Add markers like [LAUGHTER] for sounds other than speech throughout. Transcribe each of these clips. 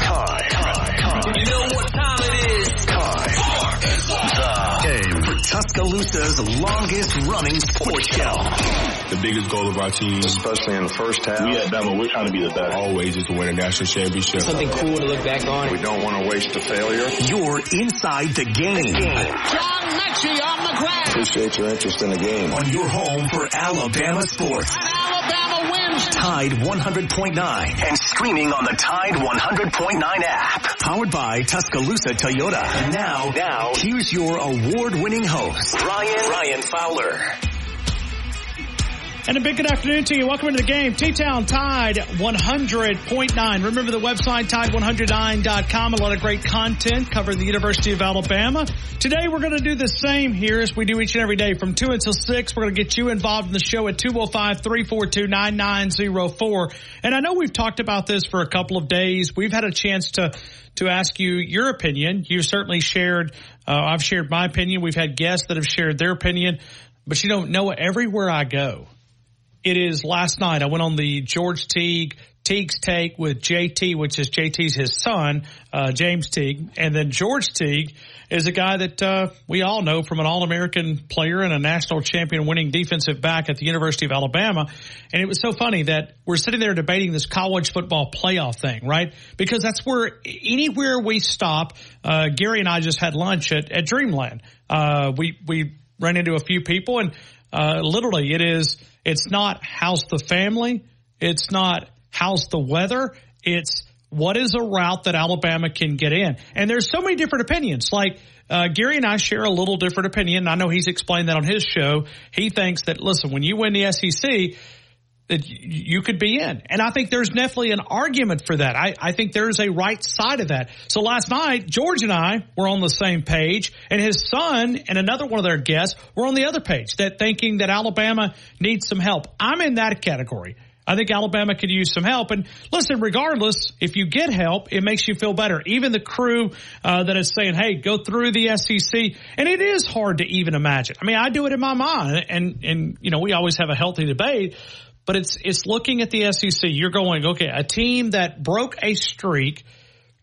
Time. Time. You know what time it is? Time. The game for Tuscaloosa's longest running sports show. The biggest goal of our team, especially in the first half. We at Bama, we're trying to be the best. Always is to win a national championship. Something cool to look back on. We don't want to waste a failure. You're inside the game. John Mechie on the ground. Appreciate your interest in the game. On your home for Alabama sports. Alabama wins. Tide 100.9 and streaming on the Tide 100.9 app. Powered by Tuscaloosa Toyota. Now, now, here's your award-winning host, Ryan, Ryan Fowler. And a big good afternoon to you. Welcome into the game. T-Town Tide 100.9. Remember the website, tide109.com. A lot of great content covering the University of Alabama. Today we're going to do the same here as we do each and every day from 2 until 6. We're going to get you involved in the show at 205-342-9904. And I know we've talked about this for a couple of days. We've had a chance to, to ask you your opinion. You've certainly shared, uh, I've shared my opinion. We've had guests that have shared their opinion. But you don't know everywhere I go it is last night. I went on the George Teague Teague's take with JT, which is JT's his son, uh, James Teague, and then George Teague is a guy that uh, we all know from an All-American player and a national champion winning defensive back at the University of Alabama. And it was so funny that we're sitting there debating this college football playoff thing, right? Because that's where anywhere we stop. Uh, Gary and I just had lunch at, at Dreamland. Uh, we we ran into a few people, and uh, literally it is. It's not how's the family. It's not how's the weather. It's what is a route that Alabama can get in. And there's so many different opinions. Like uh, Gary and I share a little different opinion. I know he's explained that on his show. He thinks that listen, when you win the SEC, that you could be in. And I think there's definitely an argument for that. I, I think there's a right side of that. So last night, George and I were on the same page and his son and another one of their guests were on the other page that thinking that Alabama needs some help. I'm in that category. I think Alabama could use some help. And listen, regardless, if you get help, it makes you feel better. Even the crew uh, that is saying, "Hey, go through the SEC," and it is hard to even imagine. I mean, I do it in my mind, and and you know, we always have a healthy debate but it's it's looking at the SEC. You're going, okay, a team that broke a streak.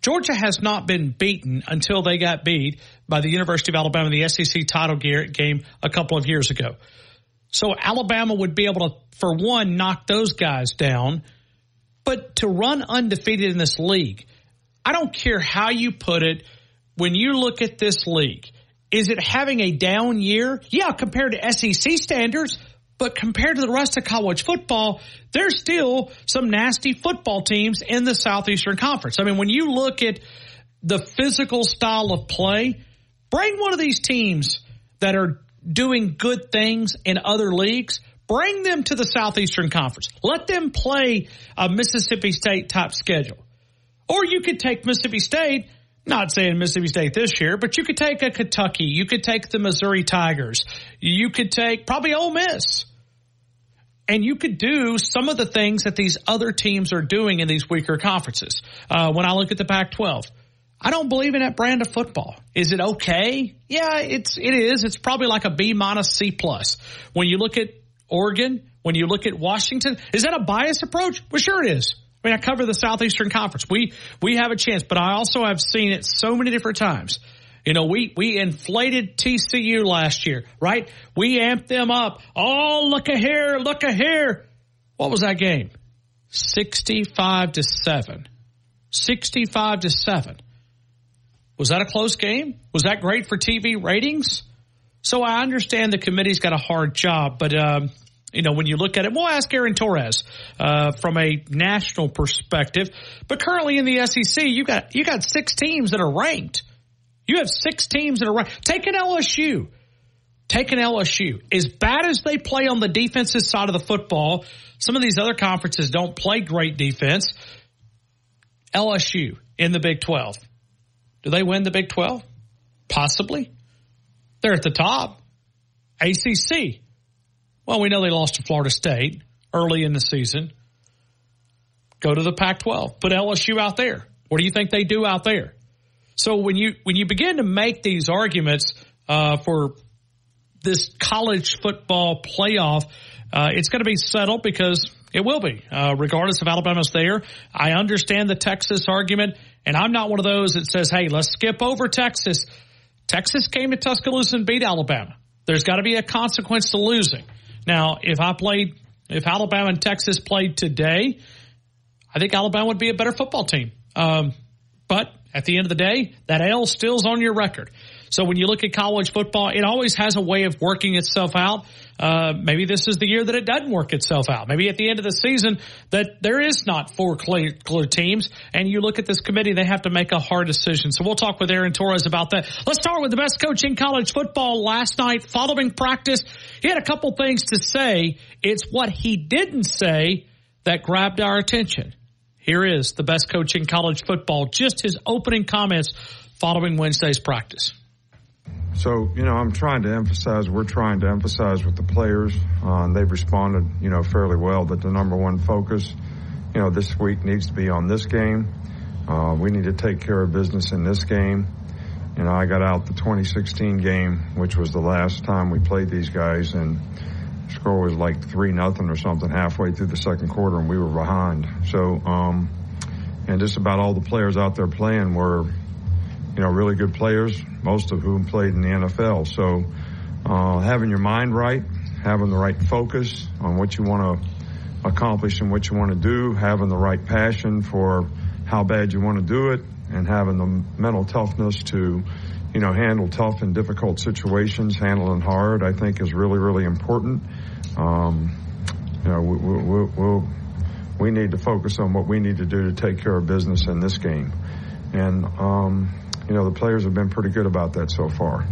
Georgia has not been beaten until they got beat by the University of Alabama in the SEC title game a couple of years ago. So Alabama would be able to, for one, knock those guys down, but to run undefeated in this league, I don't care how you put it. When you look at this league, is it having a down year? Yeah, compared to SEC standards, but compared to the rest of college football, there's still some nasty football teams in the Southeastern Conference. I mean, when you look at the physical style of play, bring one of these teams that are doing good things in other leagues, bring them to the Southeastern Conference. Let them play a Mississippi State type schedule. Or you could take Mississippi State not saying Mississippi State this year, but you could take a Kentucky. You could take the Missouri Tigers. You could take probably Ole Miss. And you could do some of the things that these other teams are doing in these weaker conferences. Uh, when I look at the Pac-12, I don't believe in that brand of football. Is it okay? Yeah, it's it is. It's probably like a B minus C plus. When you look at Oregon, when you look at Washington, is that a biased approach? Well, sure it is. I mean, I cover the Southeastern Conference. We we have a chance, but I also have seen it so many different times. You know, we we inflated TCU last year, right? We amped them up. Oh, look a here, look a here. What was that game? 65 to 7. 65 to 7. Was that a close game? Was that great for TV ratings? So I understand the committee's got a hard job, but um, you know, when you look at it, we'll ask Aaron Torres uh, from a national perspective. But currently in the SEC, you got you got six teams that are ranked. You have six teams that are ranked. Take an LSU. Take an LSU. As bad as they play on the defensive side of the football, some of these other conferences don't play great defense. LSU in the Big 12. Do they win the Big 12? Possibly. They're at the top. ACC. Well, we know they lost to Florida State early in the season. Go to the Pac-12. Put LSU out there. What do you think they do out there? So when you when you begin to make these arguments uh, for this college football playoff, uh, it's going to be settled because It will be, uh, regardless of Alabama's there. I understand the Texas argument, and I'm not one of those that says, hey, let's skip over Texas. Texas came to Tuscaloosa and beat Alabama. There's got to be a consequence to losing. Now, if I played, if Alabama and Texas played today, I think Alabama would be a better football team. Um, but at the end of the day, that L still's on your record. So when you look at college football, it always has a way of working itself out. Uh, maybe this is the year that it doesn't work itself out. Maybe at the end of the season that there is not four clear, clear teams, and you look at this committee, they have to make a hard decision. So we'll talk with Aaron Torres about that. Let's start with the best coach in college football last night following practice. He had a couple things to say. It's what he didn't say that grabbed our attention. Here is the best coach in college football, just his opening comments following Wednesday's practice. So, you know, I'm trying to emphasize, we're trying to emphasize with the players, uh, and they've responded, you know, fairly well that the number one focus, you know, this week needs to be on this game. Uh, we need to take care of business in this game. You know, I got out the 2016 game, which was the last time we played these guys, and score was like three nothing or something halfway through the second quarter, and we were behind. So, um, and just about all the players out there playing were, you know, really good players, most of whom played in the NFL. So uh, having your mind right, having the right focus on what you want to accomplish and what you want to do, having the right passion for how bad you want to do it, and having the mental toughness to, you know, handle tough and difficult situations, handling hard, I think is really, really important. Um, you know, we, we, we'll, we need to focus on what we need to do to take care of business in this game. And, um, you know, the players have been pretty good about that so far.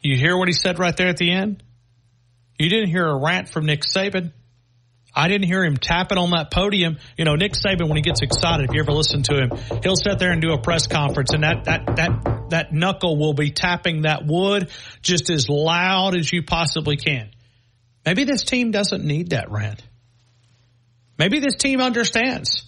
You hear what he said right there at the end? You didn't hear a rant from Nick Saban. I didn't hear him tapping on that podium. You know, Nick Saban, when he gets excited, if you ever listen to him, he'll sit there and do a press conference and that, that, that, that knuckle will be tapping that wood just as loud as you possibly can. Maybe this team doesn't need that rant. Maybe this team understands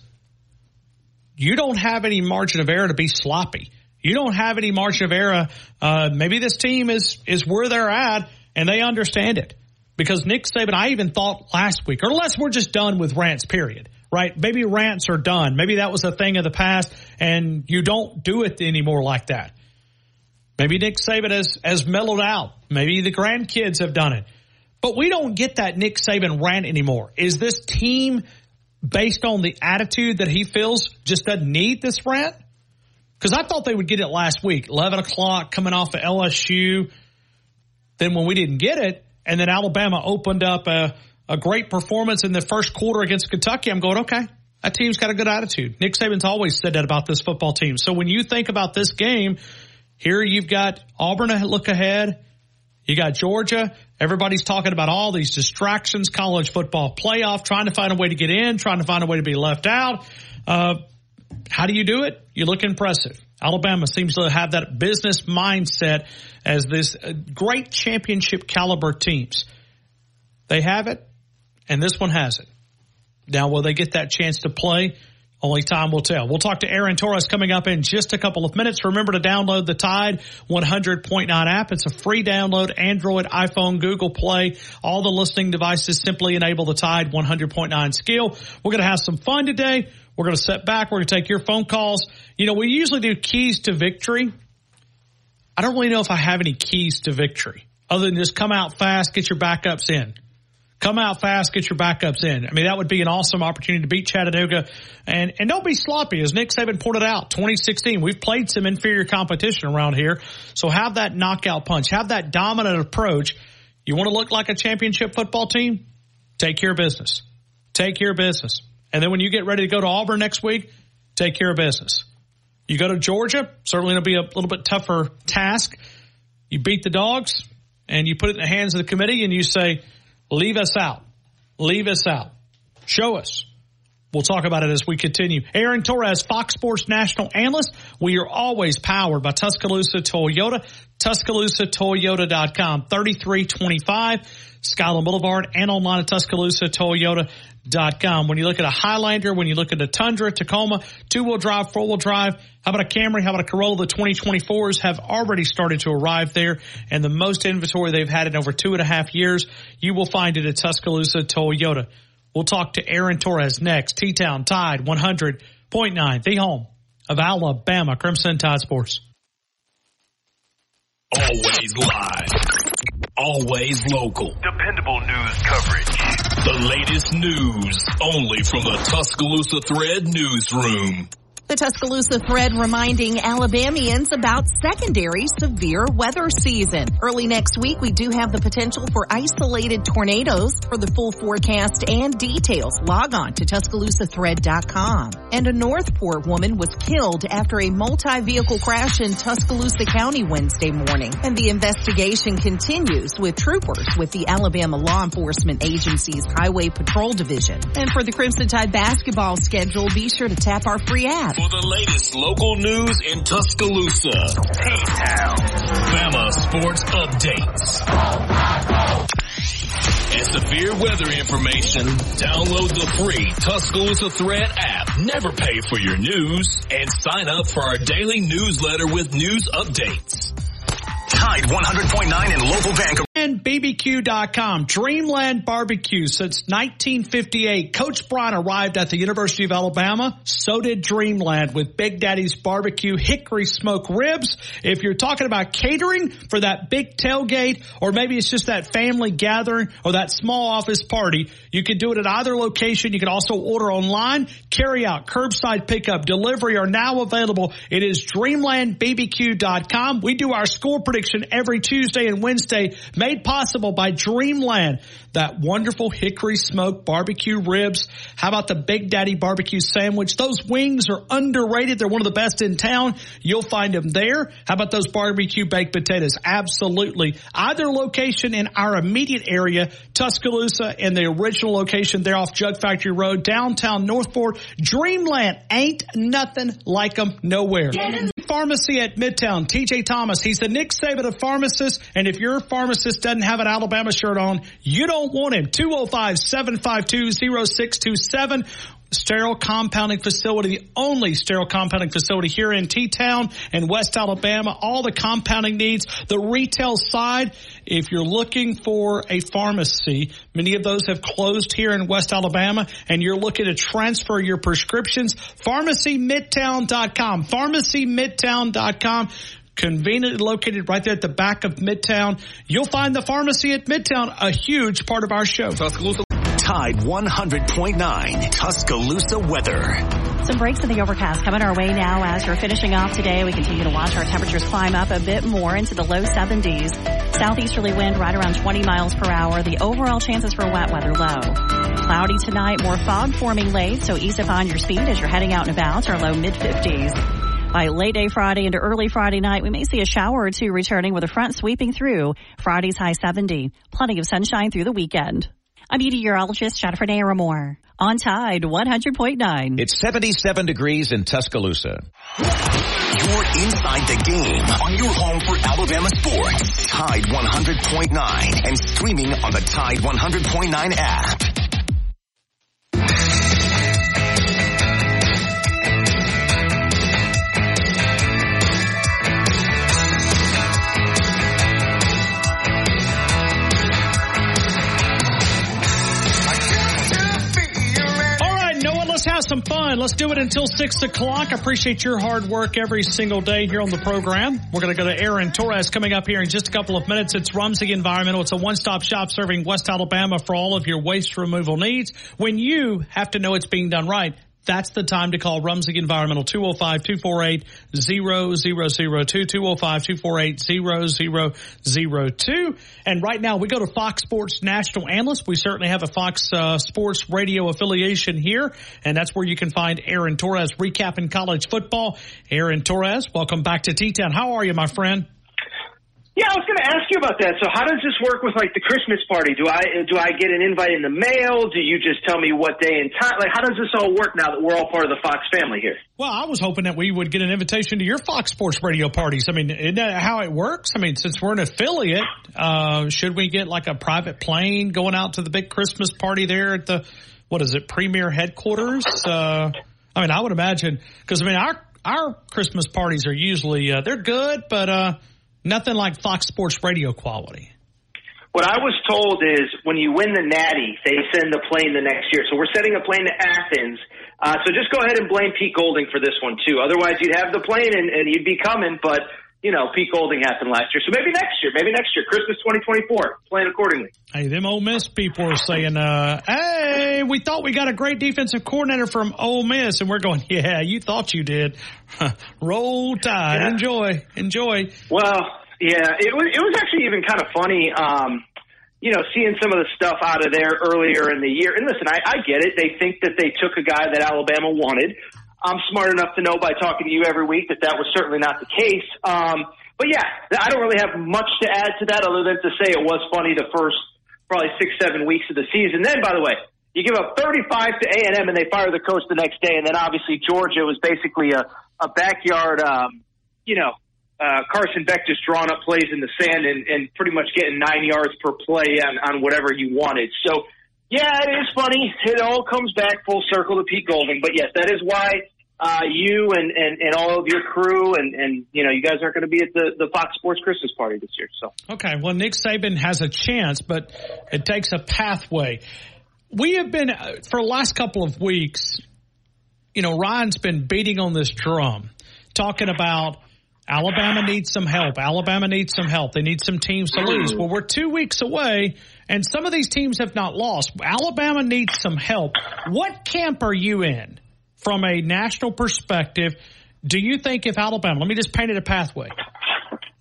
you don't have any margin of error to be sloppy. You don't have any margin of error. Uh, maybe this team is is where they're at, and they understand it. Because Nick Saban, I even thought last week, or unless we're just done with rants, period. Right? Maybe rants are done. Maybe that was a thing of the past, and you don't do it anymore like that. Maybe Nick Saban has, has mellowed out. Maybe the grandkids have done it. But we don't get that Nick Saban rant anymore. Is this team based on the attitude that he feels just doesn't need this rant? Because I thought they would get it last week, 11 o'clock coming off of LSU. Then when we didn't get it, and then Alabama opened up a, a great performance in the first quarter against Kentucky, I'm going, okay, that team's got a good attitude. Nick Saban's always said that about this football team. So when you think about this game, here you've got Auburn to look ahead. You got Georgia. Everybody's talking about all these distractions, college football playoff, trying to find a way to get in, trying to find a way to be left out. Uh, how do you do it? You look impressive. Alabama seems to have that business mindset as this uh, great championship caliber teams. They have it, and this one has it. Now, will they get that chance to play? Only time will tell. We'll talk to Aaron Torres coming up in just a couple of minutes. Remember to download the Tide 100.9 app. It's a free download, Android, iPhone, Google Play. All the listening devices simply enable the Tide 100.9 skill. We're going to have some fun today. We're going to set back. We're going to take your phone calls. You know, we usually do keys to victory. I don't really know if I have any keys to victory other than just come out fast, get your backups in. Come out fast, get your backups in. I mean, that would be an awesome opportunity to beat Chattanooga. And, and don't be sloppy. As Nick Saban pointed out, 2016, we've played some inferior competition around here. So have that knockout punch, have that dominant approach. You want to look like a championship football team? Take care of business. Take care of business. And then when you get ready to go to Auburn next week, take care of business. You go to Georgia, certainly it'll be a little bit tougher task. You beat the dogs and you put it in the hands of the committee and you say, Leave us out. Leave us out. Show us. We'll talk about it as we continue. Aaron Torres, Fox Sports national analyst. We are always powered by Tuscaloosa Toyota. TuscaloosaToyota.com. 3325 Skyland Boulevard and online at TuscaloosaToyota.com. com. When you look at a Highlander, when you look at a Tundra, Tacoma, two wheel drive, four wheel drive, how about a Camry? How about a Corolla? The 2024s have already started to arrive there and the most inventory they've had in over two and a half years. You will find it at Tuscaloosa Toyota. We'll talk to Aaron Torres next. T-Town Tide 100.9, the home of Alabama Crimson Tide Sports. Always live. Always local. Dependable news coverage. The latest news only from the Tuscaloosa Thread newsroom. The Tuscaloosa thread reminding Alabamians about secondary severe weather season. Early next week, we do have the potential for isolated tornadoes. For the full forecast and details, log on to TuscaloosaThread.com. And a Northport woman was killed after a multi-vehicle crash in Tuscaloosa County Wednesday morning. And the investigation continues with troopers with the Alabama Law Enforcement Agency's Highway Patrol Division. And for the Crimson Tide basketball schedule, be sure to tap our free app. For the latest local news in Tuscaloosa, T-Town. Bama Sports Updates. And severe weather information, download the free Tuscaloosa Thread app. Never pay for your news and sign up for our daily newsletter with news updates. Tide 100.9 in local Vancouver. And BBQ.com, Dreamland Barbecue since 1958. Coach Bryant arrived at the University of Alabama. So did Dreamland with Big Daddy's Barbecue Hickory Smoke Ribs. If you're talking about catering for that big tailgate, or maybe it's just that family gathering or that small office party, you can do it at either location. You can also order online, carry out, curbside pickup, delivery are now available. It is dreamlandbbq.com. We do our score prediction every Tuesday and Wednesday, made possible by Dreamland. That wonderful hickory smoked barbecue ribs. How about the Big Daddy barbecue sandwich? Those wings are underrated. They're one of the best in town. You'll find them there. How about those barbecue baked potatoes? Absolutely. Either location in our immediate area, Tuscaloosa and the original location there off Jug Factory Road, downtown Northport. Dreamland ain't nothing like them nowhere. Pharmacy at Midtown, TJ Thomas. He's the Nick Saban of pharmacists. And if your pharmacist doesn't have an Alabama shirt on, you don't want him. 205-752-0627. Sterile compounding facility, the only sterile compounding facility here in T-Town and West Alabama. All the compounding needs. The retail side, if you're looking for a pharmacy, many of those have closed here in West Alabama and you're looking to transfer your prescriptions, pharmacymidtown.com, pharmacymidtown.com conveniently located right there at the back of Midtown. You'll find the pharmacy at Midtown, a huge part of our show. Tide 100.9 Tuscaloosa weather. Some breaks in the overcast coming our way now as we're finishing off today. We continue to watch our temperatures climb up a bit more into the low 70s. Southeasterly wind right around 20 miles per hour. The overall chances for wet weather low. Cloudy tonight, more fog forming late, so ease up on your speed as you're heading out and about. Our low mid 50s. By late day Friday into early Friday night, we may see a shower or two returning with a front sweeping through. Friday's high 70. Plenty of sunshine through the weekend. I'm meteorologist Jennifer Naramore on Tide 100.9. It's 77 degrees in Tuscaloosa. You're inside the game on your home for Alabama sports. Tide 100.9 and streaming on the Tide 100.9 app. Some fun. Let's do it until six o'clock. Appreciate your hard work every single day here on the program. We're going to go to Aaron Torres coming up here in just a couple of minutes. It's Rumsey Environmental. It's a one-stop shop serving West Alabama for all of your waste removal needs. When you have to know it's being done right, that's the time to call Rumsey Environmental 205-248-0002, 205-248-0002. And right now we go to Fox Sports National Analyst. We certainly have a Fox uh, Sports Radio affiliation here, and that's where you can find Aaron Torres recapping college football. Aaron Torres, welcome back to T-Town. How are you, my friend? Yeah, I was going to ask you about that. So, how does this work with like the Christmas party? Do I do I get an invite in the mail? Do you just tell me what day and time? Like, how does this all work now that we're all part of the Fox family here? Well, I was hoping that we would get an invitation to your Fox Sports radio parties. I mean, isn't that how it works? I mean, since we're an affiliate, uh, should we get like a private plane going out to the big Christmas party there at the what is it, premier headquarters? Uh, I mean, I would imagine because I mean our our Christmas parties are usually uh, they're good, but uh, nothing like Fox Sports Radio quality. What I was told is when you win the Natty, they send the plane the next year. So we're sending a plane to Athens. Uh, so just go ahead and blame Pete Golding for this one too. Otherwise, you'd have the plane and, and you'd be coming, but you know, Pete Golding happened last year. So maybe next year, maybe next year, Christmas 2024, plan accordingly. Hey, them Ole Miss people are saying, uh, hey, we thought we got a great defensive coordinator from Ole Miss. And we're going, yeah, you thought you did. [LAUGHS] Roll tide. Yeah. Enjoy. Enjoy. Well, yeah, it was, it was actually even kind of funny. Um, you know, seeing some of the stuff out of there earlier in the year. And listen, I, I get it. They think that they took a guy that Alabama wanted. I'm smart enough to know by talking to you every week that that was certainly not the case. Um, but yeah, I don't really have much to add to that other than to say it was funny the first probably six, seven weeks of the season. Then, by the way, you give up 35 to A&M and they fire the coach the next day. And then obviously Georgia was basically a, a backyard, um, you know, uh, Carson Beck just drawing up plays in the sand and, and pretty much getting nine yards per play on, on whatever he wanted. So, yeah, it is funny. It all comes back full circle to Pete Golding. But yes, that is why uh, you and, and, and all of your crew and, and you know you guys aren't going to be at the, the Fox Sports Christmas party this year. So okay, well Nick Saban has a chance, but it takes a pathway. We have been uh, for the last couple of weeks. You know, Ryan's been beating on this drum, talking about Alabama needs some help. Alabama needs some help. They need some teams to hmm. lose. Well, we're two weeks away, and some of these teams have not lost. Alabama needs some help. What camp are you in from a national perspective? Do you think if Alabama, let me just paint it a pathway,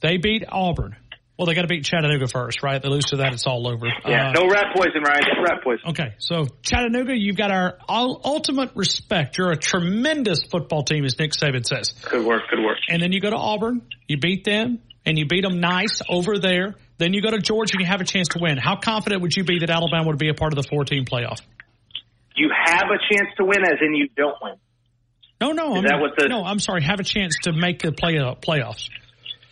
they beat Auburn, well, they got to beat Chattanooga first, right? They lose to that, it's all over. Yeah, uh, no rat poison, Ryan. No rat poison. Okay, so Chattanooga, you've got our ultimate respect. You're a tremendous football team, as Nick Saban says. Good work, good work. And then you go to Auburn, you beat them, and you beat them nice over there. Then you go to Georgia and you have a chance to win. How confident would you be that Alabama would be a part of the four-team playoff? You have a chance to win, as in you don't win. No, no, Is I'm, that what the, no. I'm sorry. Have a chance to make the play uh, playoffs.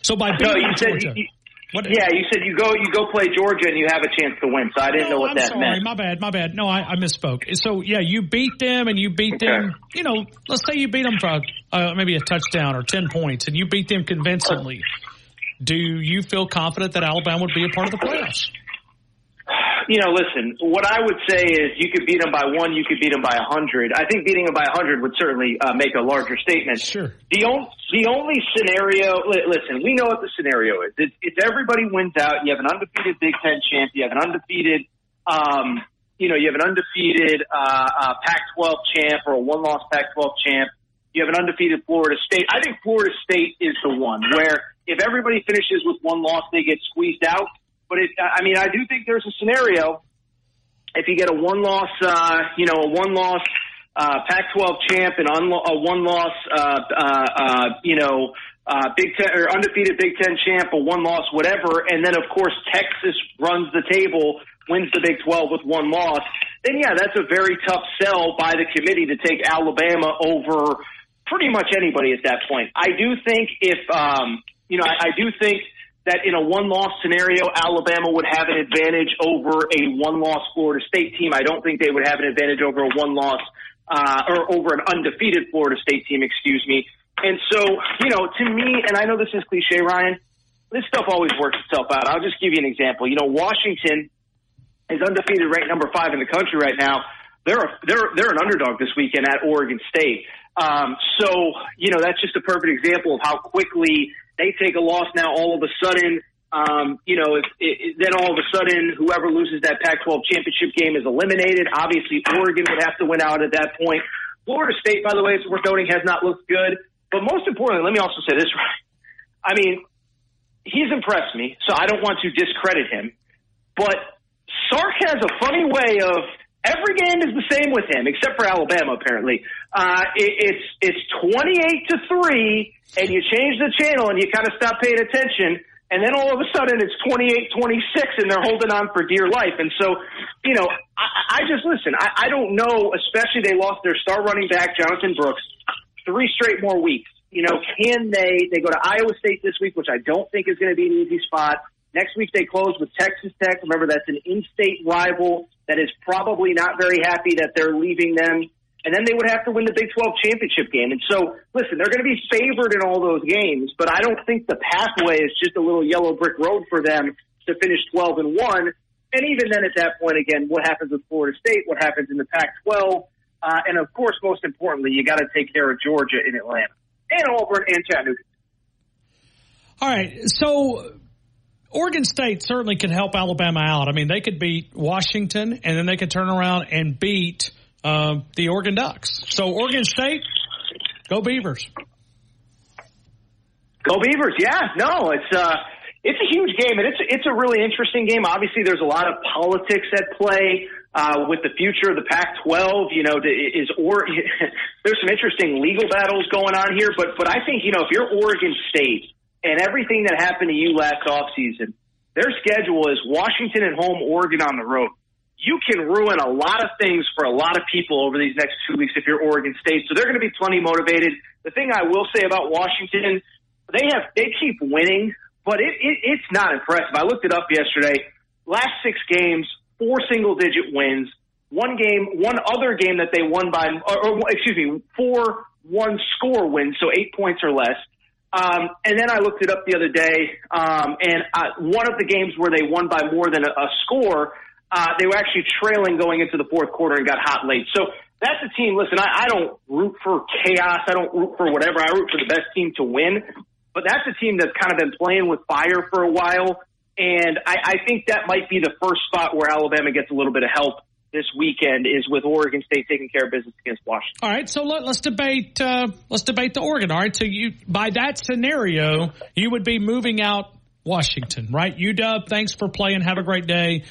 So by beating no, you Georgia, said, you, what, yeah, you said you go you go play Georgia and you have a chance to win. So I didn't no, know what I'm that sorry, meant. My bad, my bad. No, I, I misspoke. So yeah, you beat them and you beat Okay. them. You know, let's say you beat them for uh, maybe a touchdown or ten points, and you beat them convincingly. Do you feel confident that Alabama would be a part of the playoffs? You know, listen, what I would say is you could beat them by one, you could beat them by a hundred. I think beating them by a hundred would certainly uh, make a larger statement. Sure. The, on, the only scenario, li- listen, we know what the scenario is. It's, it's everybody wins out. You have an undefeated Big Ten champ. You have an undefeated, um, you know, you have an undefeated uh, uh, Pac-12 champ or a one-loss Pac-12 champ. You have an undefeated Florida State. I think Florida State is the one where if everybody finishes with one loss, they get squeezed out. But it, I mean, I do think there's a scenario if you get a one loss, uh, you know, a one loss uh, Pac-12 champ and unlo- a one loss, uh, uh, uh, you know, uh, Big Ten or undefeated Big Ten champ, a one loss, whatever, and then of course Texas runs the table, wins the Big 12 with one loss. Then yeah, that's a very tough sell by the committee to take Alabama over pretty much anybody at that point. I do think if, um, you know, I, I do think that in a one-loss scenario, Alabama would have an advantage over a one-loss Florida State team. I don't think they would have an advantage over a one-loss uh, or over an undefeated Florida State team. Excuse me. And so, you know, to me, and I know this is cliche, Ryan. This stuff always works itself out. I'll just give you an example. You know, Washington is undefeated, ranked number five in the country right now. They're a, they're they're an underdog this weekend at Oregon State. Um, so, you know, that's just a perfect example of how quickly they take a loss now all of a sudden. Um, you know, if, it, then all of a sudden, whoever loses that Pac-12 championship game is eliminated. Obviously, Oregon would have to win out at that point. Florida State, by the way, it's worth noting, has not looked good. But most importantly, let me also say this, [LAUGHS] right? I mean, he's impressed me, so I don't want to discredit him. But Sark has a funny way of every game is the same with him, except for Alabama, apparently. Uh, it, it's it's twenty eight to three, and you change the channel and you kind of stop paying attention, and then all of a sudden it's 28-26 and they're holding on for dear life. And so, you know, I, I just listen. I, I don't know, especially they lost their star running back Jonathan Brooks three straight more weeks. You know, can they? They go to Iowa State this week, which I don't think is going to be an easy spot. Next week they close with Texas Tech. Remember, that's an in-state rival. that is probably not very happy that they're leaving them. And then they would have to win the Big 12 championship game. And so, listen, they're going to be favored in all those games, but I don't think the pathway is just a little yellow brick road for them to finish 12 and 1. And even then, at that point, again, what happens with Florida State? What happens in the Pac 12? Uh, and of course, most importantly, you got to take care of Georgia in Atlanta and Auburn and Chattanooga. All right. So Oregon State certainly can help Alabama out. I mean, they could beat Washington and then they could turn around and beat uh, the Oregon Ducks. So Oregon State, go Beavers. Go Beavers. Yeah. No, it's, uh, it's a huge game, and it's it's a really interesting game. Obviously, there's a lot of politics at play uh, with the future of the Pac-12. You know, is or [LAUGHS] there's some interesting legal battles going on here. But but I think you know if you're Oregon State and everything that happened to you last offseason, their schedule is Washington at home, Oregon on the road. You can ruin a lot of things for a lot of people over these next two weeks if you're Oregon State. So they're going to be plenty motivated. The thing I will say about Washington, they have they keep winning, but it, it it's not impressive. I looked it up yesterday. Last six games, four single digit wins. One game, one other game that they won by, or, or excuse me, four one score wins, so eight points or less. Um, and then I looked it up the other day, um, and uh, one of the games where they won by more than a, a score, uh, they were actually trailing going into the fourth quarter and got hot late. So that's a team. Listen, I, I don't root for chaos. I don't root for whatever. I root for the best team to win. But that's a team that's kind of been playing with fire for a while. And I, I think that might be the first spot where Alabama gets a little bit of help this weekend is with Oregon State taking care of business against Washington. All right, so let, us debate. Uh, let's debate the Oregon. All right, so you by that scenario, you would be moving out Washington, right? UW, thanks for playing. Have a great day.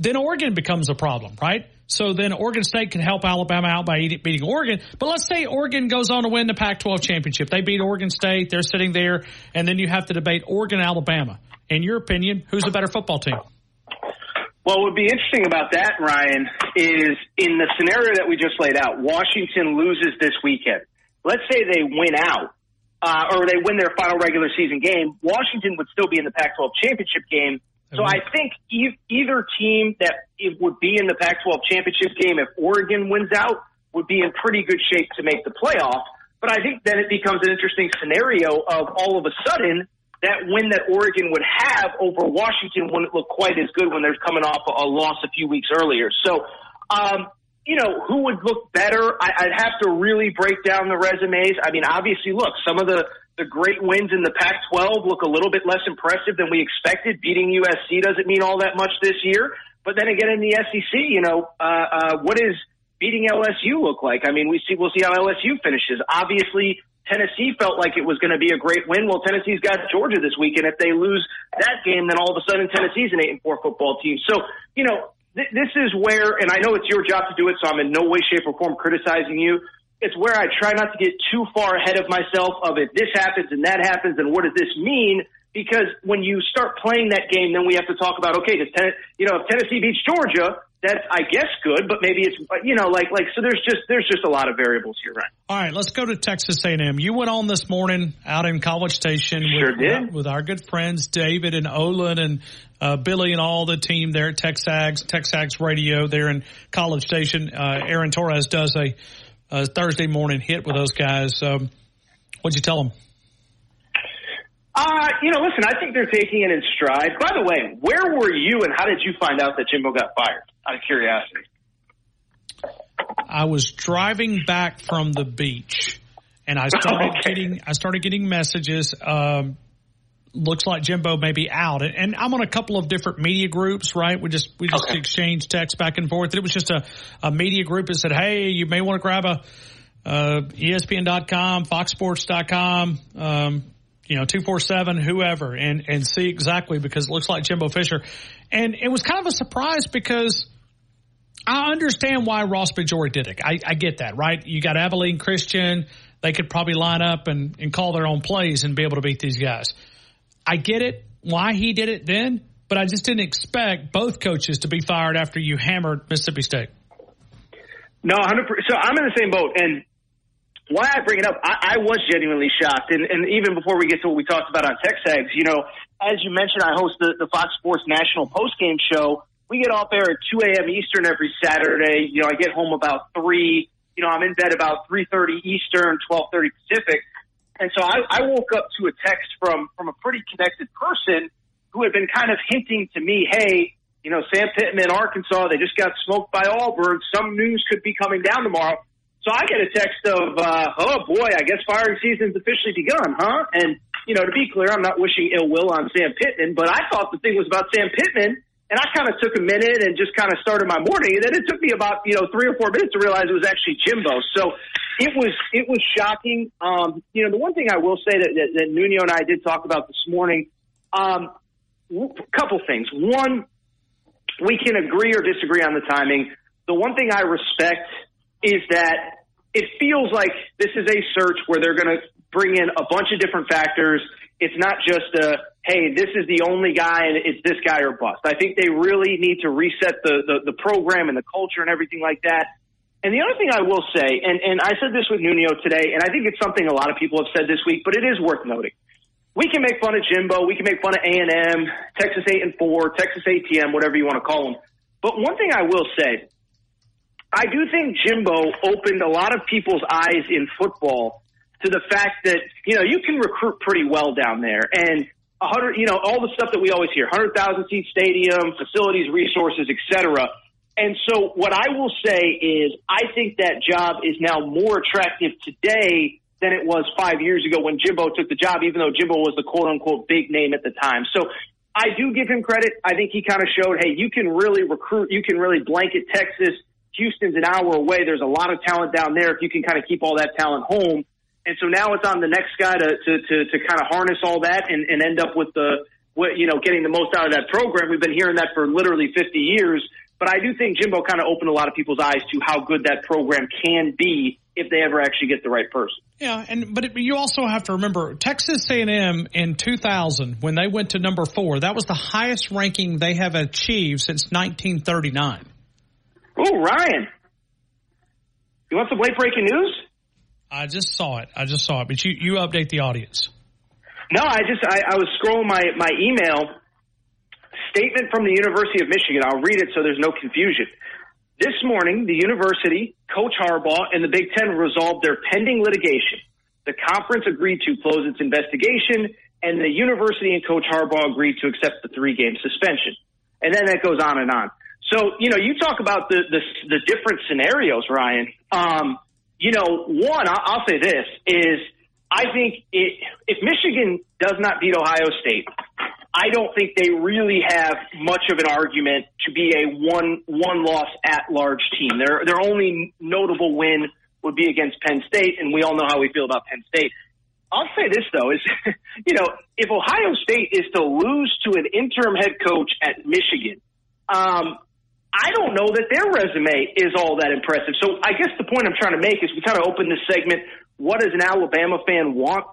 Then Oregon becomes a problem, right? So then Oregon State can help Alabama out by beating Oregon. But let's say Oregon goes on to win the Pac-12 championship. They beat Oregon State. They're sitting there, and then you have to debate Oregon, Alabama. In your opinion, who's a better football team? Well, what would be interesting about that, Ryan, is in the scenario that we just laid out, Washington loses this weekend. Let's say they win out, uh, or they win their final regular season game. Washington would still be in the Pac-12 championship game. So I think e- either team that it would be in the Pac-12 championship game if Oregon wins out would be in pretty good shape to make the playoff. But I think then it becomes an interesting scenario of all of a sudden that win that Oregon would have over Washington wouldn't look quite as good when they're coming off a, loss a few weeks earlier. So, um, you know, who would look better? I, I'd have to really break down the resumes. I mean, obviously, look, some of the the great wins in the Pac-12 look a little bit less impressive than we expected. Beating USC doesn't mean all that much this year. But then again, in the SEC, you know, uh, uh, what does beating LSU look like? I mean, we see we'll see how LSU finishes. Obviously, Tennessee felt like it was going to be a great win. Well, Tennessee's got Georgia this week, and if they lose that game, then all of a sudden Tennessee's an eight and four football team. So, you know, th- this is where, and I know it's your job to do it, so I'm in no way, shape, or form criticizing you. It's where I try not to get too far ahead of myself of if this happens and that happens and what does this mean? Because when you start playing that game, then we have to talk about okay, does Ten- you know if Tennessee beats Georgia, that's I guess good, but maybe it's you know like like so there's just there's just a lot of variables here, right? All right, let's go to Texas A&M. You went on this morning out in College Station sure with, did. with our good friends David and Olin and uh, Billy and all the team there at TexAgs TexAgs Radio there in College Station. Uh, Aaron Torres does a, a, Thursday morning hit with those guys. Um, what'd you tell them? Uh, you know, listen, I think they're taking it in stride. By the way, where were you and how did you find out that Jimbo got fired? Out of curiosity. I was driving back from the beach and I started [LAUGHS] okay. getting I started getting messages. Um, looks like Jimbo may be out, and, and, I'm on a couple of different media groups. Right, we just we just okay. exchanged text back and forth. It was just a, a media group that said, "Hey, you may want to grab a uh, ESPN.com, FoxSports.com." Um, you know, 247, whoever, and, and see exactly because it looks like Jimbo Fisher. And it was kind of a surprise because I understand why Ross Bjork did it. I, I get that, right? You got Abilene Christian. They could probably line up and, and call their own plays and be able to beat these guys. I get it, why he did it then, but I just didn't expect both coaches to be fired after you hammered Mississippi State. No, 100%. So I'm in the same boat. And why I bring it up, I, I was genuinely shocked. And, and even before we get to what we talked about on TexAgs, you know, as you mentioned, I host the, the Fox Sports National Postgame Show. we get off air at 2 a.m. Eastern every Saturday. You know, I get home about three. You know, I'm in bed about 3:30 Eastern, 12:30 Pacific. And so I, I woke up to a text from from a pretty connected person who had been kind of hinting to me, hey, you know, Sam Pittman, Arkansas, they just got smoked by Auburn. Some news could be coming down tomorrow. So I get a text of, uh, oh boy, I guess firing season's officially begun, huh? And, you know, to be clear, I'm not wishing ill will on Sam Pittman, but I thought the thing was about Sam Pittman. And I kind of took a minute and just kind of started my morning. And then it took me about, you know, three or four minutes to realize it was actually Jimbo. So it was, it was shocking. Um, you know, the one thing I will say that, that, that Nuno and I did talk about this morning, um, a couple things. One, we can agree or disagree on the timing. The one thing I respect is that it feels like this is a search where they're going to bring in a bunch of different factors. It's not just a, hey, this is the only guy and it's this guy or bust. I think they really need to reset the, the, the program and the culture and everything like that. And the other thing I will say, and, and I said this with Nuno today, and I think it's something a lot of people have said this week, but it is worth noting. We can make fun of Jimbo, we can make fun of A&M, Texas 8 and 4, Texas ATM, whatever you want to call them. But one thing I will say, I do think Jimbo opened a lot of people's eyes in football to the fact that, you know, you can recruit pretty well down there. And a hundred, you know, all the stuff that we always hear, 100,000 seat stadium, facilities, resources, etc. And so what I will say is I think that job is now more attractive today than it was five years ago when Jimbo took the job, even though Jimbo was the quote unquote big name at the time. So I do give him credit. I think he kind of showed, hey, you can really recruit, you can really blanket Texas Houston's an hour away. There's a lot of talent down there if you can kind of keep all that talent home. And so now it's on the next guy to to to, to kind of harness all that and, and end up with the what you know getting the most out of that program. We've been hearing that for literally 50 years. But I do think Jimbo kind of opened a lot of people's eyes to how good that program can be if they ever actually get the right person. Yeah, and but it, you also have to remember Texas A&M in 2000 when they went to number four. That was the highest ranking they have achieved since 1939. Oh, Ryan. You want some late breaking news? I just saw it. I just saw it. But you, you update the audience. No, I just I, I was scrolling my, my email statement from the University of Michigan. I'll read it so there's no confusion. This morning, the university, Coach Harbaugh, and the Big Ten resolved their pending litigation. The conference agreed to close its investigation, and the university and Coach Harbaugh agreed to accept the three game suspension. And then that goes on and on. So, you know, you talk about the, the, the different scenarios, Ryan. Um, you know, one, I'll say this is I think it, if Michigan does not beat Ohio State, I don't think they really have much of an argument to be a one one loss at large team. Their their only notable win would be against Penn State, and we all know how we feel about Penn State. I'll say this though is, [LAUGHS] you know, if Ohio State is to lose to an interim head coach at Michigan, um, I don't know that their resume is all that impressive. So I guess the point I'm trying to make is we kind of open this segment. What does an Alabama fan want?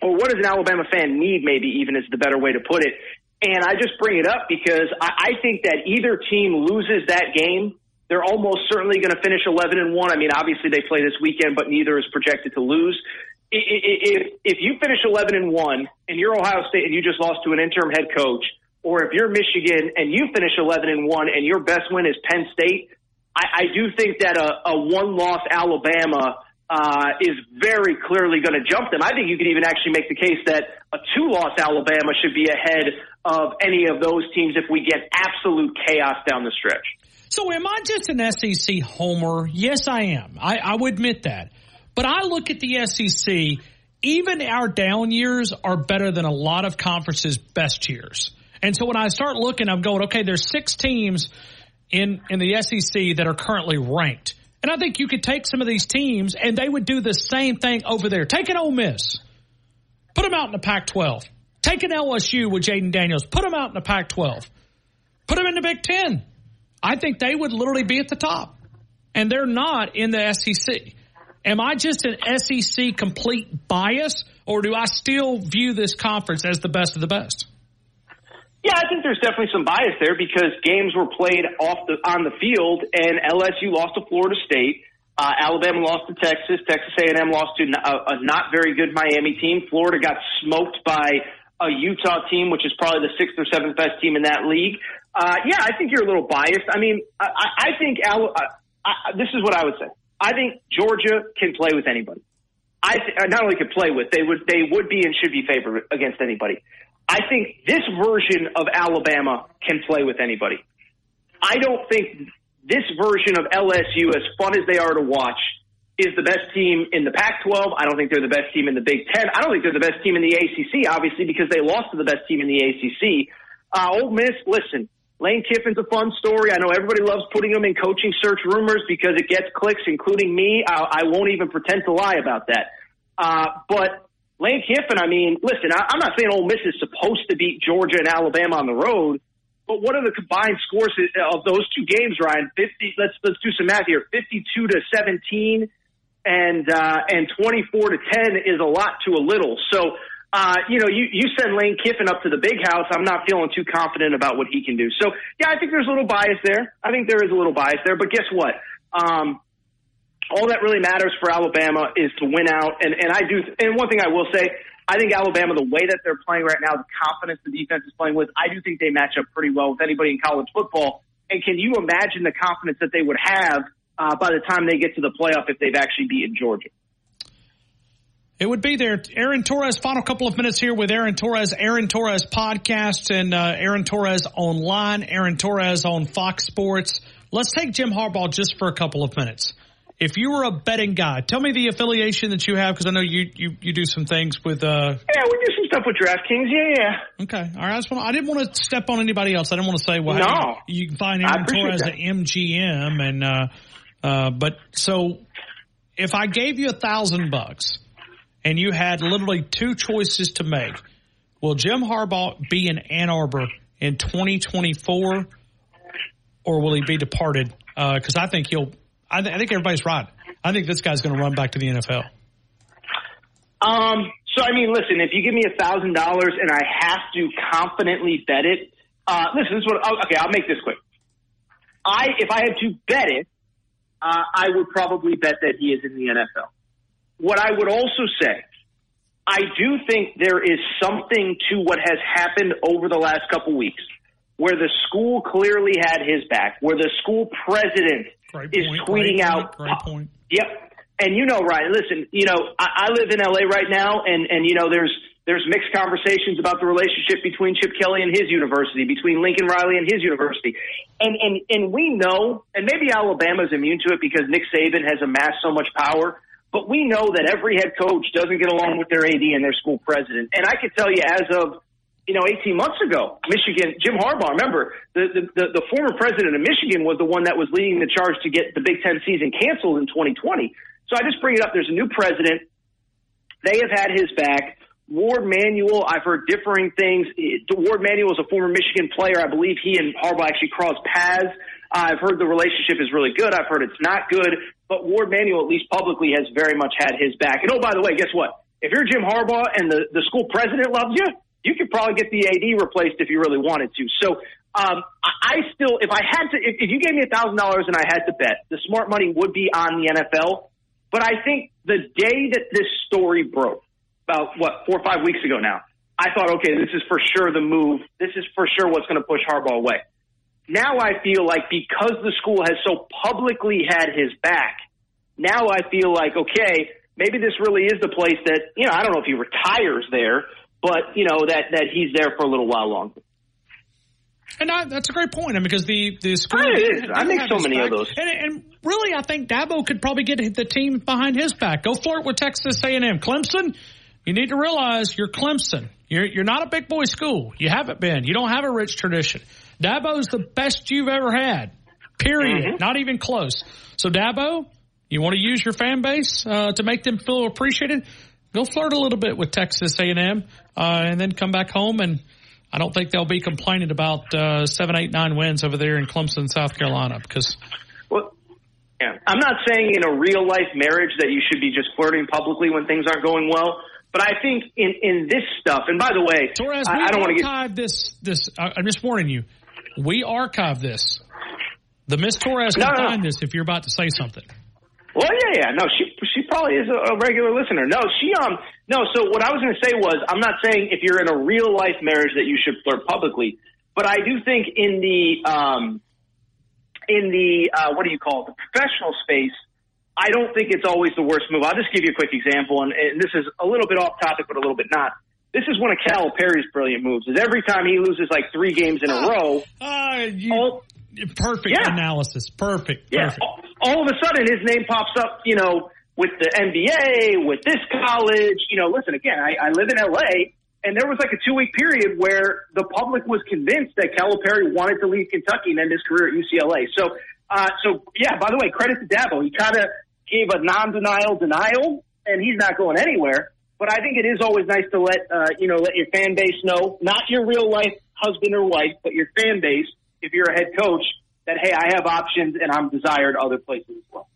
Or what does an Alabama fan need, maybe even is the better way to put it. And I just bring it up because I, I think that either team loses that game, they're almost certainly going to finish 11 and 1. I mean, obviously they play this weekend, but neither is projected to lose. If, if you finish 11 and 1 and you're Ohio State and you just lost to an interim head coach, or if you're Michigan and you finish 11 and 1 and your best win is Penn State, I, I do think that a, a one loss Alabama uh, is very clearly going to jump them. I think you could even actually make the case that a two loss Alabama should be ahead of any of those teams if we get absolute chaos down the stretch. So am I just an SEC homer? Yes, I am. I, I would admit that. But I look at the SEC, even our down years are better than a lot of conferences' best years. And so when I start looking, I'm going, okay, there's six teams in, in the SEC that are currently ranked. And I think you could take some of these teams and they would do the same thing over there. Take an Ole Miss. Put them out in the Pac 12. Take an LSU with Jayden Daniels. Put them out in the Pac 12. Put them in the Big Ten. I think they would literally be at the top. And they're not in the SEC. Am I just an SEC complete bias or do I still view this conference as the best of the best? Yeah, I think there's definitely some bias there because games were played off the on the field, and LSU lost to Florida State. Uh, Alabama lost to Texas. Texas A&M lost to a, a not very good Miami team. Florida got smoked by a Utah team, which is probably the sixth or seventh best team in that league. Uh, yeah, I think you're a little biased. I mean, I, I think Al, I, I, this is what I would say. I think Georgia can play with anybody. I th- uh, not only can play with, they would they would be and should be favored against anybody. I think this version of Alabama can play with anybody. I don't think this version of LSU, as fun as they are to watch, is the best team in the Pac-12. I don't think they're the best team in the Big Ten. I don't think they're the best team in the ACC, obviously, because they lost to the best team in the ACC. Uh, Ole Miss, listen, Lane Kiffin's a fun story. I know everybody loves putting him in coaching search rumors because it gets clicks, including me. I, I won't even pretend to lie about that. Uh, but Lane Kiffin, I mean, listen, I, I'm not saying Ole Miss is supposed to beat Georgia and Alabama on the road, but what are the combined scores of those two games, Ryan? Fifty. Let's let's do some math here. Fifty-two to seventeen, and uh, and twenty-four to ten is a lot to a little. So. Uh, you know, you, you send Lane Kiffin up to the big house. I'm not feeling too confident about what he can do. So, yeah, I think there's a little bias there. I think there is a little bias there. But guess what? Um, all that really matters for Alabama is to win out. And, and I do, and one thing I will say, I think Alabama, the way that they're playing right now, the confidence the defense is playing with, I do think they match up pretty well with anybody in college football. And can you imagine the confidence that they would have uh, by the time they get to the playoff if they've actually beaten Georgia? It would be there. Aaron Torres, final couple of minutes here with Aaron Torres, Aaron Torres podcast and uh, Aaron Torres online, Aaron Torres on Fox Sports. Let's take Jim Harbaugh just for a couple of minutes if you were a betting guy, tell me the affiliation that you have because I know you, you you do some things with. uh Yeah, we do some stuff with DraftKings. Yeah, yeah. Okay, all right. I, just want, I didn't want to step on anybody else. I didn't want to say, well, no. you, you can find Aaron Torres that. at MGM, and uh, uh, but so if I gave you a thousand bucks and you had literally two choices to make, will Jim Harbaugh be in Ann Arbor in 2024, or will he be departed? Because I think he'll I, th- I think everybody's right. I think this guy's going to run back to the NFL. Um. So I mean, listen. If you give me a thousand dollars and I have to confidently bet it, uh, listen. This is what. Okay, I'll make this quick. I if I had to bet it, uh, I would probably bet that he is in the NFL. What I would also say, I do think there is something to what has happened over the last couple weeks, where the school clearly had his back, where the school president Great is point, tweeting out. Great point. Yep. And you know, Ryan, listen, you know, I, I live in LA right now and, and you know, there's, there's mixed conversations about the relationship between Chip Kelly and his university, between Lincoln Riley and his university. And, and, and we know, and maybe Alabama's immune to it because Nick Saban has amassed so much power, but we know that every head coach doesn't get along with their AD and their school president. And I can tell you as of you know, 18 months ago, Michigan, Jim Harbaugh, remember, the, the, the, the former president of Michigan was the one that was leading the charge to get the Big Ten season canceled in 2020. So I just bring it up. There's a new president. They have had his back. Warde Manuel, I've heard differing things. Warde Manuel is a former Michigan player. I believe he and Harbaugh actually crossed paths. I've heard the relationship is really good. I've heard it's not good. But Warde Manuel, at least publicly, has very much had his back. And oh, by the way, guess what? If you're Jim Harbaugh and the, the school president loves you, you could probably get the AD replaced if you really wanted to. So um, I still, if I had to, if, if you gave me a thousand dollars and I had to bet, the smart money would be on the NFL. But I think the day that this story broke, about what four or five weeks ago now, I thought, okay, this is for sure the move. This is for sure what's going to push Harbaugh away. Now I feel like because the school has so publicly had his back, now I feel like okay, maybe this really is the place that you know. I don't know if he retires there, but you know that that he's there for a little while longer. And I, that's a great point. I mean, because the the school, I, it is. I make so many back. of those. And, and really, I think Dabo could probably get the team behind his back. Go flirt with Texas A and M, Clemson. You need to realize you're Clemson. You're you're not a big boy school. You haven't been. You don't have a rich tradition. Dabo's the best you've ever had. Period. Mm-hmm. Not even close. So Dabo, you want to use your fan base uh, to make them feel appreciated? Go flirt a little bit with Texas A&M, uh, and then come back home. And I don't think they'll be complaining about uh, seven, eight, nine wins over there in Clemson, South Carolina, because. Well, yeah, I'm not saying in a real life marriage that you should be just flirting publicly when things aren't going well. But I think in, in this stuff, and by the way, Torres, I, I don't want to get this. This I'm just warning you. We archive this. The Miss Torres No, will no, no. find this if you're about to say something. Well, yeah, yeah. No, she she probably is a, a regular listener. No, she um no. So what I was going to say was, I'm not saying if you're in a real life marriage that you should flirt publicly. But I do think in the um, in the uh, what do you call it, the professional space, I don't think it's always the worst move. I'll just give you a quick example, and, and this is a little bit off topic, but a little bit not. This is one of Calipari's brilliant moves. Is every time he loses like three games in a Ah. row, Uh, you, all, perfect Yeah. analysis. Perfect. yeah, Perfect. all, all of a sudden his name pops up, you know, with the NBA, with this college. You know, listen again, I, I live in LA, and there was like a two week period where the public was convinced that Calipari wanted to leave Kentucky and end his career at UCLA. So, uh, so yeah. By the way, credit to Dabo. He kind of gave a non denial denial, and he's not going anywhere. But I think it is always nice to let uh, you know let your fan base know, not your real life husband or wife, but your fan base, if you're a head coach, that hey, I have options and I'm desired other places as well.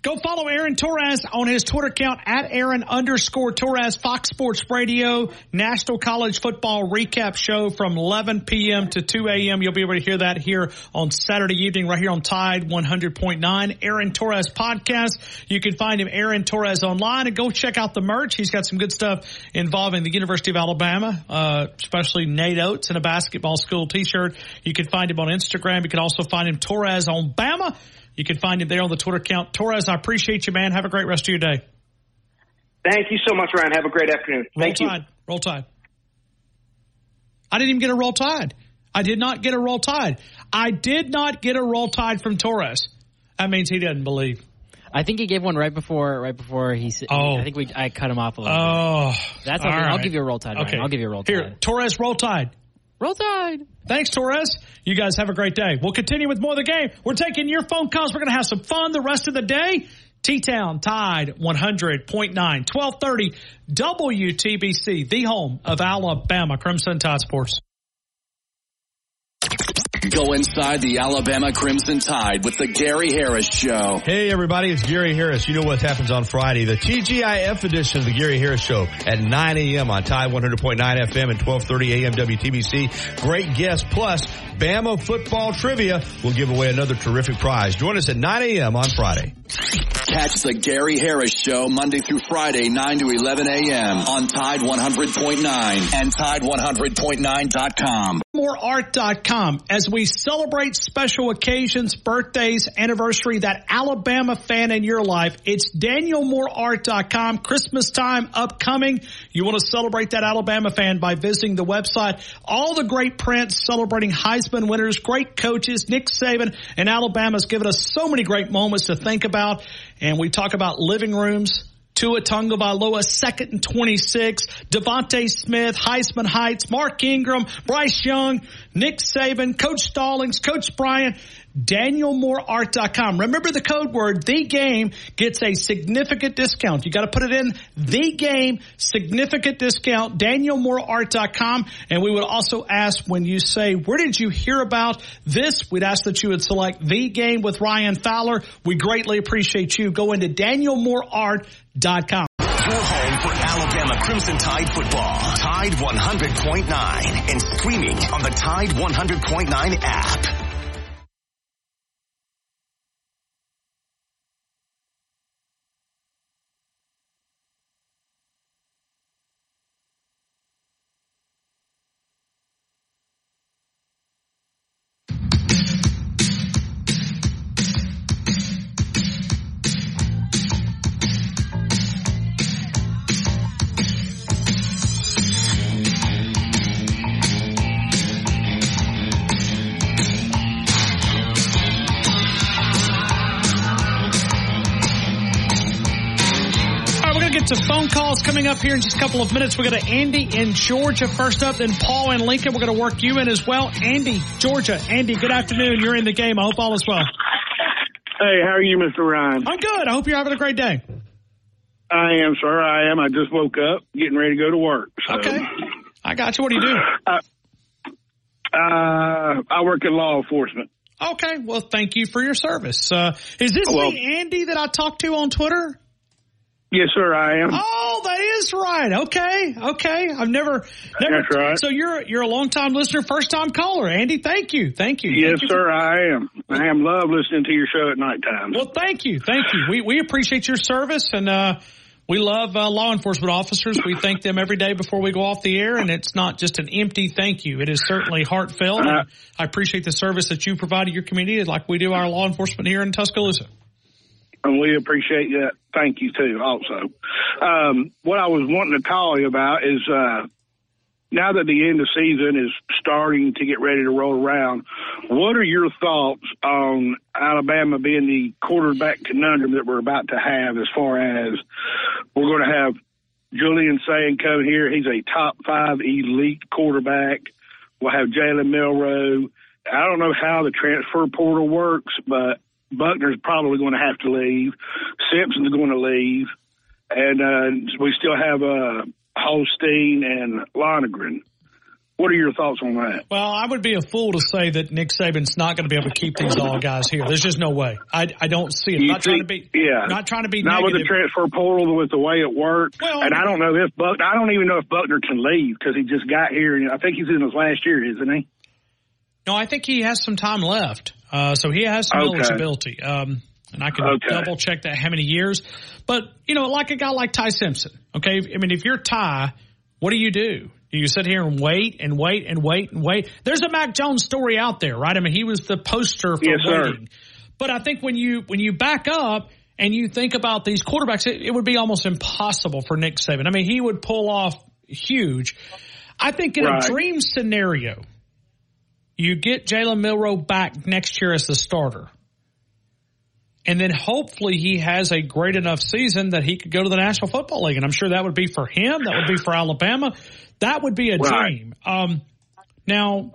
Go follow Aaron Torres on his Twitter account at Aaron underscore Torres, Fox Sports Radio, National College Football Recap Show from 11 p.m. to 2 a.m. You'll be able to hear that here on Saturday evening right here on Tide 100.9. Aaron Torres podcast. You can find him Aaron Torres online and go check out the merch. He's got some good stuff involving the University of Alabama, uh, especially Nate Oats in a basketball school t-shirt. You can find him on Instagram. You can also find him Torres on Bama. You can find him there on the Twitter account. Torres, I appreciate you, man. Have a great rest of your day. Thank you so much, Ryan. Have a great afternoon. Roll Thank you. Roll Tide. I didn't even get a roll tide. I did not get a roll tide. I did not get a roll tide from Torres. That means he doesn't believe. I think he gave one right before right before he. s- Oh. I think we I cut him off a little. Oh, bit. That's all okay. I'll give you a roll tide. Ryan. Okay. I'll give you a roll tide. Here. Torres, roll tide. Roll tide. Thanks, Torres. You guys have a great day. We'll continue with more of the game. We're taking your phone calls. We're going to have some fun the rest of the day. T-Town Tide 100.9, 1230 WTBC, the home of Alabama Crimson Tide Sports. Go inside the Alabama Crimson Tide with the Gary Harris Show. Hey everybody, it's Gary Harris. You know what happens on Friday. The TGIF edition of the Gary Harris Show at 9 a.m. on Tide 100.9 FM and 1230 AM WTBC. Great guests plus Bama football trivia We'll give away another terrific prize. Join us at 9 a.m. on Friday. Catch the Gary Harris Show Monday through Friday, 9 to 11 a.m. on Tide 100.9 and Tide100.9.com. mooreart.com as we celebrate special occasions, birthdays, anniversary, that Alabama fan in your life. It's danielmooreart.com. Christmas time upcoming. You want to celebrate that Alabama fan by visiting the website. All the great prints celebrating Heisman winners, great coaches, Nick Saban and Alabama's given us so many great moments to think about. And we talk about living rooms, Tua Tagovailoa, second and 26. DeVonta Smith, Heisman Heights, Mark Ingram, Bryce Young, Nick Saban, Coach Stallings, Coach Bryant, DanielMooreArt.com. Remember the code word, the game gets a significant discount. You got to put it in the game, significant discount, DanielMooreArt.com. And we would also ask when you say, where did you hear about this? We'd ask that you would select the game with Ryan Fowler. We greatly appreciate you. Go into DanielMooreArt.com. Your home for Alabama Crimson Tide football. Tide 100.9 and streaming on the Tide 100.9 app. All right, we're going to get to phone calls coming up here in just a couple of minutes. We're going to Andy in Georgia first up, then Paul in Lincoln. We're going to work you in as well. Andy, Georgia. Andy, good afternoon. You're in the game. I hope all is well. Hey, how are you, Mr. Ryan? I'm good. I hope you're having a great day. I am, sir. I am. I just woke up, getting ready to go to work. So. Okay. I got you. What do you do? Uh, uh, I work in law enforcement. Okay. Well, thank you for your service. Uh, is this Well- the Andy that I talked to on Twitter? Yes, sir. I am. Oh, that is right. Okay. Okay. I've never, never. That's right. So you're, you're a long time listener, first time caller. Andy, thank you. Thank you. Yes, Thank you sir. I am. I am. Love listening to your show at night nighttime. Well, thank you, thank you. We we appreciate your service, and uh, we love uh, law enforcement officers. We thank them every day before we go off the air, and it's not just an empty thank you. It is certainly heartfelt. Uh, I appreciate the service that you provide to your community, like we do our law enforcement here in Tuscaloosa. And we appreciate that. Thank you too. Also, um, what I was wanting to call you about is uh, now that the end of season is starting to get ready to roll around, what are your thoughts on Alabama being the quarterback conundrum that we're about to have as far as we're going to have Julian Sayin come here. He's a top five elite quarterback. We'll have Jalen Milroe. I don't know how the transfer portal works, but Buckner's probably going to have to leave. Simpson's going to leave. And uh, we still have uh, Holstein and Lonergan. What are your thoughts on that? Well, I would be a fool to say that Nick Saban's not going to be able to keep these all guys here. There's just no way. I, I don't see it. You not trying to be yeah. not trying to be Not with the transfer portal, with the way it worked. Well, and I don't know if Buck. I don't even know if Buckner can leave because he just got here. And I think he's in his last year, isn't he? No, I think he has some time left. Uh, so he has some Okay. eligibility. Um, and I can Okay. double check that how many years. But, you know, like a guy like Ty Simpson, okay? I mean, if you're Ty, what do you do? Do you sit here and wait and wait and wait and wait? There's a Mac Jones story out there, right? I mean, he was the poster for Yes, sir. But I think when you when you back up and you think about these quarterbacks, it, it would be almost impossible for Nick Saban. I mean, he would pull off huge. I think in Right. a dream scenario, you get Jalen Milroe back next year as the starter. And then hopefully he has a great enough season that he could go to the National Football League. And I'm sure that would be for him. That would be for Alabama. That would be a Right. dream. Um, now,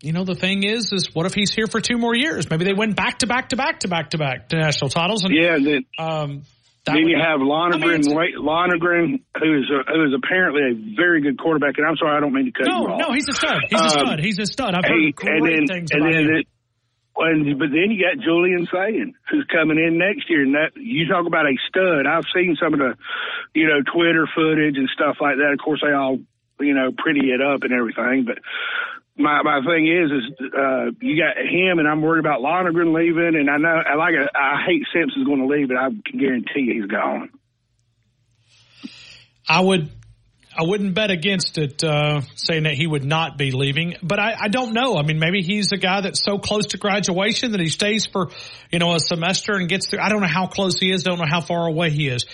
you know, the thing is, is what if he's here for two more years? Maybe they win back to back to back to back to back to national titles. And, Yeah. Then, um, that then you have Lonergan, Wait- Lonergan, who is a, who is apparently a very good quarterback. And I'm sorry, I don't mean to cut you off. no, he's a stud. He's a Um, stud. He's a stud. I've heard Hey, great and then, things and about then him. it, and, but then you got Julian Sayin, who's coming in next year, and that you talk about a stud. I've seen some of the, you know, Twitter footage and stuff like that. Of course, they all, you know, pretty it up and everything. But my my thing is, is uh, you got him, and I'm worried about Lonergan leaving, and I know I like it. I hate Simpson's going to leave, but I can guarantee you he's gone. I would I wouldn't bet against it, uh, saying that he would not be leaving, but I, I don't know. I mean, maybe he's a guy that's so close to graduation that he stays for, you know, a semester and gets through. I don't know how close he is. Don't know how far away he is,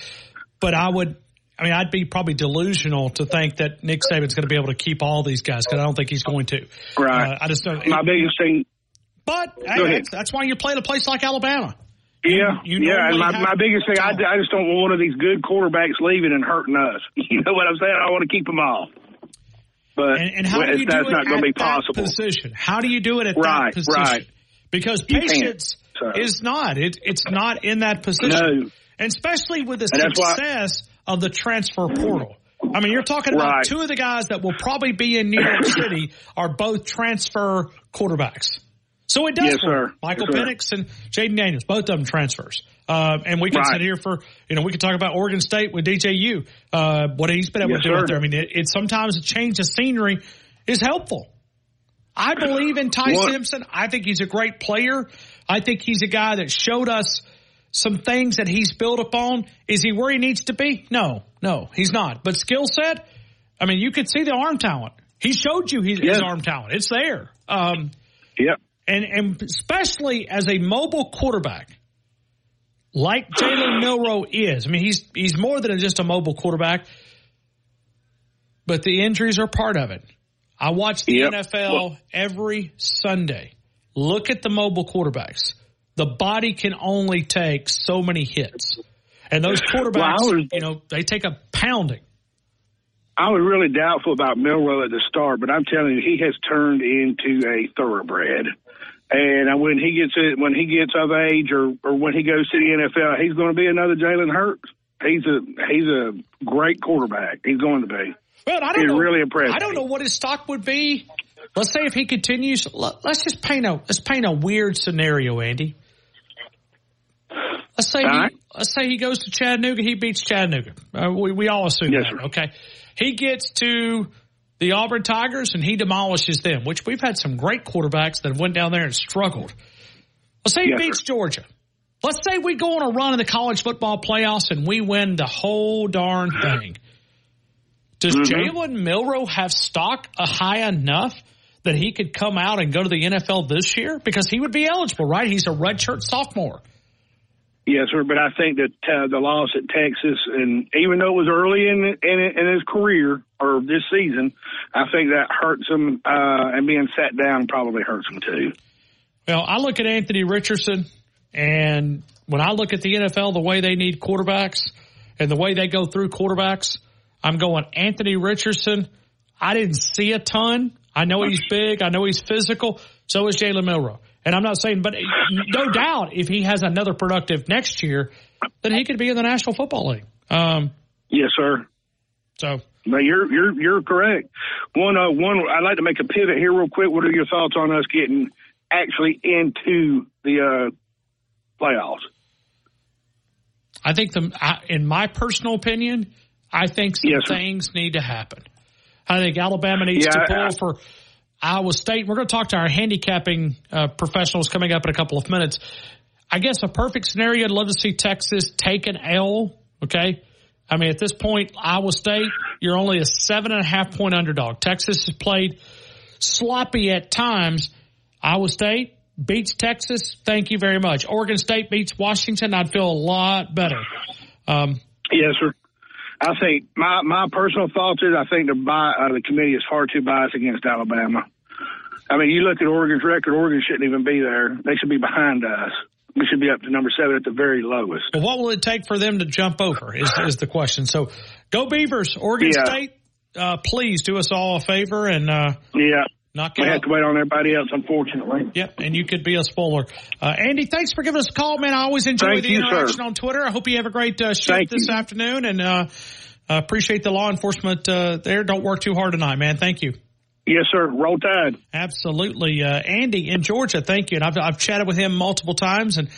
but I would, I mean, I'd be probably delusional to think that Nick Saban's going to be able to keep all these guys because I don't think he's going to. Right. Uh, I just don't. My biggest thing. But hey, that's, that's why you play at a place like Alabama. Yeah, You yeah, and my, my biggest thing, I, I just don't want one of these good quarterbacks leaving and hurting us. [LAUGHS] You know what I'm saying? I want to keep them all. But And, and how do you that's do it not going at to be that possible. position? How do you do it at Right, that position? right. Because patience So- is not. It, it's not in that position. No. And especially with the And success of the transfer portal. I mean, you're talking about Right. two of the guys that will probably be in New York City are both transfer quarterbacks. So it does Yes, work. sir. Michael Yes, sir. Penix and Jayden Daniels, both of them transfers. Uh, and we can Right. sit here for, you know, we could talk about Oregon State with DJU, uh, what he's been able Yes, to do out there. I mean, it, it sometimes a change of scenery is helpful. I believe in Ty What- Simpson. I think he's a great player. I think he's a guy that showed us some things that he's built upon. Is he where he needs to be? No, no, he's not. But skill set, I mean, you could see the arm talent. He showed you his, his arm talent. It's there. Um, Yep. and, and especially as a mobile quarterback, like Jalen Milroe is. I mean, he's he's more than just a mobile quarterback, but the injuries are part of it. I watch the Yep. NFL every Sunday. Look at the mobile quarterbacks. The body can only take so many hits, and those quarterbacks, Well, was- you know, they take a pounding. I was really doubtful about Milroe at the start, but I'm telling you, he has turned into a thoroughbred. And when he gets it, when he gets of age, or or when he goes to the NFL, he's going to be another Jalen Hurts. He's a he's a great quarterback. He's going to be. Well, I don't He's know. really impressed I don't know what his stock would be. Let's say if he continues. let- Let's just paint a let's paint a weird scenario, Andy. Let's say All he, let's say he goes to Chattanooga. He beats Chattanooga. Uh, we we all assume Yes, that. sir. Okay, he gets to the Auburn Tigers and he demolishes them. Which we've had some great quarterbacks that went down there and struggled. Let's say he Yes, beats Georgia. Let's say we go on a run in the college football playoffs and we win the whole darn thing. Does mm-hmm. Jalen Milroe have stock high enough that he could come out and go to the NFL this year? Because he would be eligible, right? He's a redshirt sophomore. Yes, sir. But I think that uh, the loss at Texas, and even though it was early in in, in his career or this season, I think that hurts him. Uh, and being sat down probably hurts him too. Well, I look at Anthony Richardson, and when I look at the NFL, the way they need quarterbacks and the way they go through quarterbacks, I'm going Anthony Richardson. I didn't see a ton. I know he's big. I know he's physical. So is Jalen Milroe. And I'm not saying, but no doubt if he has another productive next year, then he could be in the National Football League. Um, yes, sir. So, but you're you're you're correct. One uh, one. I'd like to make a pivot here real quick. What are your thoughts on us getting actually into the uh, playoffs? I think the, in my personal opinion, I think some yes, things need to happen. I think Alabama needs yeah, to pull I, for Iowa State. We're going to talk to our handicapping uh, professionals coming up in a couple of minutes. I guess a perfect scenario. I'd love to see Texas take an L. Okay. I mean, at this point, Iowa State, you're only a seven and a half point underdog. Texas has played sloppy at times. Iowa State beats Texas. Thank you very much. Oregon State beats Washington. I'd feel a lot better. Um, yes, sir. I think my my personal thoughts is I think the buy, uh, the committee is far too biased against Alabama. I mean, you look at Oregon's record. Oregon shouldn't even be there. They should be behind us. We should be up to number seven at the very lowest. Well, what will it take for them to jump over? Is is the question. So, go Beavers, Oregon yeah. State. Uh, please do us all a favor and uh, yeah. Knock we have to wait on everybody else, unfortunately. Yep, and you could be a spoiler. Uh, Andy, thanks for giving us a call, man. I always enjoy Thank the you, interaction sir. on Twitter. I hope you have a great uh, shift this you. afternoon, and uh, appreciate the law enforcement uh, there. Don't work too hard tonight, man. Thank you. Yes, sir. Roll Tide. Absolutely, uh, Andy in Georgia. Thank you, and I've, I've chatted with him multiple times, and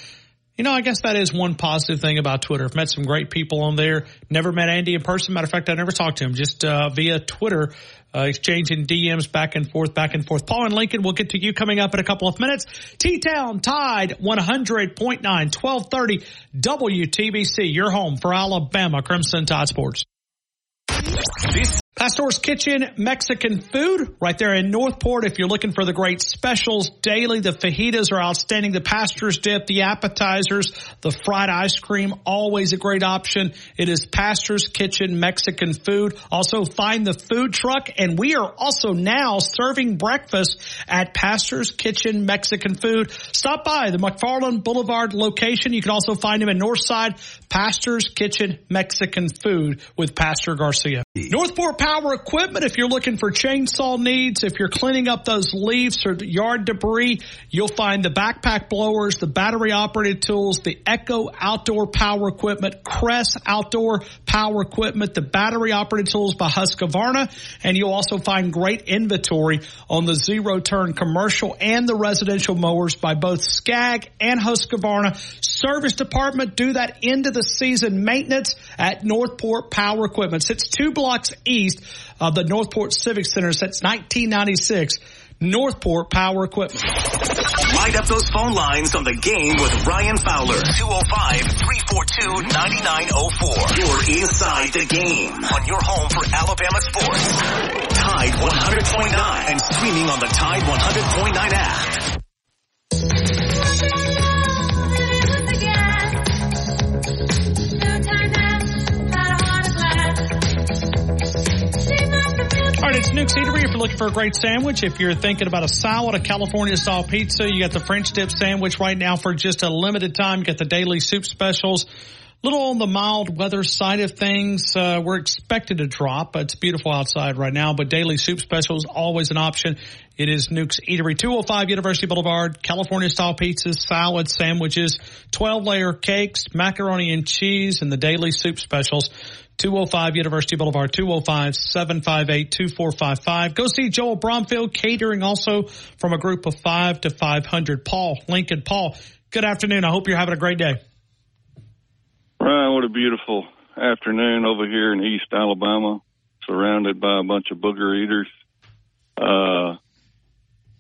you know, I guess that is one positive thing about Twitter. I've met some great people on there. Never met Andy in person. Matter of fact, I never talked to him, just uh, via Twitter, uh, exchanging DMs back and forth, back and forth. Paul and Lincoln, we'll get to you coming up in a couple of minutes. T-Town Tide 100.9, 1230 WTBC, your home for Alabama Crimson Tide Sports. This Pastor's Kitchen Mexican food right there in Northport. If you're looking for the great specials daily, the fajitas are outstanding. The pastor's dip, the appetizers, the fried ice cream, always a great option. It is Pastor's Kitchen Mexican food. Also find the food truck and we are also now serving breakfast at Pastor's Kitchen Mexican food. Stop by the McFarland Boulevard location. You can also find him in Northside Pastor's Kitchen Mexican food with Pastor Garcia. Northport Power Equipment, if you're looking for chainsaw needs, if you're cleaning up those leaves or yard debris, you'll find the backpack blowers, the battery operated tools, the Echo outdoor power equipment, Crest outdoor power equipment, the battery operated tools by Husqvarna, and you'll also find great inventory on the zero turn commercial and the residential mowers by both Scag and Husqvarna. Service department do that end of the season maintenance at Northport Power Equipment. Sits two blocks east of the Northport Civic Center since 1996. Northport Power Equipment. Light up those phone lines on the game with Ryan Fowler. 205-342-9904. You're inside the game on your home for Alabama sports. Tide 100.9 and streaming on the Tide 100.9 app. All right, it's Nuke's Eatery. If you're looking for a great sandwich, if you're thinking about a salad, a California style pizza, you got the French dip sandwich right now for just a limited time. You got the daily soup specials. Little on the mild weather side of things. Uh, we're expected to drop. It's beautiful outside right now, but daily soup specials always an option. It is Nuke's Eatery, 205 University Boulevard, California style pizzas, salads, sandwiches, 12 layer cakes, macaroni and cheese, and the daily soup specials. 205 University Boulevard, 205-758-2455. Go see Joel Bromfield catering also from a group of five to 500. Paul, Lincoln, Paul, good afternoon. I hope you're having a great day. Ryan, what a beautiful afternoon over here in East Alabama, surrounded by a bunch of booger eaters. Uh,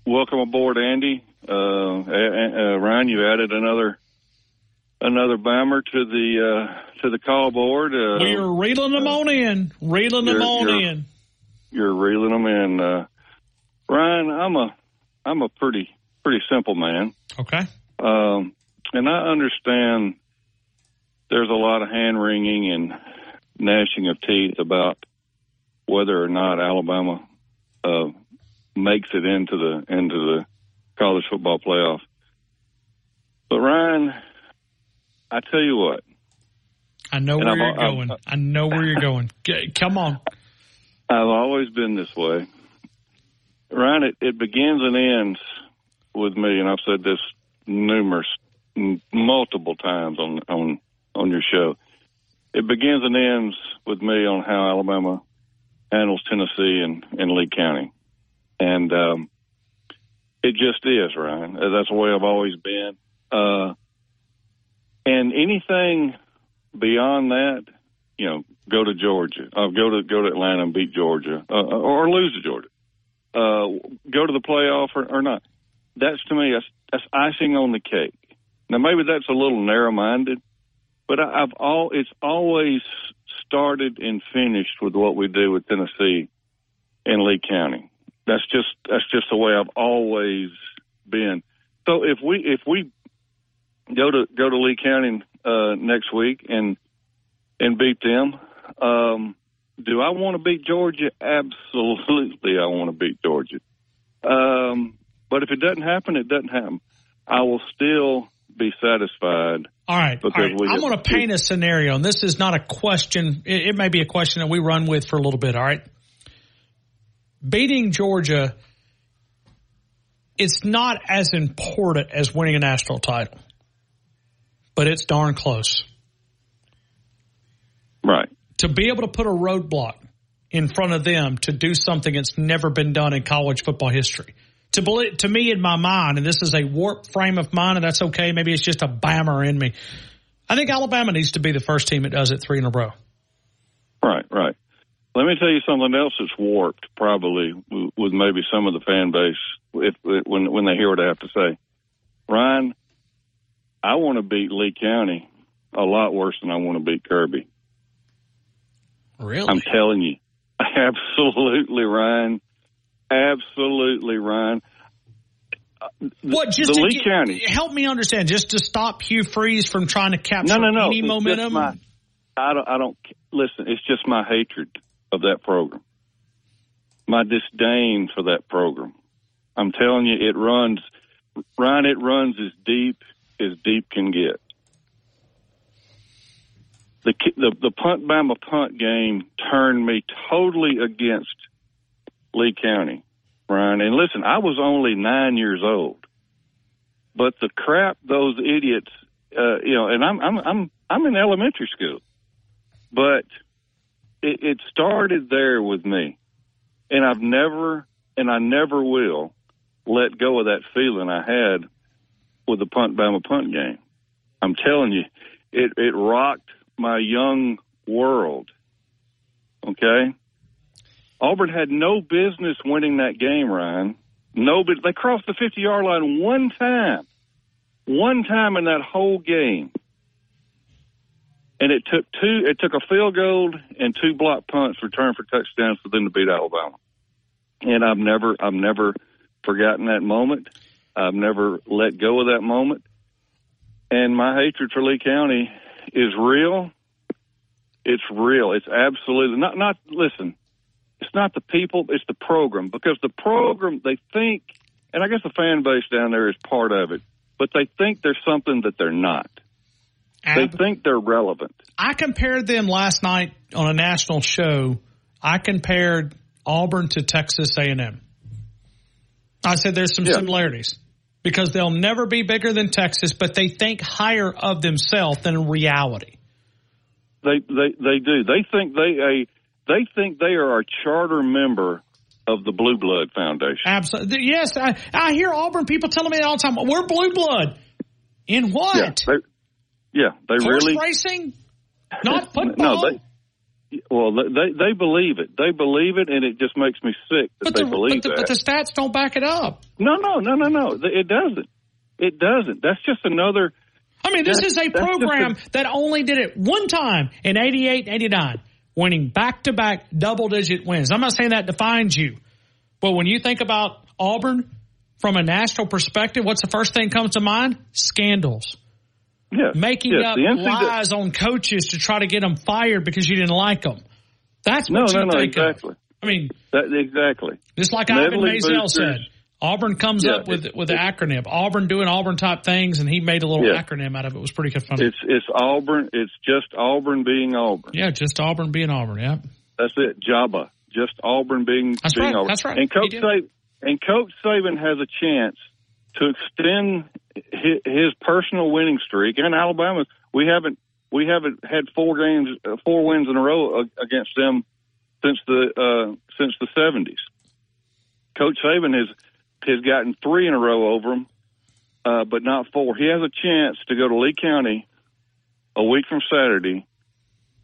welcome aboard, Andy. Uh, uh, Ryan, you added another another Bammer to the uh, to the call board. Uh, We're reeling them on in, reeling them on you're- in. you're reeling them in. Uh, Ryan, I'm a I'm a pretty pretty simple man. Okay. Um, and I understand there's a lot of hand wringing and gnashing of teeth about whether or not Alabama uh, makes it into the into the college football playoff. But Ryan, I tell you what, I know where I'm- you're I'm- going. I know where you're going. [LAUGHS] Come on. I've always been this way. Ryan, it, it begins and ends with me, and I've said this numerous, m- multiple times on on on your show. It begins and ends with me on how Alabama handles Tennessee and, and Lee County, and um, it just is, Ryan. That's the way I've always been. Uh, and anything beyond that, you know, go to Georgia, uh, go to go to Atlanta and beat Georgia, uh, or lose to Georgia, uh, go to the playoff or, or not. That's to me that's that's icing on the cake. Now maybe that's a little narrow-minded, but I, I've all it's always started and finished with what we do with Tennessee and Lee County. That's just that's just the way I've always been. So if we if we go to go to Lee County uh, next week and and beat them. Um, do I want to beat Georgia? Absolutely, I want to beat Georgia. Um, but if it doesn't happen, it doesn't happen. I will still be satisfied. All right. All right. I'm going to paint a scenario, and this is not a question. It, it may be a question that we run with for a little bit. All right. Beating Georgia, it's not as important as winning a national title, but it's darn close. Right. To be able to put a roadblock in front of them to do something that's never been done in college football history. To believe, to me, in my mind, and this is a warped frame of mind, and that's okay. Maybe it's just a bammer in me. I think Alabama needs to be the first team that does it three in a row. Right, right. Let me tell you something else that's warped, probably with maybe some of the fan base, if when when they hear what I have to say. Ryan, I want to beat Lee County a lot worse than I want to beat Kirby. Really? I'm telling you, [LAUGHS] absolutely, Ryan. Absolutely, Ryan. What? Just Lee get- County? Help me understand. Just to stop Hugh Freeze from trying to capture No, no, no. any It's momentum. my- I don't. I don't. Listen, it's just my hatred of that program, my disdain for that program. I'm telling you, it runs, Ryan. It runs as deep as deep can get. The the the punt Bama punt game turned me totally against Lee County, Ryan. And listen, I was only nine years old, but the crap those idiots, uh, you know, and I'm I'm I'm I'm in elementary school, but it, it started there with me, and I've never and I never will let go of that feeling I had with the punt Bama punt game. I'm telling you, it it rocked my young world. Okay. Auburn had no business winning that game, Ryan. No, but they crossed the 50 yard line one time, one time in that whole game. And it took two, it took a field goal and two block punts returned for touchdowns for them to beat Alabama. And I've never, I've never forgotten that moment. I've never let go of that moment. And my hatred for Lee County is real. It's real. It's absolutely not, not, listen, it's not the people, it's the program because the program, they think, and I guess the fan base down there is part of it, but they think there's something that they're not. They think they're relevant. I compared them last night on a national show. I compared Auburn to Texas A&M. I said there's some similarities because they'll never be bigger than Texas, but they think higher of themselves than reality. They they they do. They think they a they think they are a charter member of the Blue Blood Foundation. Absolutely. Yes, I, I hear Auburn people telling me all the time. We're blue blood. In what? Yeah, they, yeah, they really racing? Not football? [LAUGHS] no. They, well, they they believe it. They believe it, and it just makes me sick that but, they the, believe but, the, that. but the stats don't back it up. No, no, no, no, no. It doesn't. It doesn't. That's just another. I mean, this is a program a- that only did it one time in 88 89, winning back to back double digit wins. I'm not saying that defines you, but when you think about Auburn from a national perspective, what's the first thing that comes to mind? Scandals. Yeah. Making Yes, up lies on coaches to try to get them fired because you didn't like them. That's what no, you no, think exactly. of. I mean, That, exactly. just like Ivan Maisel said, Auburn comes Yeah, up with it- with the acronym. Auburn doing Auburn type things, and he made a little Yeah. acronym out of it. It was pretty good fun. It's it's Auburn. It's just Auburn being Auburn. Yeah, just Auburn being Auburn. Yeah. That's it. Jabba. Just Auburn being That's being right. Auburn. That's right. And Coach. Saban and Coach Saban has a chance to extend his, personal winning streak. And Alabama, we haven't we haven't had four games, uh, four wins in a row against them since the uh, since the seventies. Coach Saban has has gotten three in a row over them, uh, but not four. He has a chance to go to Lee County a week from Saturday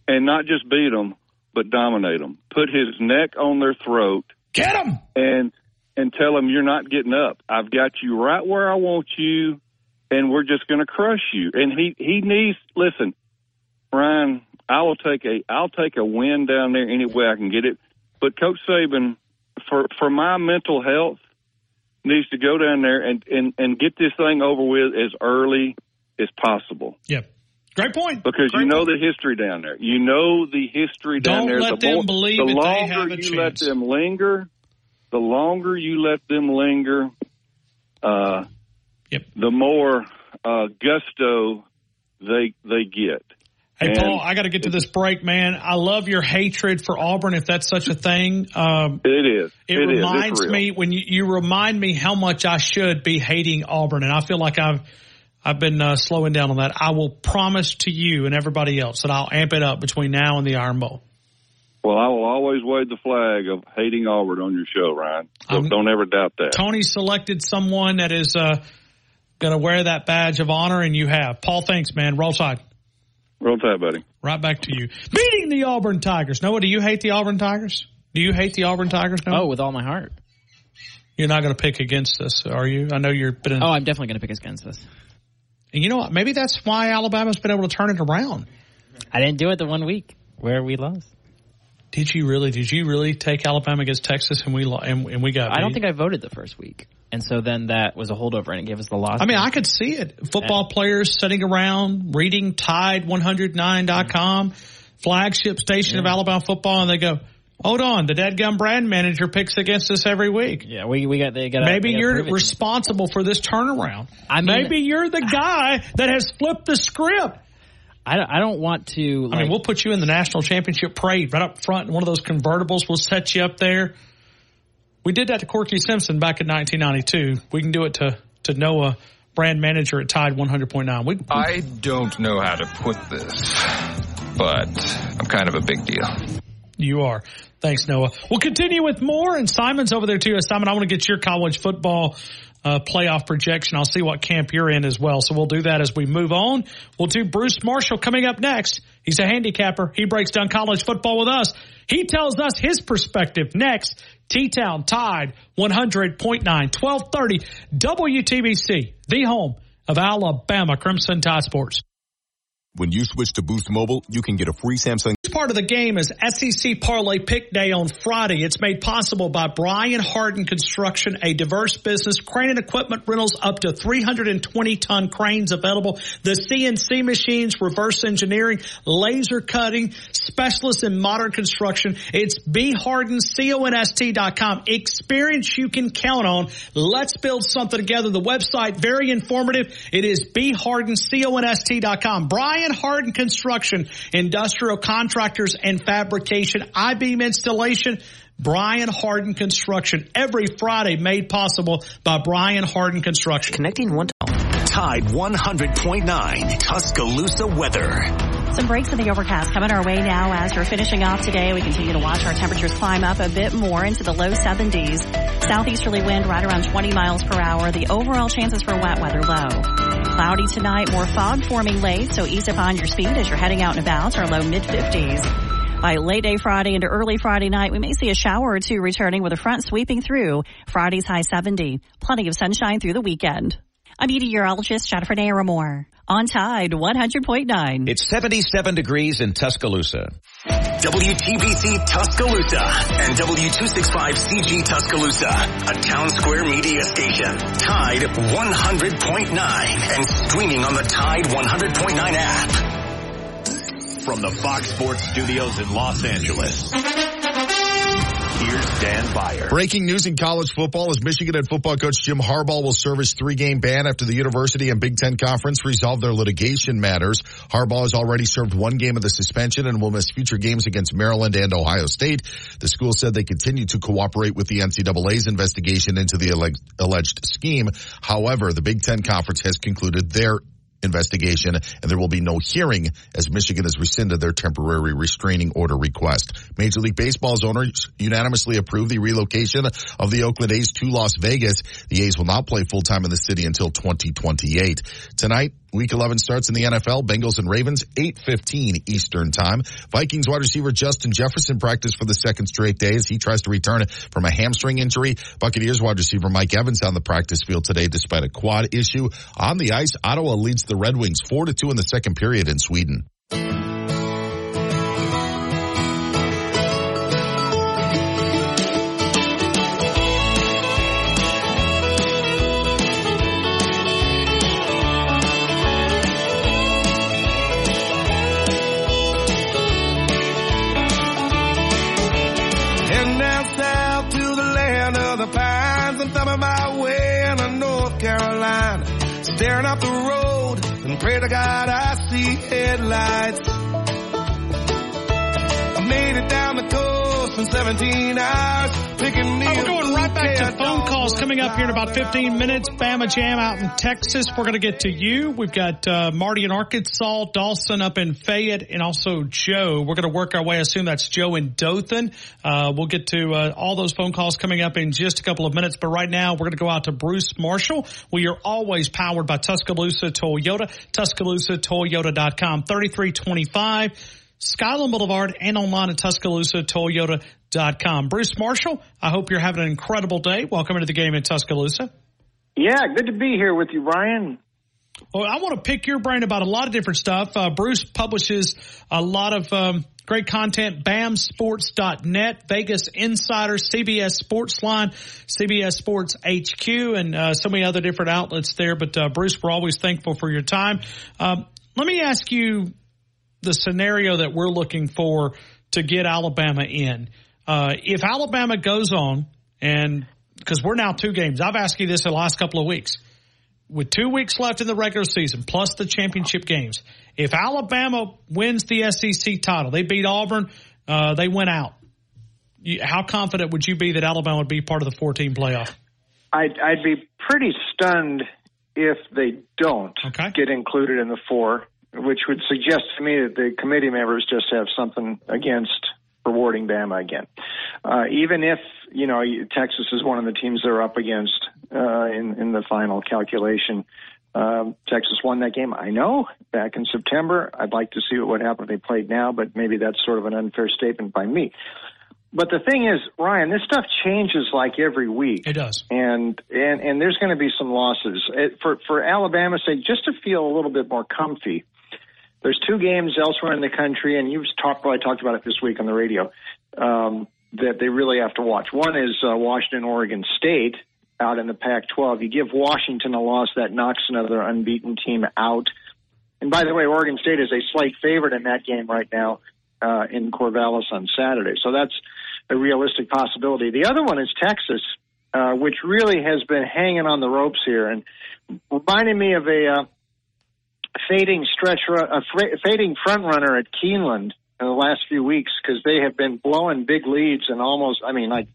and not just beat them, but dominate them. Put his neck on their throat. Get them and and tell them you're not getting up. I've got you right where I want you, and we're just going to crush you. And he he needs listen, Ryan. I will take a I'll take a win down there any way I can get it. But Coach Saban, for for my mental health, needs to go down there and and and get this thing over with as early as possible. Yep. Great point. Because you know the history down there. You know the history down Don't there. let the them more- believe the that they longer you chance. let them linger, the longer you let them linger, uh, the more uh, gusto they they get. Hey, And Paul, I got to get to this break, man. I love your hatred for Auburn, if that's such a thing. Um, it is. It, It is. Reminds real. me when you, you remind me how much I should be hating Auburn, and I feel like I've I've been uh, slowing down on that. I will promise to you and everybody else that I'll amp it up between now and the Iron Bowl. Well, I will always wave the flag of hating Auburn on your show, Ryan. So I'm- don't ever doubt that. Tony selected someone that is uh, going to wear that badge of honor, and you have. Paul, thanks, man. Roll Tide. Roll Tide, buddy. Right back to you. Beating the Auburn Tigers. Noah, do you hate the Auburn Tigers? Do you hate the Auburn Tigers? Noah? Oh, with all my heart. You're not going to pick against us, are you? I know you're been. In, Oh, I'm definitely going to pick against us. and you know what? Maybe that's why Alabama's been able to turn it around. I didn't do it the one week where we lost. Did you really? Did you really take Alabama against Texas and we and, and we got? I don't think I voted the first week. And so then that was a holdover and it gave us the loss. I mean, I could see it. Football players sitting around reading Tide109.com, flagship station of Alabama football, and they go, "Hold on, the dead gum brand manager picks against us every week." Yeah, we we got they got. Maybe they you're prove it to me. responsible for this turnaround. I mean- Maybe you're the guy that has flipped the script. I don't, I don't want to. I mean, we'll put you in the national championship parade right up front in one of those convertibles. We'll set you up there. We did that to Corky Simpson back in 1992. We can do it to to Noah, brand manager at Tide 100.9. We, I don't know how to put this, but I'm kind of a big deal. You are. Thanks, Noah. We'll continue with more, and Simon's over there too. Simon, I want to get your college football uh, playoff projection. I'll see what camp you're in as well. So we'll do that as we move on. We'll do Bruce Marshall coming up next. He's a handicapper. He breaks down college football with us. He tells us his perspective next. T-Town Tide 100.9, 1230 WTBC, the home of Alabama Crimson Tide Sports. When you switch to Boost Mobile, you can get a free Samsung. Part of the game is SEC Parlay Pick Day on Friday. It's made possible by Brian Harden Construction, a diverse business, crane and equipment rentals up to 320 ton cranes available, the CNC machines, reverse engineering, laser cutting, specialists in modern construction. It's bhardenconst.com. Experience you can count on. Let's build something together. The website, very informative. It is bhardenconst.com. Brian Harden Construction, industrial contractors and fabrication, I-beam installation, Brian Harden Construction. Every Friday made possible by Brian Harden Construction. Connecting one. Tide 100.9 Tuscaloosa weather. Some breaks in the overcast coming our way now as we're finishing off today. We continue to watch our temperatures climb up a bit more into the low 70s. Southeasterly wind right around 20 miles per hour. The overall chances for wet weather low. Cloudy tonight, more fog forming late, so ease up on your speed as you're heading out and about. Our low mid 50s. By late day Friday into early Friday night, we may see a shower or two returning with a front sweeping through. Friday's high 70. Plenty of sunshine through the weekend. I'm meteorologist Jennifer Naramore on Tide 100.9. It's 77 degrees in Tuscaloosa. WTBC Tuscaloosa and W265CG Tuscaloosa, a town square media station. Tide 100.9 and streaming on the Tide 100.9 app. From the Fox Sports Studios in Los Angeles. Here's Dan Beyer. Breaking news in college football as Michigan head football coach Jim Harbaugh will serve his three-game ban after the university and Big Ten Conference resolve their litigation matters. Harbaugh has already served one game of the suspension and will miss future games against Maryland and Ohio State. The school said they continue to cooperate with the NCAA's investigation into the alleged scheme. However, the Big Ten Conference has concluded their investigation and there will be no hearing as Michigan has rescinded their temporary restraining order request. Major League Baseball's owners unanimously approved the relocation of the Oakland A's to Las Vegas. The A's will not play full time in the city until 2028. Tonight, Week 11 starts in the NFL. Bengals and Ravens, 8.15 Eastern time. Vikings wide receiver Justin Jefferson practiced for the second straight day as he tries to return from a hamstring injury. Buccaneers wide receiver Mike Evans on the practice field today despite a quad issue. On the ice, Ottawa leads the Red Wings 4 to 2 in the second period in Sweden. To God I see headlights. I made it down the in 17 hours, picking me oh, We're going right back to phone calls coming up here in about 15 minutes. Bama Jam out in Texas. We're going to get to you. We've got uh, Marty in Arkansas, Dawson up in Fayette, and also Joe. We're going to work our way. I assume that's Joe in Dothan. Uh, we'll get to uh, all those phone calls coming up in just a couple of minutes. But right now, we're going to go out to Bruce Marshall. We are always powered by Tuscaloosa Toyota, TuscaloosaToyota.com, 3325. Skyland Boulevard and online at TuscaloosaToyota.com. Bruce Marshall, I hope you're having an incredible day. Welcome into the game in Tuscaloosa. Yeah, good to be here with you, Ryan. Well, I want to pick your brain about a lot of different stuff. Uh, Bruce publishes a lot of um, great content. BAMSports.net, Vegas Insider, CBS Sportsline, CBS Sports HQ, and uh, so many other different outlets there. But uh, Bruce, we're always thankful for your time. Um, let me ask you the scenario that we're looking for to get Alabama in. Uh, if Alabama goes on and because we're now two games, I've asked you this the last couple of weeks. With two weeks left in the regular season, plus the championship games, if Alabama wins the SEC title, they beat Auburn, uh, they went out. You, how confident would you be that Alabama would be part of the 14 playoff? I'd, I'd be pretty stunned if they don't okay. get included in the four which would suggest to me that the committee members just have something against rewarding Bama again. Uh, even if you know Texas is one of the teams they're up against uh, in in the final calculation. Um, Texas won that game. I know back in September. I'd like to see what would happen if they played now, but maybe that's sort of an unfair statement by me. But the thing is, Ryan, this stuff changes like every week. It does, and and and there's going to be some losses it, for for Alabama's sake, just to feel a little bit more comfy there's two games elsewhere in the country, and you've talked probably talked about it this week on the radio um, that they really have to watch. One is uh, Washington, Oregon State out in the Pac-12. You give Washington a loss, that knocks another unbeaten team out. And by the way, Oregon State is a slight favorite in that game right now uh, in Corvallis on Saturday. So that's a realistic possibility. The other one is Texas, uh, which really has been hanging on the ropes here and reminding me of a uh, fading stretch, a fading front runner at Keeneland in the last few weeks because they have been blowing big leads and almost, I mean, like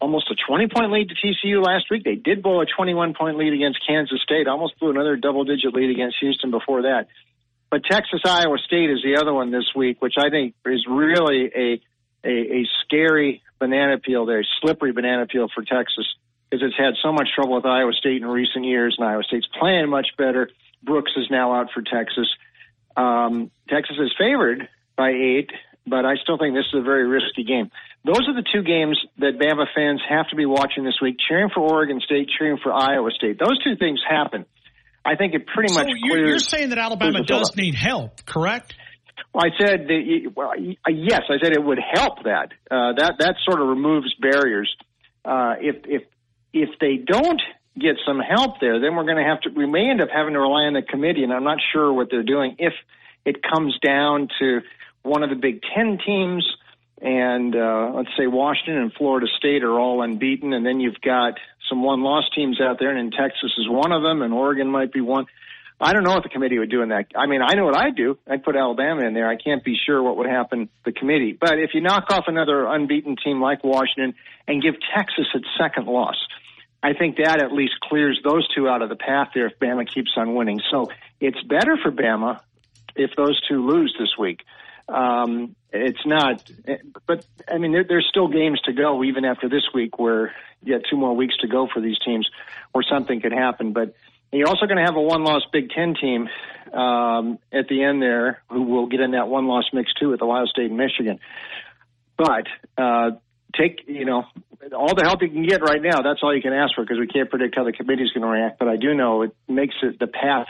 almost a 20 point lead to TCU last week. They did blow a 21 point lead against Kansas State, almost blew another double digit lead against Houston before that. But Texas Iowa State is the other one this week, which I think is really a, a, a scary banana peel there, slippery banana peel for Texas because it's had so much trouble with Iowa State in recent years and Iowa State's playing much better. Brooks is now out for Texas. Um, Texas is favored by eight, but I still think this is a very risky game. Those are the two games that Bama fans have to be watching this week, cheering for Oregon State, cheering for Iowa State. Those two things happen. I think it pretty so much you're, you're saying that Alabama does need help, correct? Well, I said that. Well, yes, I said it would help that. Uh, that that sort of removes barriers. Uh, if if if they don't get some help there, then we're going to have to. We may end up having to rely on the committee, and I'm not sure what they're doing. If it comes down to one of the Big Ten teams, and uh, let's say Washington and Florida State are all unbeaten, and then you've got some one-loss teams out there, and in Texas is one of them, and Oregon might be one. I don't know what the committee would do in that. I mean, I know what I'd do. I'd put Alabama in there. I can't be sure what would happen the committee. But if you knock off another unbeaten team like Washington and give Texas its second loss, I think that at least clears those two out of the path there if Bama keeps on winning. So it's better for Bama if those two lose this week. Um, it's not, but I mean, there, there's still games to go even after this week where you got two more weeks to go for these teams where something could happen. But you're also going to have a one-loss Big Ten team um, at the end there who will get in that one-loss mix too with Ohio State and Michigan. But uh, take you know all the help you can get right now. That's all you can ask for because we can't predict how the committee is going to react. But I do know it makes it the path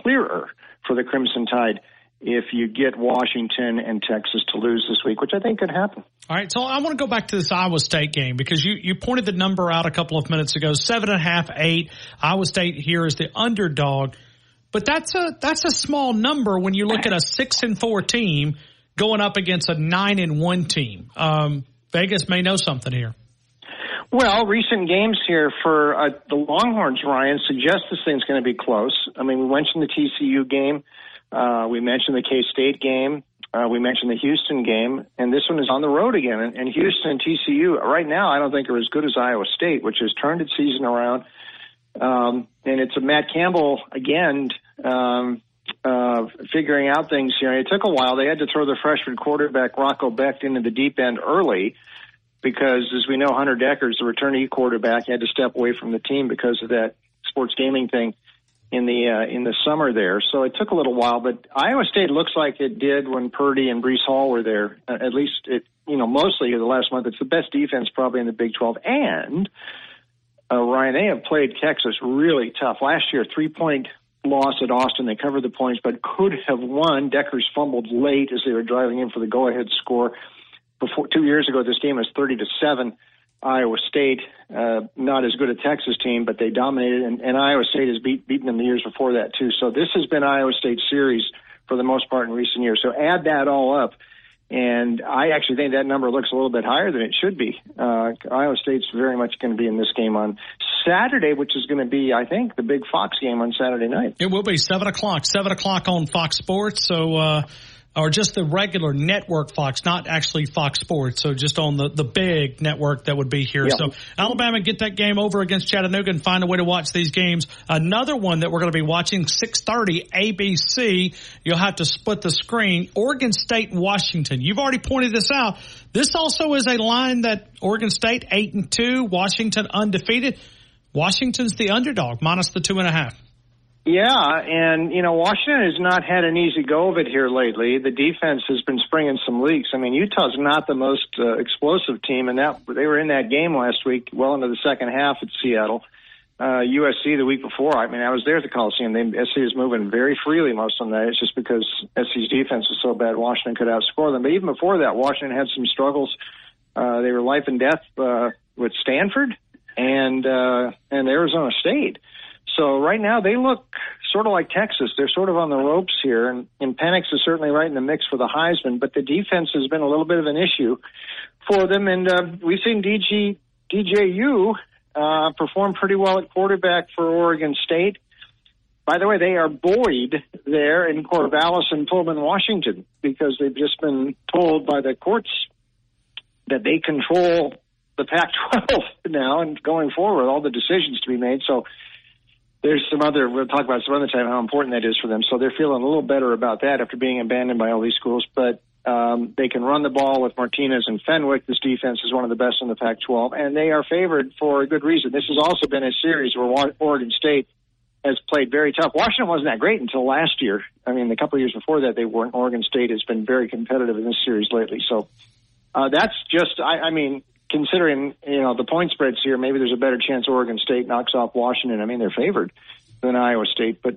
clearer for the Crimson Tide if you get Washington and Texas to lose this week, which I think could happen. All right, so I want to go back to this Iowa State game because you, you pointed the number out a couple of minutes ago, seven and a half, eight. Iowa State here is the underdog, but that's a that's a small number when you look at a six and four team going up against a nine and one team. Um, Vegas may know something here. Well, recent games here for uh, the Longhorns, Ryan, suggest this thing's going to be close. I mean, we mentioned the TCU game. Uh, we mentioned the K State game. Uh, we mentioned the Houston game, and this one is on the road again. And, and Houston TCU right now, I don't think are as good as Iowa State, which has turned its season around. Um, and it's a Matt Campbell again um, uh, figuring out things. You know, it took a while. They had to throw the freshman quarterback Rocco Becht into the deep end early because, as we know, Hunter Dekkers, the returnee quarterback, had to step away from the team because of that sports gaming thing in the uh, in the summer there. So it took a little while, but Iowa State looks like it did when Purdy and Breece Hall were there. Uh, at least it, you know, mostly the last month. It's the best defense probably in the Big 12. And uh, Ryan, they have played Texas really tough. Last year, three point loss at Austin. They covered the points, but could have won. Dekkers fumbled late as they were driving in for the go ahead score. Before two years ago, this game was 30 to seven. Iowa State, uh, not as good a Texas team, but they dominated, and, and Iowa State has beat, beaten them the years before that too. So this has been Iowa State's series for the most part in recent years. So add that all up, and I actually think that number looks a little bit higher than it should be. Uh, Iowa State's very much going to be in this game on Saturday, which is going to be, I think, the big Fox game on Saturday night. It will be seven o'clock, seven o'clock on Fox Sports. So, uh, or just the regular network Fox, not actually Fox Sports. So just on the, the big network that would be here. Yeah. So Alabama get that game over against Chattanooga and find a way to watch these games. Another one that we're going to be watching, 630 ABC. You'll have to split the screen. Oregon State Washington. You've already pointed this out. This also is a line that Oregon State eight and two, Washington undefeated. Washington's the underdog minus the two and a half. Yeah, and you know Washington has not had an easy go of it here lately. The defense has been springing some leaks. I mean, Utah's not the most uh, explosive team, and that they were in that game last week, well into the second half at Seattle. Uh, USC the week before. I mean, I was there at the Coliseum. They, SC is moving very freely most of the night. It's just because SC's defense was so bad, Washington could outscore them. But even before that, Washington had some struggles. Uh, they were life and death uh, with Stanford and uh, and Arizona State. So right now they look sort of like Texas. They're sort of on the ropes here, and, and Penix is certainly right in the mix for the Heisman. But the defense has been a little bit of an issue for them, and uh, we've seen DG DJU uh, perform pretty well at quarterback for Oregon State. By the way, they are buoyed there in Corvallis and Pullman, Washington, because they've just been told by the courts that they control the Pac-12 [LAUGHS] now and going forward, all the decisions to be made. So there's some other, we'll talk about some other time how important that is for them. So they're feeling a little better about that after being abandoned by all these schools. But um, they can run the ball with Martinez and Fenwick. This defense is one of the best in the Pac-12, and they are favored for a good reason. This has also been a series where Oregon State has played very tough. Washington wasn't that great until last year. I mean, the couple of years before that, they weren't. Oregon State has been very competitive in this series lately. So uh, that's just, I, I mean, considering you know the point spreads here, maybe there's a better chance Oregon State knocks off Washington. I mean, they're favored than Iowa State, but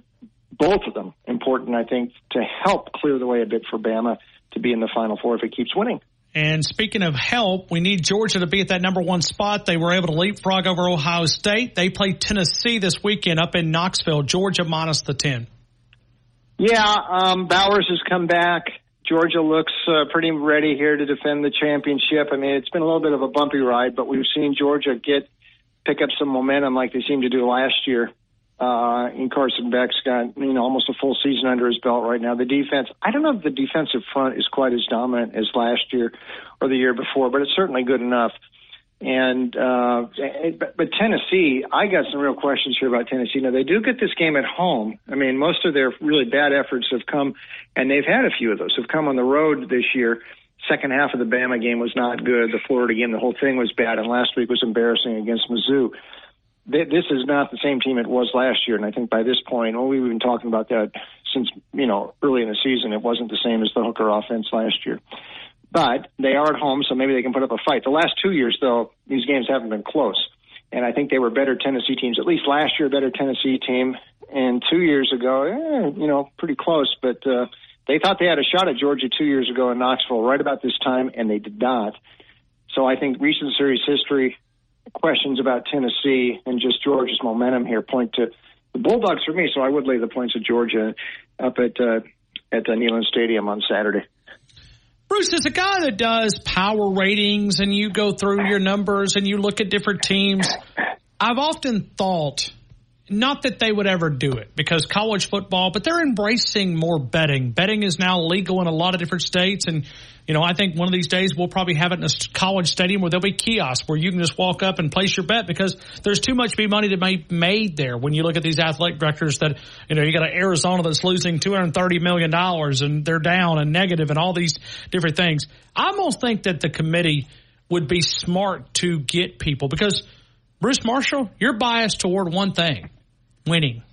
both of them important, I think, to help clear the way a bit for Bama to be in the Final Four if it keeps winning. And speaking of help, we need Georgia to be at that number one spot. They were able to leapfrog over Ohio State. They play Tennessee this weekend up in Knoxville. Georgia minus the 10. Yeah, um, Bowers has come back. Georgia looks uh, pretty ready here to defend the championship. I mean, it's been a little bit of a bumpy ride, but we've seen Georgia get pick up some momentum like they seemed to do last year. Uh, and Carson Beck's got you know almost a full season under his belt right now. The defense, I don't know if the defensive front is quite as dominant as last year or the year before, but it's certainly good enough. And uh, but, but Tennessee, I got some real questions here about Tennessee. Now they do get this game at home. I mean, most of their really bad efforts have come, and they've had a few of those have come on the road this year. Second half of the Bama game was not good. The Florida game, the whole thing was bad, and last week was embarrassing against Mizzou. This is not the same team it was last year, and I think by this point, well, we've been talking about that since you know early in the season. It wasn't the same as the Hooker offense last year but they are at home, so maybe they can put up a fight. The last two years, though, these games haven't been close, and I think they were better Tennessee teams. At least last year, a better Tennessee team, and two years ago, eh, you know, pretty close. But uh, they thought they had a shot at Georgia two years ago in Knoxville, right about this time, and they did not. So I think recent series history, questions about Tennessee, and just Georgia's momentum here point to the Bulldogs for me. So I would lay the points of Georgia up at uh, at uh, Neyland Stadium on Saturday. Bruce is a guy that does power ratings and you go through your numbers and you look at different teams. I've often thought, not that they would ever do it because college football, but they're embracing more betting. Betting is now legal in a lot of different states and you know, I think one of these days we'll probably have it in a college stadium where there'll be kiosks where you can just walk up and place your bet because there's too much money to be made there when you look at these athletic directors that, you know, you got an Arizona that's losing $230 million and they're down and negative and all these different things. I almost think that the committee would be smart to get people because Bruce Marshall, you're biased toward one thing, winning.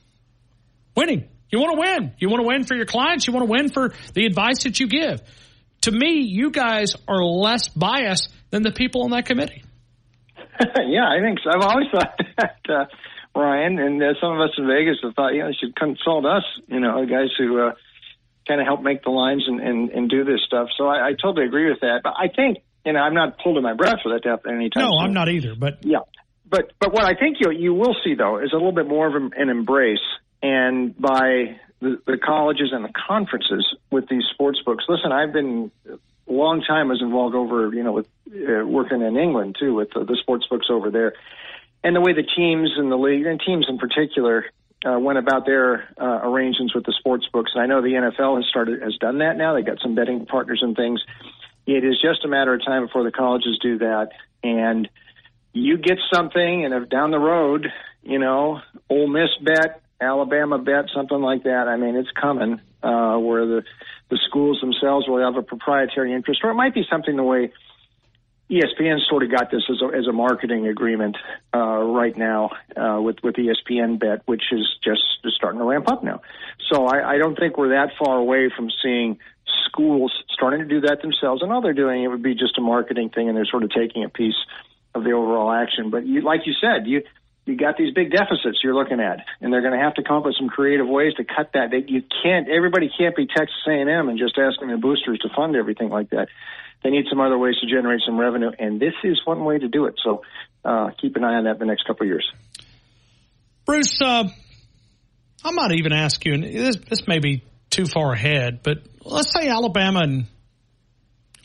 Winning. You want to win. You want to win for your clients. You want to win for the advice that you give to me, you guys are less biased than the people on that committee. [LAUGHS] yeah, I think so. I've always thought [LAUGHS] that, uh, Ryan, and uh, some of us in Vegas have thought, you know, they should consult us, you know, the guys who uh, kind of help make the lines and, and, and do this stuff. So I, I totally agree with that. But I think, you know, I'm not holding my breath for that to happen anytime No, soon. I'm not either. But yeah, but but what I think you you will see though is a little bit more of an embrace, and by the, the colleges and the conferences with these sports books. Listen, I've been a long time was involved over, you know, with uh, working in England too with the, the sports books over there, and the way the teams and the league and teams in particular uh, went about their uh, arrangements with the sports books. And I know the NFL has started has done that now. They got some betting partners and things. It is just a matter of time before the colleges do that, and you get something, and if down the road, you know, Ole Miss bet Alabama bet, something like that. I mean, it's coming uh, where the the schools themselves will have a proprietary interest, or it might be something the way ESPN sort of got this as a, as a marketing agreement uh, right now uh, with with ESPN bet, which is just starting to ramp up now. So I, I don't think we're that far away from seeing schools starting to do that themselves, and all they're doing it would be just a marketing thing, and they're sort of taking a piece of the overall action. But you, like you said, you you got these big deficits you're looking at, and they're going to have to come up with some creative ways to cut that. They, you can't. Everybody can't be Texas A&M and just asking their boosters to fund everything like that. They need some other ways to generate some revenue, and this is one way to do it. So uh, keep an eye on that the next couple of years. Bruce, uh, I might even ask you, and this, this may be too far ahead, but let's say Alabama and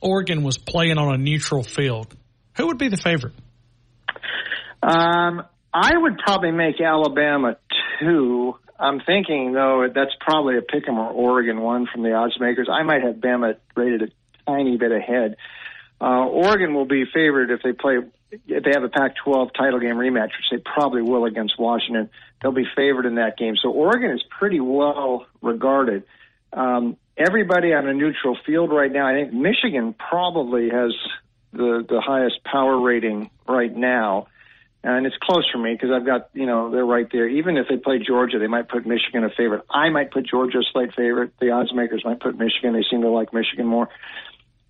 Oregon was playing on a neutral field. Who would be the favorite? Um, I would probably make Alabama two. I'm thinking though that's probably a Pick'em or Oregon one from the odds makers. I might have Bama rated a tiny bit ahead. Uh, Oregon will be favored if they play if they have a Pac-12 title game rematch, which they probably will against Washington. They'll be favored in that game. So Oregon is pretty well regarded. Um, everybody on a neutral field right now. I think Michigan probably has the the highest power rating right now and it's close for me because I've got you know they're right there. Even if they play Georgia, they might put Michigan a favorite. I might put Georgia a slight favorite. The odds makers might put Michigan. They seem to like Michigan more,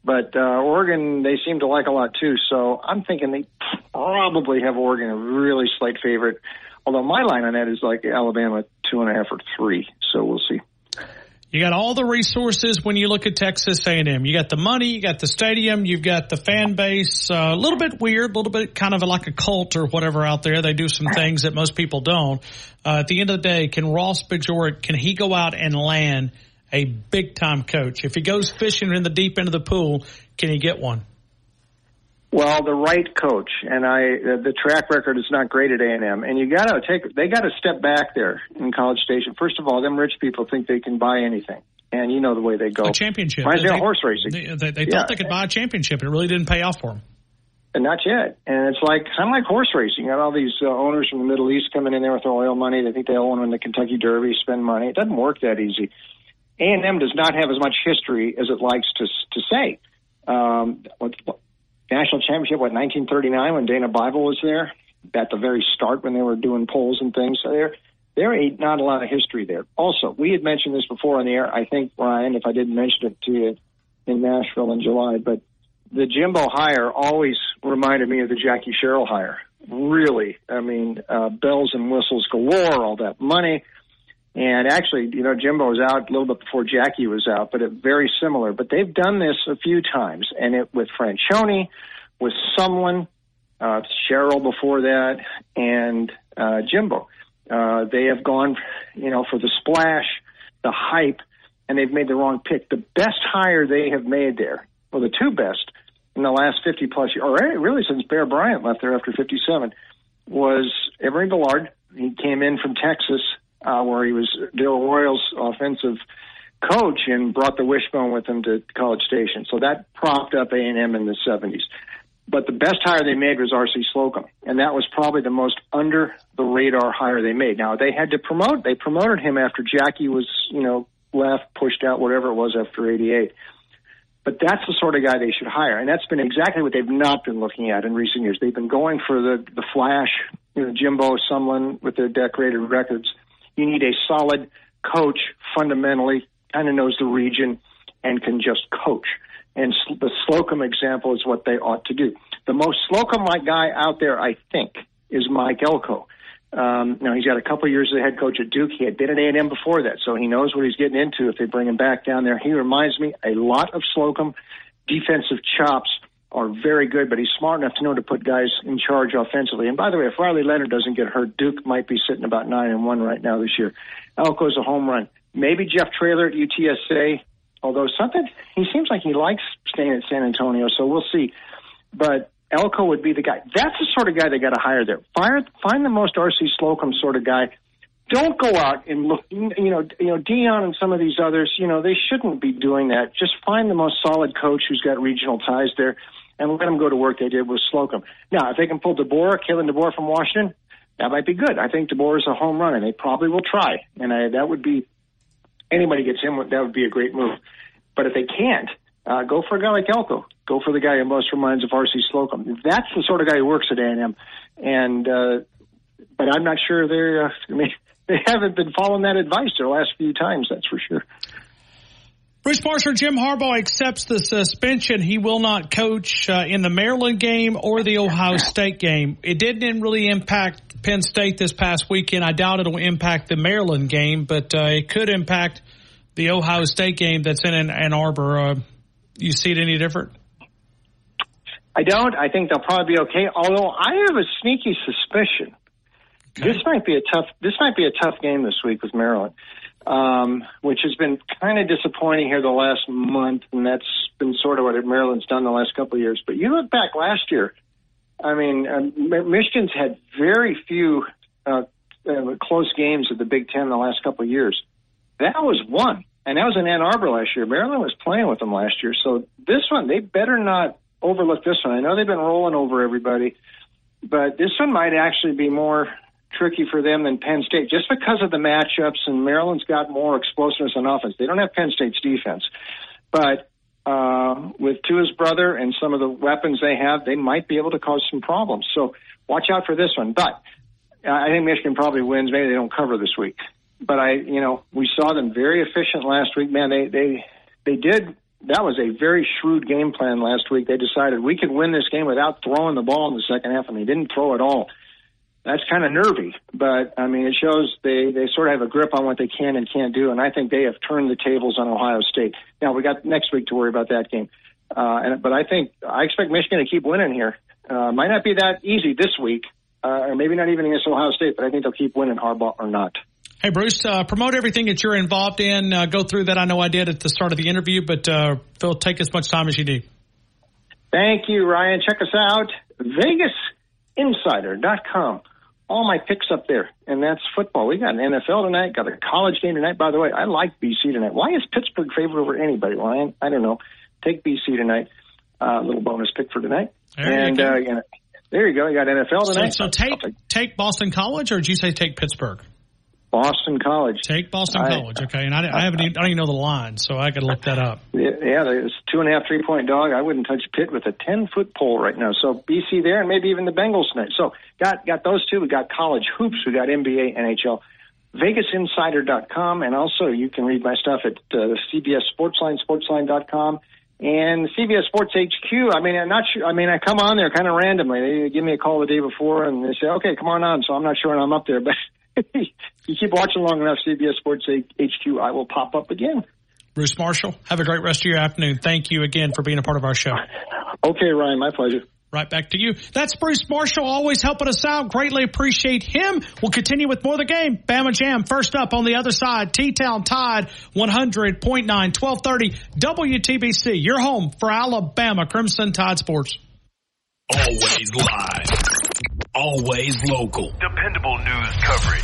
but uh, Oregon they seem to like a lot too. So I'm thinking they probably have Oregon a really slight favorite Although my line on that is like Alabama two and a half or three. So we'll see. You got all the resources when you look at Texas A&M. You got the money, you got the stadium, you've got the fan base. Uh, a little bit weird, a little bit kind of like a cult or whatever out there. They do some things that most people don't. Uh, at the end of the day, can Ross Bjork, can he go out and land a big time coach? If he goes fishing in the deep end of the pool, can he get one? Well, the right coach, and I the track record is not great at A and M, and you got to take they got to step back there in College Station. First of all, them rich people think they can buy anything, and you know the way they go. A championship. Reminds me of horse racing. They, they, they thought they could buy a championship, and it really didn't pay off for them. And not yet. And it's like kind of like horse racing. You got all these uh, owners from the Middle East coming in there with their oil money. They think they own win the Kentucky Derby, spend money. It doesn't work that easy. A and M does not have as much history as it likes to to say. Um, national championship, what, 1939 when Dana Bible was there at the very start when they were doing polls and things. So there, there ain't not a lot of history there. Also, we had mentioned this before on the air. I think, Ryan, if I didn't mention it to you in Nashville in July, but the Jimbo hire always reminded me of the Jackie Sherrill hire. Really, I mean, uh, bells and whistles galore, all that money. And actually, you know, Jimbo was out a little bit before Jackie was out, but it very similar. But they've done this a few times, and it with Franchione, with someone, uh, Sherrill before that, and uh, Jimbo. Uh, they have gone, you know, for the splash, the hype, and they've made the wrong pick. The best hire they have made there, well, the two best in the last 50 plus years, or really since Bear Bryant left there after 57, was Emory Bellard. He came in from Texas uh, where he was Darrell Royal's offensive coach and brought the wishbone with him to College Station. So that propped up A&M in the 70s. But the best hire they made was R.C. Slocum, and that was probably the most under the radar hire they made. Now they had to promote. They promoted him after Jackie was, you know, left, pushed out, whatever it was after '88. But that's the sort of guy they should hire, and that's been exactly what they've not been looking at in recent years. They've been going for the the flash, you know, Jimbo, someone with their decorated records you need a solid coach, fundamentally, kind of knows the region and can just coach. And the Slocum example is what they ought to do. The most Slocum-like guy out there, I think, is Mike Elko. Um, now he's got a couple years as a head coach at Duke. He had been at A&M before that, so he knows what he's getting into if they bring him back down there. He reminds me a lot of Slocum. Defensive chops, are very good, but he's smart enough to know to put guys in charge offensively. And by the way, if Riley Leonard doesn't get hurt, Duke might be sitting about nine and one right now this year. Elko's a home run. Maybe Jeff Traylor at UTSA, although something he seems like he likes staying at San Antonio, so we'll see. But Elko would be the guy. That's the sort of guy they got to hire there. Fire, find the most RC Slocum sort of guy. Don't go out and look. You know, you know, Deion and some of these others. You know, they shouldn't be doing that. Just find the most solid coach who's got regional ties there and let them go to work they did with Slocum. Now, if they can pull DeBoer, Kalen DeBoer from Washington, that might be good. I think DeBoer is a home run, and they probably will try. And I, that would be anybody gets him, that would be a great move. But if they can't, uh, go for a guy like Elko. Go for the guy who most reminds of R.C. Slocum. That's the sort of guy who works at A&M. And uh, but I'm not sure they're. Uh, [LAUGHS] I mean, they haven't been following that advice the last few times. That's for sure. Bruce Parser, Jim Harbaugh accepts the suspension. He will not coach uh, in the Maryland game or the Ohio State game. It didn't really impact Penn State this past weekend. I doubt it'll impact the Maryland game, but uh, it could impact the Ohio State game that's in Ann Arbor. Uh, you see it any different? I don't. I think they'll probably be okay. Although I have a sneaky suspicion okay. this might be a tough. This might be a tough game this week with Maryland um, which has been kind of disappointing here the last month, and that's been sort of what Maryland's done the last couple of years. But you look back last year, I mean, uh, Michigan's had very few uh, uh, close games of the Big Ten the last couple of years. That was one, and that was in Ann Arbor last year. Maryland was playing with them last year, so this one they better not overlook this one. I know they've been rolling over everybody, but this one might actually be more tricky for them than Penn State just because of the matchups. And Maryland's got more explosiveness on offense. They don't have Penn State's defense, but uh, with Tua's brother and some of the weapons they have, they might be able to cause some problems. So watch out for this one. But I think Michigan probably wins. Maybe they don't cover this week. But I, you know, we saw them very efficient last week. Man, they they they did. That was a very shrewd game plan last week. They decided we could win this game without throwing the ball in the second half, and they didn't throw at all that's kind of nervy. But I mean, it shows they they sort of have a grip on what they can and can't do, and I think they have turned the tables on Ohio State. Now we got next week to worry about that game, uh, and but I think I expect Michigan to keep winning here. Uh, might not be that easy this week, uh, or maybe not even against Ohio State, but I think they'll keep winning Harbaugh or not. Hey, Bruce, uh, promote everything that you're involved in. Uh, go through that. I know I did at the start of the interview, but uh, Phil, take as much time as you need. Thank you, Ryan. Check us out, VegasInsider.com. All my picks up there, and that's football. We got an NFL tonight, got a college game tonight. By the way, I like BC tonight. Why is Pittsburgh favored over anybody, Ryan? I don't know. Take BC tonight. A uh, little bonus pick for tonight. There and you. Uh, yeah, there you go. You got NFL So, tonight. so take take Boston College, or did you say take Pittsburgh? Boston College. Take Boston I- College, okay. And I, I haven't, even, I don't even know the line, so I to look that up. Yeah, there's two and a half, three point dog. I wouldn't touch Pitt with a ten foot pole right now. So BC there, and maybe even the Bengals tonight. So got got those two. We got college hoops. We got NBA, NHL. VegasInsider.com, and also you can read my stuff at uh, CBS Sportsline, Sportsline.com, and CBS Sports HQ. I mean, I'm not sure. I mean, I come on there kind of randomly. They give me a call the day before, and they say, "Okay, come on on." So I'm not sure when I'm up there, but [LAUGHS] you keep watching long enough, CBS Sports HQ, I will pop up again. Bruce Marshall, have a great rest of your afternoon. Thank you again for being a part of our show. Okay, Ryan, my pleasure. Right back to you. That's Bruce Marshall, always helping us out. Greatly appreciate him. We'll continue with more of the game. Bama Jam first up on the other side. T-Town Tide 100.9, 1230 WTBC. Your home for Alabama Crimson Tide Sports. Always live. Always local. Dependable news coverage.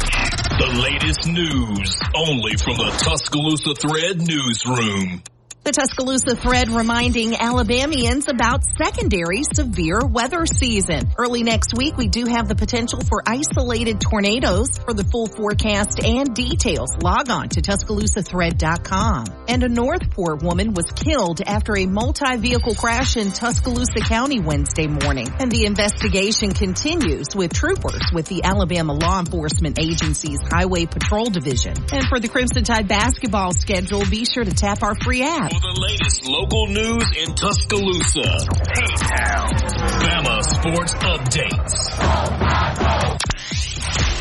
The latest news only from the Tuscaloosa Thread newsroom. The Tuscaloosa thread reminding Alabamians about secondary severe weather season. Early next week, we do have the potential for isolated tornadoes. For the full forecast and details, log on to TuscaloosaThread.com. And a Northport woman was killed after a multi-vehicle crash in Tuscaloosa County Wednesday morning. And the investigation continues with troopers with the Alabama Law Enforcement Agency's Highway Patrol Division. And for the Crimson Tide basketball schedule, be sure to tap our free app. For the latest local news in Tuscaloosa. T-Town. Bama Sports Updates.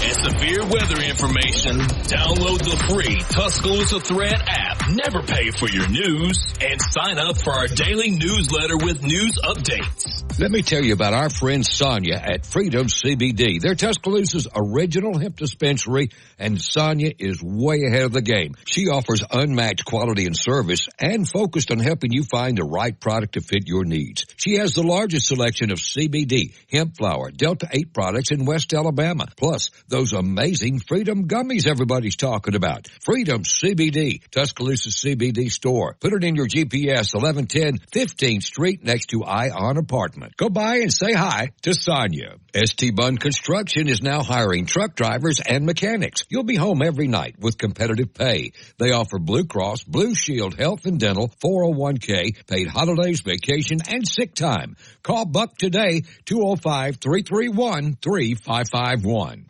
And severe weather information. Download the free Tuscaloosa Thread app. Never pay for your news. And sign up for our daily newsletter with news updates. Let me tell you about our friend Sonia at Freedom CBD. They're Tuscaloosa's original hemp dispensary and Sonia is way ahead of the game. She offers unmatched quality and service and focused on helping you find the right product to fit your needs. She has the largest selection of CBD, hemp flower, Delta 8 products in West Alabama, plus those amazing Freedom gummies everybody's talking about. Freedom CBD, Tuscaloosa CBD store. Put it in your GPS, 1110 15th Street next to Ion Apartment. Go by and say hi to Sonia. ST Bunn Construction is now hiring truck drivers and mechanics. You'll be home every night with competitive pay. They offer Blue Cross, Blue Shield, Health and Dental, 401k, paid holidays, vacation, and sick time. Call Buck today, 205-331-3551.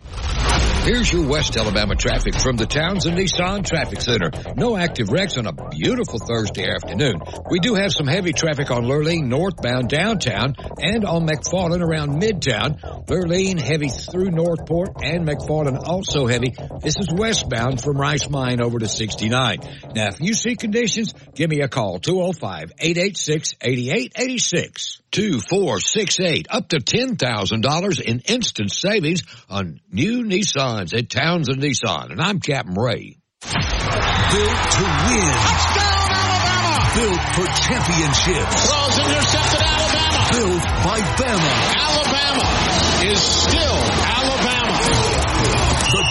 Here's your West Alabama traffic from the Townsend Nissan Traffic Center. No active on a beautiful Thursday afternoon. We do have some heavy traffic on Lurleen northbound downtown and on McFarland around Midtown. Lurleen heavy through Northport and McFarland also heavy. This is westbound from Rice Mine over to 69. Now, if you see conditions, give me a call, 205-886-8886. 2468, up to $10,000 in instant savings on new Nissans at Townsend Nissan. And I'm Captain Ray. Built to win. Touchdown, Alabama! Built for championships. Throws intercepted Alabama. Built by Bama. Alabama is still Alabama.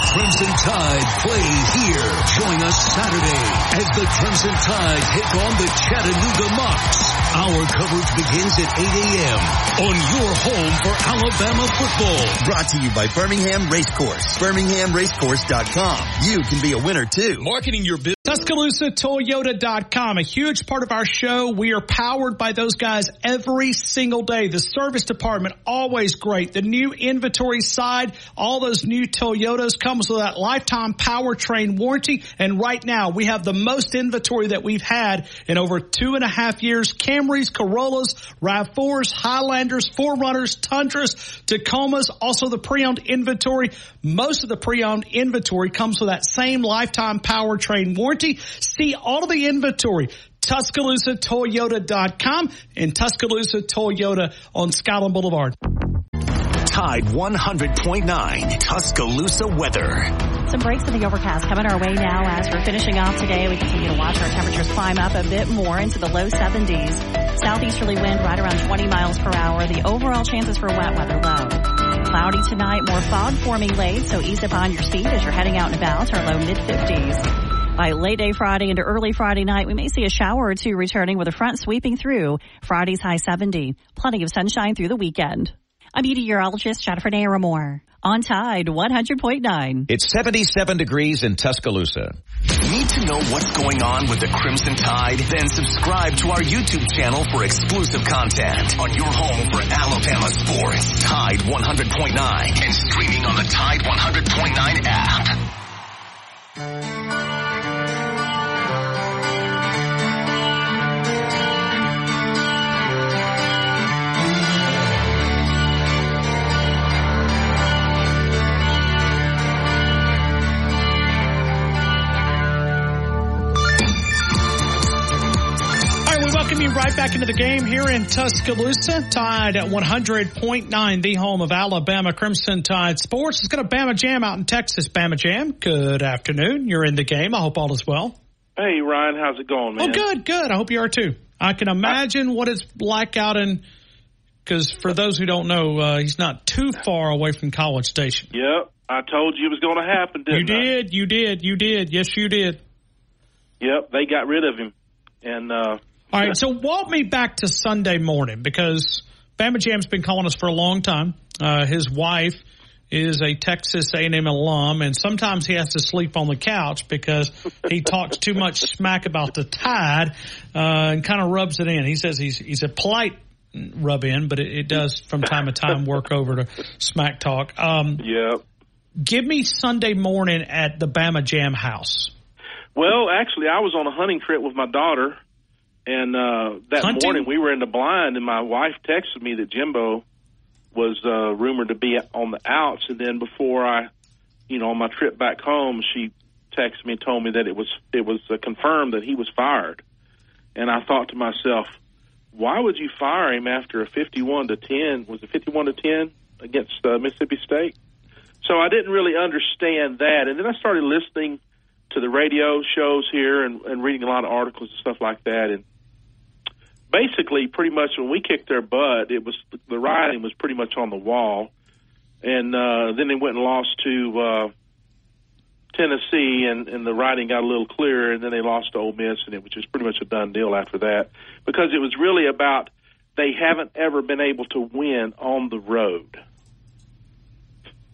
The Crimson Tide play here. Join us Saturday as the Crimson Tide take on the Chattanooga Mocs. Our coverage begins at 8 a.m. on your home for Alabama football. Brought to you by Birmingham Racecourse. BirminghamRacecourse.com. You can be a winner too. Marketing your business. TuscaloosaToyota.com, a huge part of our show. We are powered by those guys every single day. The service department, always great. The new inventory side, all those new Toyotas comes with that lifetime powertrain warranty. And right now we have the most inventory that we've had in over two and a half years. Camrys, Corollas, RAV4s, Highlanders, 4Runners, Tundras, Tacomas, also the pre-owned inventory. Most of the pre-owned inventory comes with that same lifetime powertrain warranty. See all of the inventory. TuscaloosaToyota.com and Tuscaloosa Toyota on Skyland Boulevard. Tide 100.9 Tuscaloosa weather. Some breaks in the overcast coming our way now as we're finishing off today. We continue to watch our temperatures climb up a bit more into the low 70s. Southeasterly wind right around 20 miles per hour. The overall chances for wet weather low. Cloudy tonight, more fog forming late, so ease up on your seat as you're heading out and about. Our low mid 50s. By late day Friday into early Friday night, we may see a shower or two returning with a front sweeping through. Friday's high 70. Plenty of sunshine through the weekend. I'm meteorologist Jennifer Naramore on Tide 100.9. It's 77 degrees in Tuscaloosa. Need to know what's going on with the Crimson Tide? Then subscribe to our YouTube channel for exclusive content on your home for Alabama sports. Tide 100.9 and streaming on the Tide 100.9 app. Welcome you right back into the game here in Tuscaloosa. Tide at 100.9, the home of Alabama Crimson Tide Sports. It's got a Bama Jam out in Texas. Bama Jam, good afternoon. You're in the game. I hope all is well. Hey, Ryan, how's it going, man? Oh, good, good. I hope you are too. I can imagine what it's like out in, because for those who don't know, uh, he's not too far away from College Station. Yep. I told you it was going to happen, you I? did, you did, you did. Yes, you did. Yep, they got rid of him. And, uh, all right, so walk me back to Sunday morning because Bama Jam's been calling us for a long time. Uh, his wife is a Texas A&M alum, and sometimes he has to sleep on the couch because he [LAUGHS] talks too much smack about the Tide uh, and kind of rubs it in. He says he's he's a polite rub in, but it, it does from time to time work over to smack talk. Um, yeah. Give me Sunday morning at the Bama Jam house. Well, actually, I was on a hunting trip with my daughter and uh, that Hunting? morning we were in the blind, and my wife texted me that Jimbo was uh, rumored to be on the outs. And then before I, you know, on my trip back home, she texted me and told me that it was it was uh, confirmed that he was fired. And I thought to myself, why would you fire him after a fifty-one to ten? Was it fifty-one to ten against uh, Mississippi State? So I didn't really understand that. And then I started listening to the radio shows here and, and reading a lot of articles and stuff like that. And basically, pretty much when we kicked their butt, it was the writing was pretty much on the wall. And uh, then they went and lost to uh, Tennessee, and, and the writing got a little clearer. And then they lost to Ole Miss, and it was just pretty much a done deal after that because it was really about they haven't ever been able to win on the road.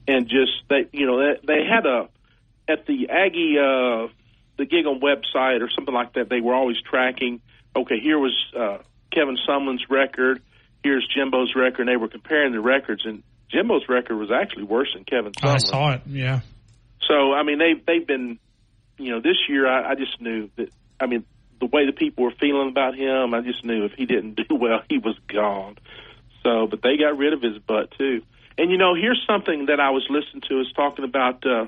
And just they, you know, they, had a at the Aggie, uh, the gig on website or something like that. They were always tracking okay, here was uh, Kevin Sumlin's record, here's Jimbo's record, and they were comparing the records, and Jimbo's record was actually worse than Kevin Sumlin. I saw it, yeah. So, I mean, they they've been, you know, this year I, I just knew that. I mean, the way the people were feeling about him, I just knew if he didn't [LAUGHS] do well, he was gone. So, but they got rid of his butt too. And you know, here's something that I was listening to is talking about uh,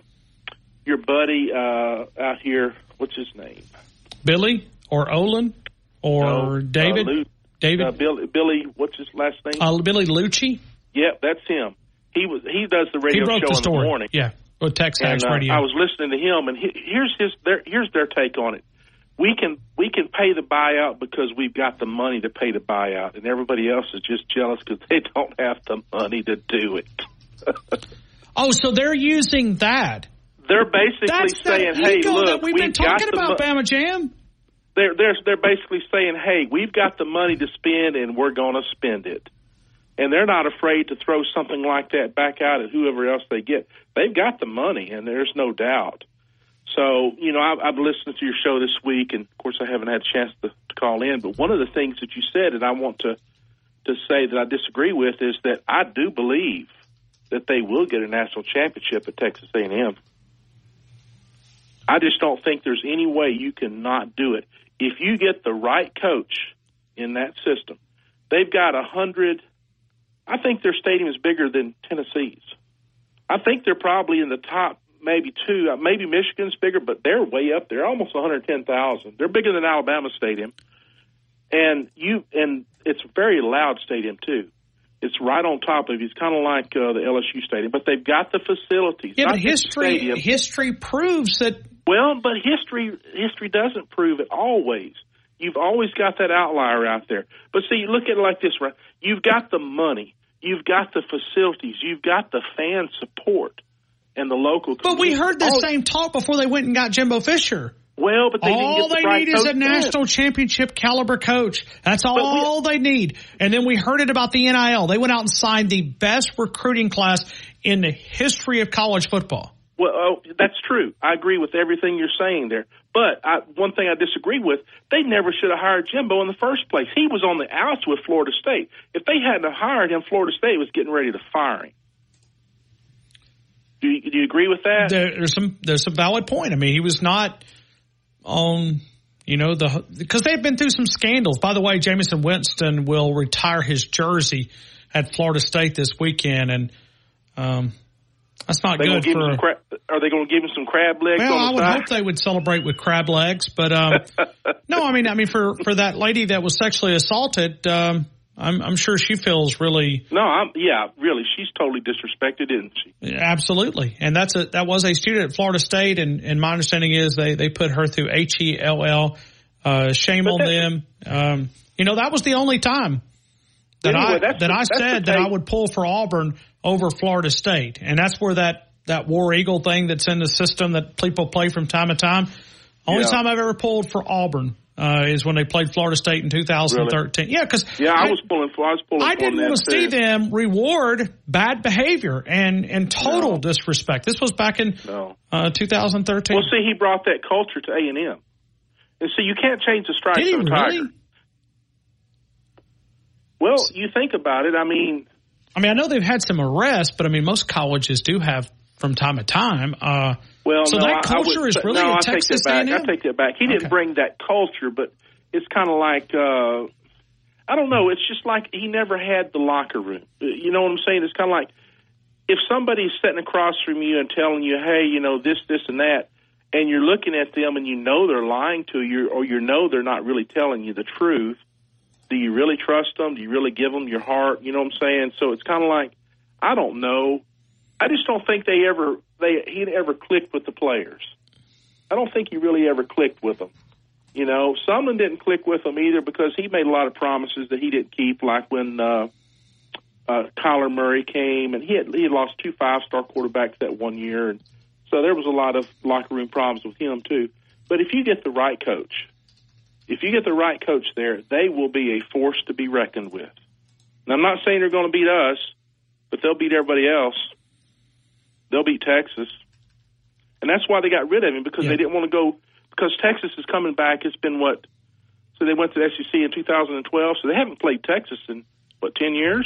your buddy uh, out here. What's his name? Billy or Olin or No, David? uh, David? uh, Billy, Billy, what's his last name? Uh, Billy Liucci? Yep, that's him. He was he does the radio show the in story. the morning. Yeah, with Texas and uh, Radio. I was listening to him, and he, here's his their, here's their take on it. We can we can pay the buyout because we've got the money to pay the buyout, and everybody else is just jealous because they don't have the money to do it. [LAUGHS] oh, so they're using that. They're basically That's saying, that "Hey, look, we've been got talking about, mo- Bama Jam. They're they're they're basically saying, "Hey, we've got the money to spend, and we're going to spend it." And they're not afraid to throw something like that back out at whoever else they get. They've got the money, and there's no doubt. So, you know, I've, I've listened to your show this week, and of course, I haven't had a chance to, to call in. But one of the things that you said, and I want to to say that I disagree with, is that I do believe that they will get a national championship at Texas A&M. I just don't think there's any way you can not do it if you get the right coach in that system. They've got a hundred. I think their stadium is bigger than Tennessee's. I think they're probably in the top maybe two. uh, Maybe Michigan's bigger, but they're way up there, almost 110,000. They're bigger than Alabama Stadium, and you and it's a very loud stadium too. It's right on top of you. It's kind of like uh, the LSU stadium, but they've got the facilities. Yeah, but history history proves that Well, but history history doesn't prove it always. You've always got that outlier out there. But see, look at it like this, right? You've got the money, you've got the facilities, you've got the fan support, and the local. But we heard the Oh, same talk before they went and got Jimbo Fisher. Well, but they all get the they right need is a national championship caliber coach. That's all they need. And then we heard it about the NIL. They went out and signed the best recruiting class in the history of college football. Well, oh, that's true. I agree with everything you're saying there. But I, one thing I disagree with, they never should have hired Jimbo in the first place. He was on the outs with Florida State. If they hadn't hired him, Florida State was getting ready to fire him. Do you, do you agree with that? There, there's some there's a valid point. I mean, he was not on you know the because they've been through some scandals. By the way, Jameis Winston will retire his jersey at Florida State this weekend, and um, that's not They good for. crab, are they going to give him some crab legs Well, I would side? hope they would celebrate with crab legs, but um, [LAUGHS] no, I mean, I mean, for for that lady that was sexually assaulted, um, I'm I'm sure she feels really No, I'm yeah, really. She's totally disrespected, isn't she? absolutely, and that's a that was a student at Florida State, and and my understanding is they they put her through H E L L. Uh, shame on them. Um, you know, that was the only time that Anyway, I that the- I said that I would pull for Auburn over Florida State, and that's where that that War Eagle thing that's in the system that people play from time to time. Only Yeah. time I've ever pulled for Auburn uh, is when they played Florida State in 2013. Yeah, because Yeah, I, was pulling for. I was pulling. I didn't want to see them reward bad behavior and and total disrespect. This was back in No. uh, 2013. Well, see, he brought that culture to A and M, and see, you can't change the stripes of a really? tiger. Well, you think about it. I mean, I mean, I know they've had some arrests, but I mean, most colleges do have from time to time. Uh, well, so no, that I- I culture would is really no, a I Texas take that back. A&M? I take that back. He didn't bring that culture, but it's kind of like uh, I don't know. It's just like he never had the locker room. Uh, You know what I'm saying? It's kind of like if somebody's sitting across from you and telling you, "Hey, you know this, this, and that," and you're looking at them and you know they're lying to you, or you know they're not really telling you the truth. Do you really trust them? Do you really give them your heart? You know what I'm saying? So it's kind of like I don't know. I just don't think they ever they he ever clicked with the players. I don't think he really ever clicked with them. You know, Sumlin didn't click with them either because he made a lot of promises that he didn't keep, like when uh, uh, Kyler Murray came and he had he had lost two five star quarterbacks that one year, and so there was a lot of locker room problems with him too. But if you get the right coach, if you get the right coach there, they will be a force to be reckoned with. And I'm not saying they're going to beat us, but they'll beat everybody else. They'll beat Texas, and that's why they got rid of him because they didn't want to go because Texas is coming back. It's been what? So they went to the SEC in 2012, so they haven't played Texas in what 10 years.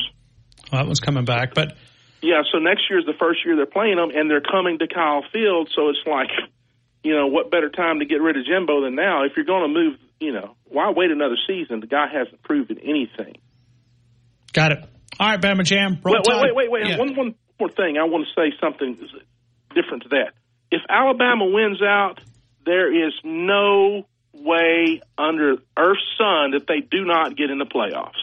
well, that one's coming back, but Yeah, so next year is the first year they're playing them, and they're coming to Kyle Field. So it's like, [LAUGHS] you know, what better time to get rid of Jimbo than now? If you're going to move, you know, why wait another season? The guy hasn't proven anything. got it. All right, Bama Jam. Roll Wait, wait, wait, wait, wait. Yeah. One, one more thing. I want to say something different to that. If Alabama wins out, there is no way under Earth's sun that they do not get in the playoffs.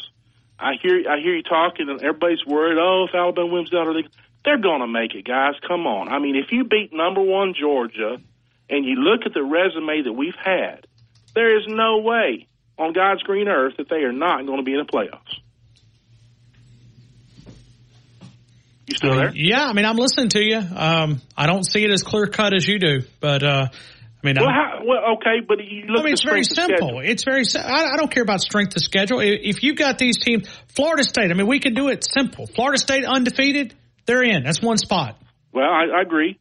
I hear, I hear you talking, and everybody's worried. Oh, if Alabama wins out, they? They're going to make it, guys. Come on. I mean, if you beat number one Georgia, and you look at the resume that we've had, there is no way on God's green earth that they are not going to be in the playoffs. You still there? Yeah, I mean, I'm listening to you. Um, I don't see it as clear cut as you do, but uh, I mean, Well, how, well, okay, but you look I mean, it's very simple. It's very. I, I don't care about strength of schedule. If you've got these teams, Florida State. I mean, we can do it simple. Florida State undefeated, they're in. That's one spot. Well, I, I agree.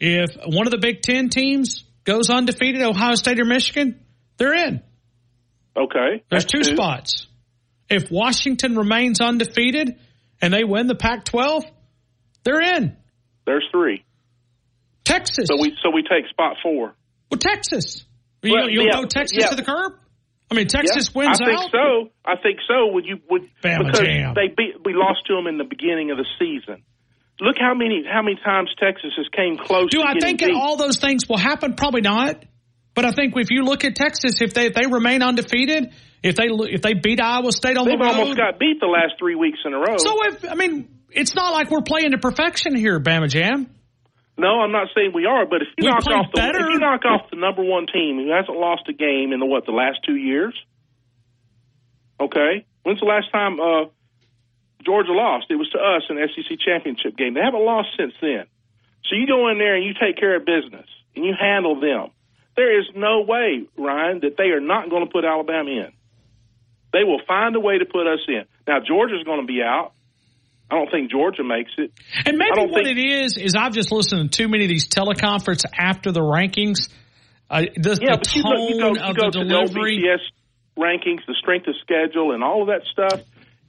If one of the Big Ten teams goes undefeated, Ohio State or Michigan, they're in. Okay. There's two, two spots. If Washington remains undefeated and they win the Pac-12, they're in. There's three. Texas. So we so we take spot four. Well, Texas. You, Well, you'll yeah, go Texas yeah. to the curb. I mean, Texas Yeah, wins I think out. so. I think so. Would you would Bama because jam. they beat we lost to them in the beginning of the season. Look how many how many times Texas has came close. Do I think beat. all those things will happen? Probably not. But I think if you look at Texas, if they if they remain undefeated, if they if they beat Iowa State on They've the road, almost got beat the last three weeks in a row. so if I mean, it's not like we're playing to perfection here, Bama Jam. No, I'm not saying we are, but if you We knock off the better. if you knock off the number one team who hasn't lost a game in the what the last two years, okay, when's the last time uh, Georgia lost? It was to us in the SEC championship game. They haven't lost since then. So you go in there and you take care of business and you handle them. There is no way, Ryan, that they are not going to put Alabama in. They will find a way to put us in. Now Georgia's going to be out. I don't think Georgia makes it. And maybe what think- it is is I've just listened to too many of these teleconference after the rankings. Uh, the, Yeah, the but you go, you go, you of go the to delivery. the LBCS rankings, the strength of schedule, and all of that stuff.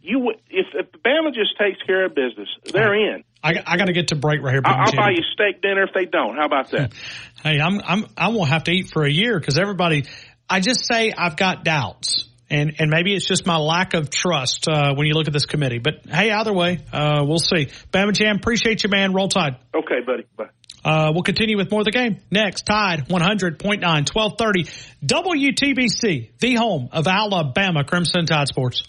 You would, if, if Bama just takes care of business, they're in. I, I got to get to break right here. I'll, I'll Jam. buy you steak dinner if they don't. How about that? [LAUGHS] Hey, I'm I'm I won't have to eat for a year because everybody. I just say I've got doubts, and and maybe it's just my lack of trust uh, when you look at this committee. But hey, either way, uh, we'll see. Bama Jam, appreciate you, man. Roll Tide. Okay, buddy. Bye. Uh, we'll continue with more of the game next. Tide 100.9, 1230 WTBC, the home of Alabama Crimson Tide Sports.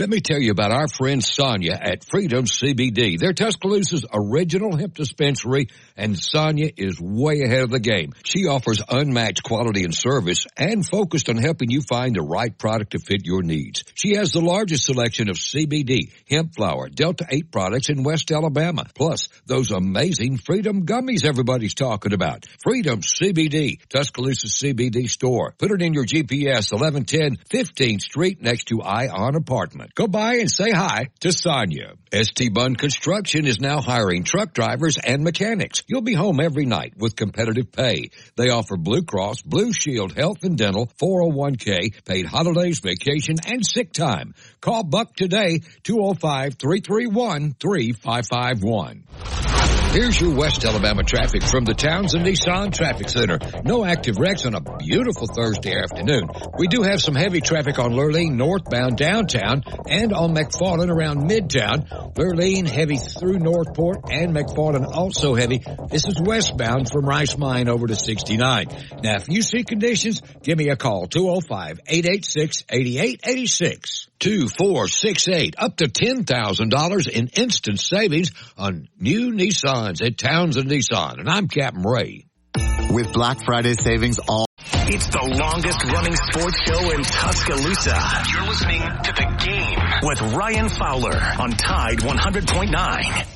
Let me tell you about our friend Sonia at Freedom CBD. They're Tuscaloosa's original hemp dispensary, and Sonia is way ahead of the game. She offers unmatched quality and service and focused on helping you find the right product to fit your needs. She has the largest selection of CBD, hemp flower, Delta 8 products in West Alabama, plus those amazing Freedom gummies everybody's talking about. Freedom CBD, Tuscaloosa CBD store. Put it in your GPS, 1110 15th Street next to Ion Apartment. Go by and say hi to Sonia. ST Bunn Construction is now hiring truck drivers and mechanics. You'll be home every night with competitive pay. They offer Blue Cross, Blue Shield, Health and Dental, 401k, paid holidays, vacation, and sick time. Call Buck today, 205-331-3551. Here's your West Alabama traffic from the Townsend Nissan Traffic Center. No active wrecks on a beautiful Thursday afternoon. We do have some heavy traffic on Lurleen northbound downtown and on McFarland around Midtown. Lurleen heavy through Northport and McFarland also heavy. This is westbound from Rice Mine over to 69. Now, if you see conditions, give me a call, 205-886-8886. 2468, up to $10,000 in instant savings on new Nissans at Townsend Nissan. And I'm Captain Ray. With Black Friday savings all It's the longest running sports show in Tuscaloosa. You're listening to The Game with Ryan Fowler on Tide 100.9.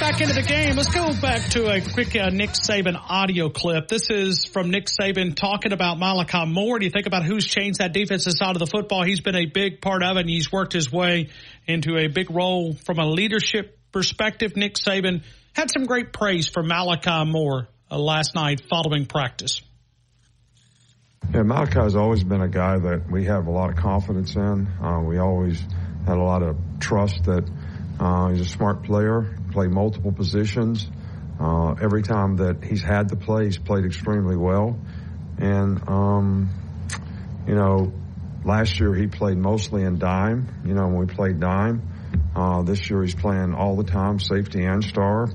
back into the game. Let's go back to a quick uh, Nick Saban audio clip. This is from Nick Saban talking about Malachi Moore. Do you think about who's changed that defensive side of the football? He's been a big part of it, and he's worked his way into a big role from a leadership perspective. Nick Saban had some great praise for Malachi Moore uh, last night following practice. Yeah, Malachi has always been a guy that we have a lot of confidence in. Uh, we always had a lot of trust that uh, he's a smart player, played multiple positions. Uh, every time that he's had to play, he's played extremely well. And, um, you know, last year he played mostly in dime, you know, when we played dime. Uh, this year he's playing all the time, safety and star.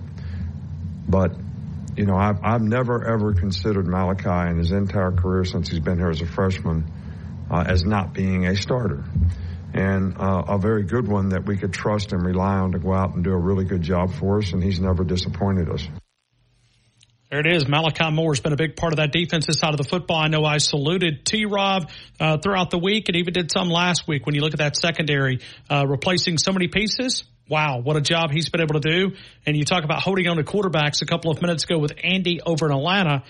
But you know, I've, I've never ever considered Malachi in his entire career since he's been here as a freshman uh, as not being a starter. And uh, a very good one that we could trust and rely on to go out and do a really good job for us, and he's never disappointed us. There it is. Malachi Moore has been a big part of that defensive side of the football. I know I saluted T. Rob uh, throughout the week and even did some last week when you look at that secondary, uh, replacing so many pieces. Wow, what a job he's been able to do. And you talk about holding on to quarterbacks a couple of minutes ago with Andy over in Atlanta.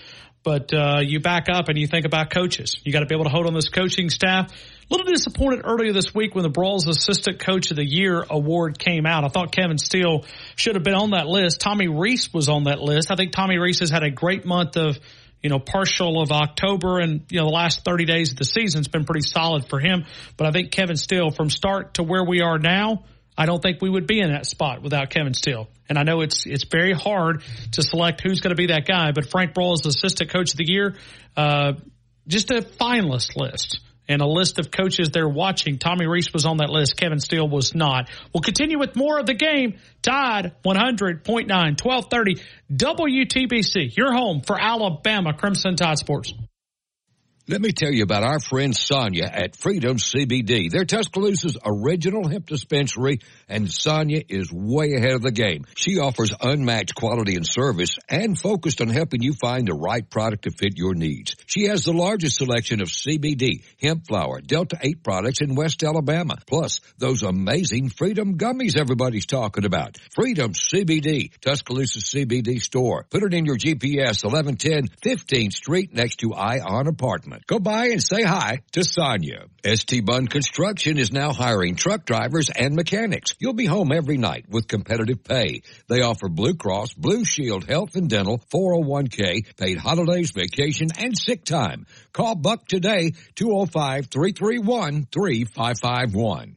But uh, you back up and you think about coaches. You got to be able to hold on this coaching staff. A little disappointed earlier this week when the Broyles Assistant Coach of the Year award came out. I thought Kevin Steele should have been on that list. Tommy Rees was on that list. I think Tommy Rees has had a great month of, you know, partial of October and, you know, the last 30 days of the season has been pretty solid for him. But I think Kevin Steele from start to where we are now, I don't think we would be in that spot without Kevin Steele. And I know it's it's very hard to select who's going to be that guy, but Frank Broyles assistant coach of the year, uh, just a finalist list and a list of coaches they're watching. Tommy Rees was on that list. Kevin Steele was not. We'll continue with more of the game. Tide 100.9, 1230 WTBC. Your home for Alabama Crimson Tide Sports. Let me tell you about our friend Sonia at Freedom CBD. They're Tuscaloosa's original hemp dispensary, and Sonia is way ahead of the game. She offers unmatched quality and service and focused on helping you find the right product to fit your needs. She has the largest selection of CBD, hemp flower, Delta 8 products in West Alabama, plus those amazing Freedom gummies everybody's talking about. Freedom CBD, Tuscaloosa CBD store. Put it in your GPS, 1110 15th Street next to Ion Apartment. Go by and say hi to Sonia. ST Bunn Construction is now hiring truck drivers and mechanics. You'll be home every night with competitive pay. They offer Blue Cross, Blue Shield, Health and Dental, 401k, paid holidays, vacation, and sick time. Call Buck today, 205-331-3551.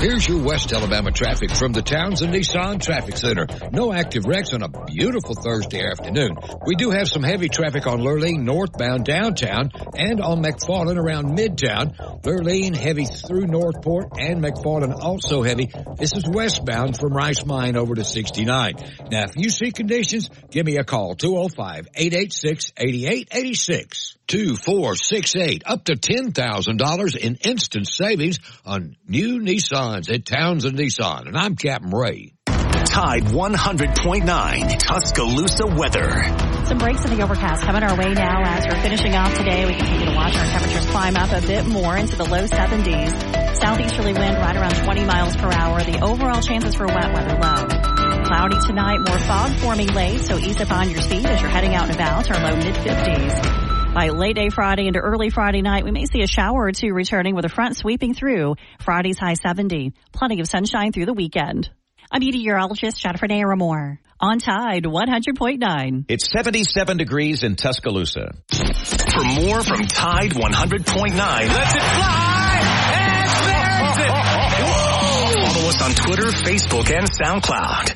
Here's your West Alabama traffic from the Townsend Nissan Traffic Center. No active wrecks on a beautiful Thursday afternoon. We do have some heavy traffic on Lurleen northbound downtown and on McFarland around Midtown. Lurleen heavy through Northport and McFarland also heavy. This is westbound from Rice Mine over to 69. Now, if you see conditions, give me a call, 205-886-8886. 2468, up to $10,000 in instant savings on new Nissans at Townsend Nissan. And I'm Captain Ray. Tide 100.9 Tuscaloosa weather. Some breaks in the overcast coming our way now as we're finishing off today. We continue to watch our temperatures climb up a bit more into the low 70s. Southeasterly wind right around 20 miles per hour. The overall chances for wet weather low. Cloudy tonight, more fog forming late, so ease up on your speed as you're heading out and about. Our low mid 50s. By late day Friday into early Friday night, we may see a shower or two returning with a front sweeping through. Friday's high 70. Plenty of sunshine through the weekend. I'm meteorologist Jennifer Naramore on Tide 100.9. It's 77 degrees in Tuscaloosa. For more from Tide 100.9, let it fly! And there's it! Follow us on Twitter, Facebook, and SoundCloud.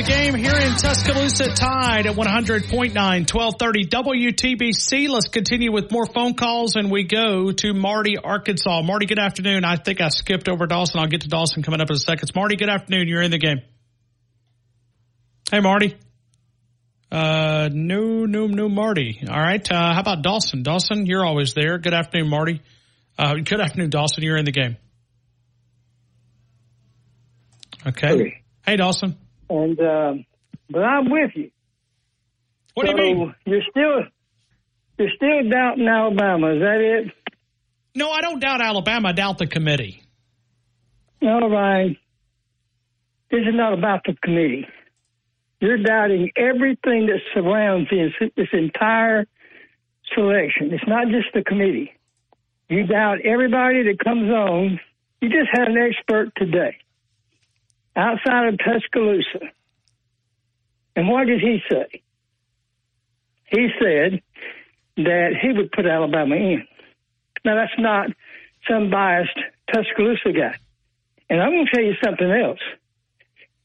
The game here in Tuscaloosa Tide at 100.9, 1230 WTBC. Let's continue with more phone calls and we go to Marty, Arkansas. Marty, good afternoon. I think I skipped over Dawson. I'll get to Dawson coming up in a second. Marty, good afternoon. You're in the game. Hey, Marty. Uh, no, no, no, Marty. All right. Uh, how about Dawson? Dawson, you're always there. Good afternoon, Marty. Uh, good afternoon, Dawson. You're in the game. Okay. Hey Dawson. And um, but I'm with you. What so do you mean? You're still you're still doubting Alabama. Is that it? No, I don't doubt Alabama. I doubt the committee. All right. This is not about the committee. You're doubting everything that surrounds this, this entire selection. It's not just the committee. You doubt everybody that comes on. You just had an expert today outside of Tuscaloosa. And what did he say? He said that he would put Alabama in. Now, that's not some biased Tuscaloosa guy. And I'm going to tell you something else.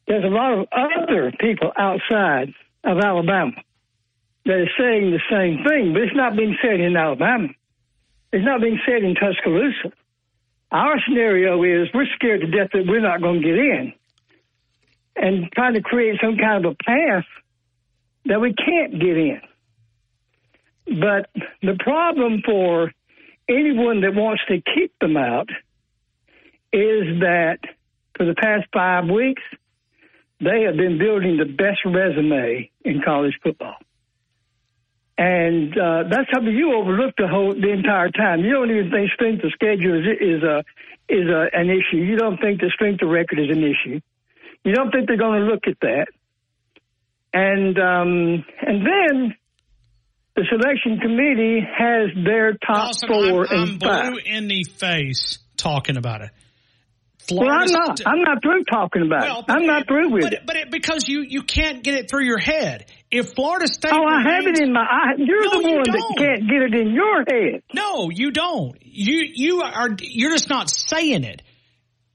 There's a lot of other people outside of Alabama that are saying the same thing, but it's not being said in Alabama. It's not being said in Tuscaloosa. Our scenario is we're scared to death that we're not going to get in and trying to create some kind of a path that we can't get in. But the problem for anyone that wants to keep them out is that for the past five weeks, they have been building the best resume in college football. And uh, that's something you overlook the whole the entire time. You don't even think strength of schedule is is a is a, an issue. You don't think the strength of record is an issue. You don't think they're going to look at that. And um, and then the selection committee has their top Dawson, four I'm, I'm and five. blue in the face talking about it. well, I'm not. I'm not through talking about Well, it. I'm not through with but, it. but it, because you you can't get it through your head. If Florida State, Oh, I have it in my. I, you're No, the you one that can't get it in your head. No, you don't. You you are you're just not saying it.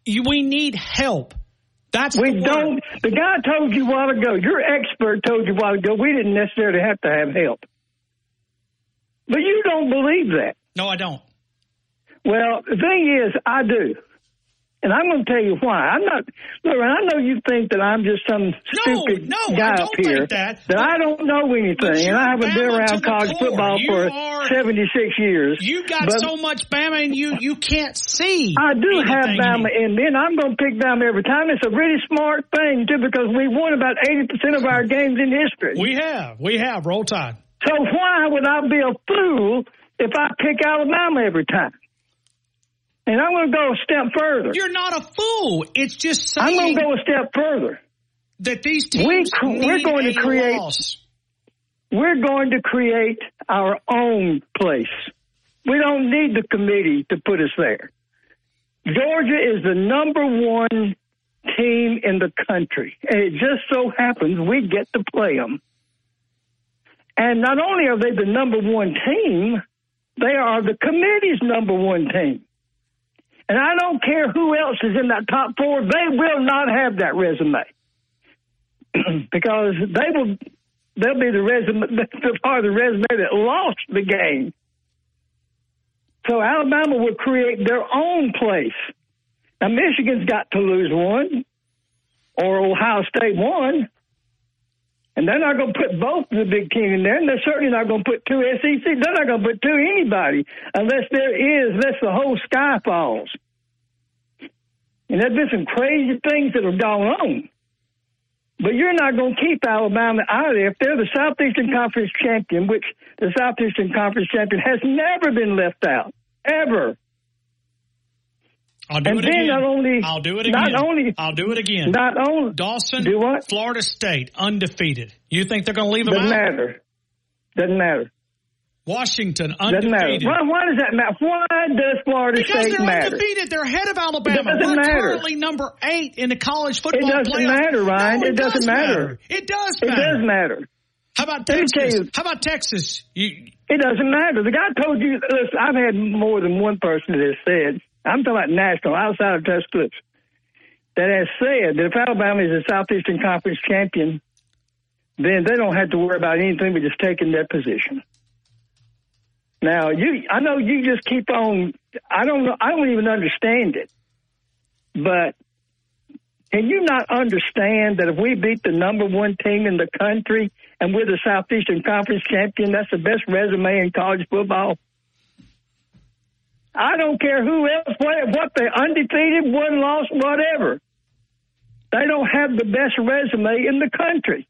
You, we need help. That's We don't. The guy told you a while ago. Your expert told you a while ago. We didn't necessarily have to have help, but you don't believe that. No, I don't. Well, the thing is, I do. And I'm going to tell you why. I'm not, look, I know you think that I'm just some stupid no, I guy don't up here. think that. I don't know anything, and I haven't been around college core. football You for are- 76 years. You got But so much Bama and you you can't see. I do have Bama in me, and I'm going to pick Bama every time. It's a really smart thing, too, because we won about 80% of our games in history. We have, we have. Roll Tide. So why would I be a fool if I pick Alabama every time? And I'm going to go a step further. You're not a fool. It's just something. I'm going to go a step further. that these We, teams we're need going to create. loss. We're going to create our own place. We don't need the committee to put us there. Georgia is the number one team in the country, and it just so happens we get to play them. And not only are they the number one team, they are the committee's number one team. And I don't care who else is in that top four, they will not have that resume. [CLEARS THROAT] because they will they'll be the resume [LAUGHS] the part of the resume that lost the game. So Alabama will create their own place. Now Michigan's got to lose one, or Ohio State one, and they're not going to put both the Big Ten in there, and they're certainly not going to put two SEC. They're not going to put two anybody unless there is, unless the whole sky falls. And there's been some crazy things that have gone on. But you're not going to keep Alabama out of there. If they're the Southeastern Conference champion, which the Southeastern Conference champion has never been left out, ever. I'll do and it then again. not only, I'll do it again. not only, I'll do it again. not only, Dawson, do what? Florida State, undefeated. You think they're going to leave them Doesn't out? matter. Doesn't matter. Washington, Doesn't matter. undefeated. Why, why does that matter? Why does Florida Because State they're matter? undefeated. They're ahead of Alabama. It doesn't We're matter. currently number eight in the college football playoff. It doesn't playoff. matter, Ryan. No, it, doesn't does matter. It does It matter. does matter. How about Let me tell Texas? you- How about Texas? You, It doesn't matter. The guy told you. Listen, I've had more than one person that has said. I'm talking about national, outside of Tuscaloosa, that has said that if Alabama is a Southeastern Conference champion, then they don't have to worry about anything but just taking that position. Now, you, I know you just keep on. I don't know. I don't even understand it, but can you not understand that if we beat the number one team in the country and we're the Southeastern Conference champion, that's the best resume in college football? I don't care who else, what, what they undefeated, one loss, whatever. They don't have the best resume in the country.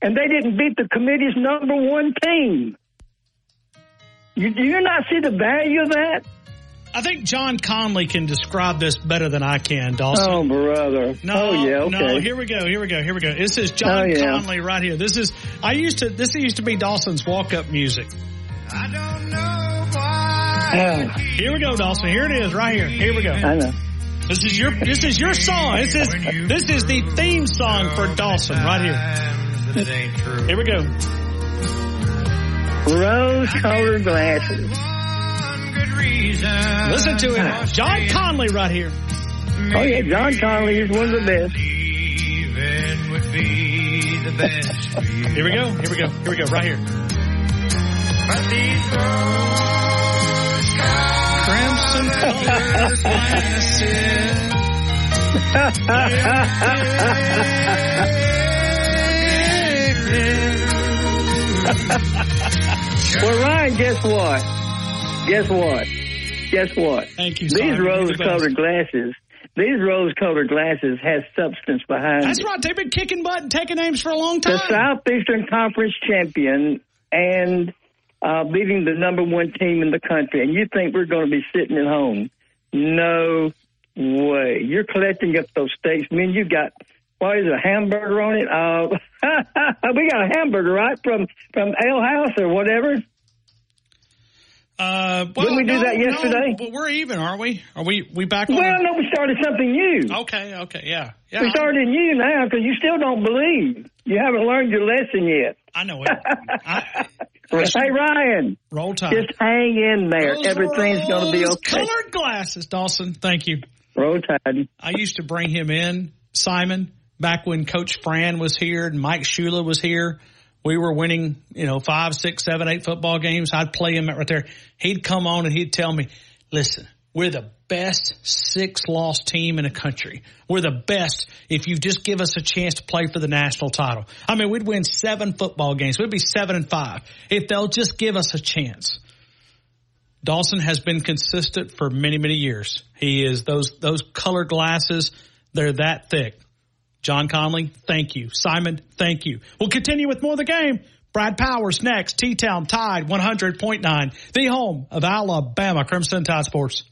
And they didn't beat the committee's number one team. You, do you not see the value of that? I think John Conley can describe this better than I can, Dawson. Oh, brother. No, oh, yeah, okay. no. Here we go. Here we go. Here we go. This is John Oh, yeah. Conley right here. This is I used to. This used to be Dawson's walk-up music. Ah, Here we go, Dawson. Here it is, right here. Here we go. I know. This is your. This is your song. This is this is the theme song for Dawson right here. Here we go. Rose-colored glasses. Listen to it. John Conley right here. Oh yeah, John Conley is one of the best. Here we go. Here we go. Here we go. Right here. Crimson colored well, Ryan, guess what? Guess what? Guess what? Thank you. These rose-colored glasses, these rose-colored glasses has substance behind That's it. right. They've been kicking butt and taking names for a long time. The Southeastern Conference champion and uh, beating the number one team in the country, and you think we're going to be sitting at home? No way. You're collecting up those steaks. I mean, you got what is it, a hamburger on it? Uh, [LAUGHS] we got a hamburger, right, from from Ale House or whatever. Uh, well, Didn't we do no, that yesterday? No, but we're even, aren't we? Are we? We back on? Well, no, we started something new. Okay. Okay. Yeah. Yeah. We started new now because you still don't believe. You haven't learned your lesson yet. I know it. I, hey, Ryan. Roll Tide. Just hang in there. Those Everything's going to be okay. Colored glasses, Dawson. Thank you. Roll Tide. I used to bring him in, Simon, back when Coach Fran was here and Mike Shula was here. We were winning, you know, five, six, seven, eight football games. I'd play him right there. He'd come on and he'd tell me, listen, we're the best six loss team in the country. We're the best if you just give us a chance to play for the national title. I mean, we'd win seven football games. We'd be seven and five if they'll just give us a chance. Dawson has been consistent for many, many years. He is those those colored glasses, they're that thick. John Conley, thank you. Simon, thank you. We'll continue with more of the game. Brad Powers next. T-Town Tide 100.9, the home of Alabama Crimson Tide Sports.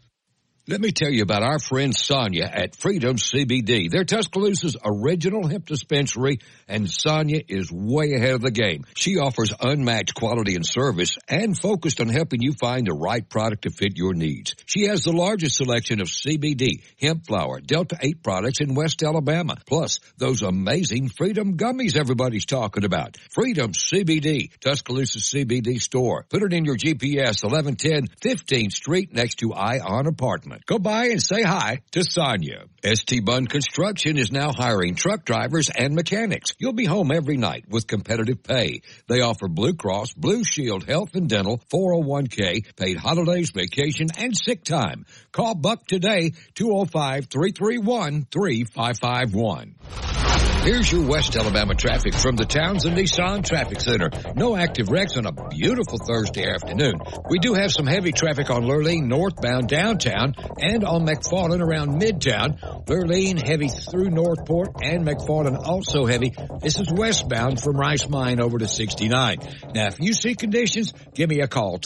Let me tell you about our friend Sonia at Freedom CBD. They're Tuscaloosa's original hemp dispensary, and Sonia is way ahead of the game. She offers unmatched quality and service and focused on helping you find the right product to fit your needs. She has the largest selection of CBD, hemp flower, Delta 8 products in West Alabama, plus those amazing Freedom gummies everybody's talking about. Freedom CBD, Tuscaloosa CBD store. Put it in your GPS, 1110 15th Street next to Ion Apartment. Go by and say hi to Sonia. ST Bunn Construction is now hiring truck drivers and mechanics. You'll be home every night with competitive pay. They offer Blue Cross, Blue Shield, Health and Dental, 401k, paid holidays, vacation, and sick time. Call Buck today, 205-331-3551. Here's your West Alabama traffic from the Townsend Nissan Traffic Center. No active wrecks on a beautiful Thursday afternoon. We do have some heavy traffic on Lurleen northbound downtown and on McFarland around Midtown. Lurleen heavy through Northport and McFarland also heavy. This is westbound from Rice Mine over to 69. Now, if you see conditions, give me a call,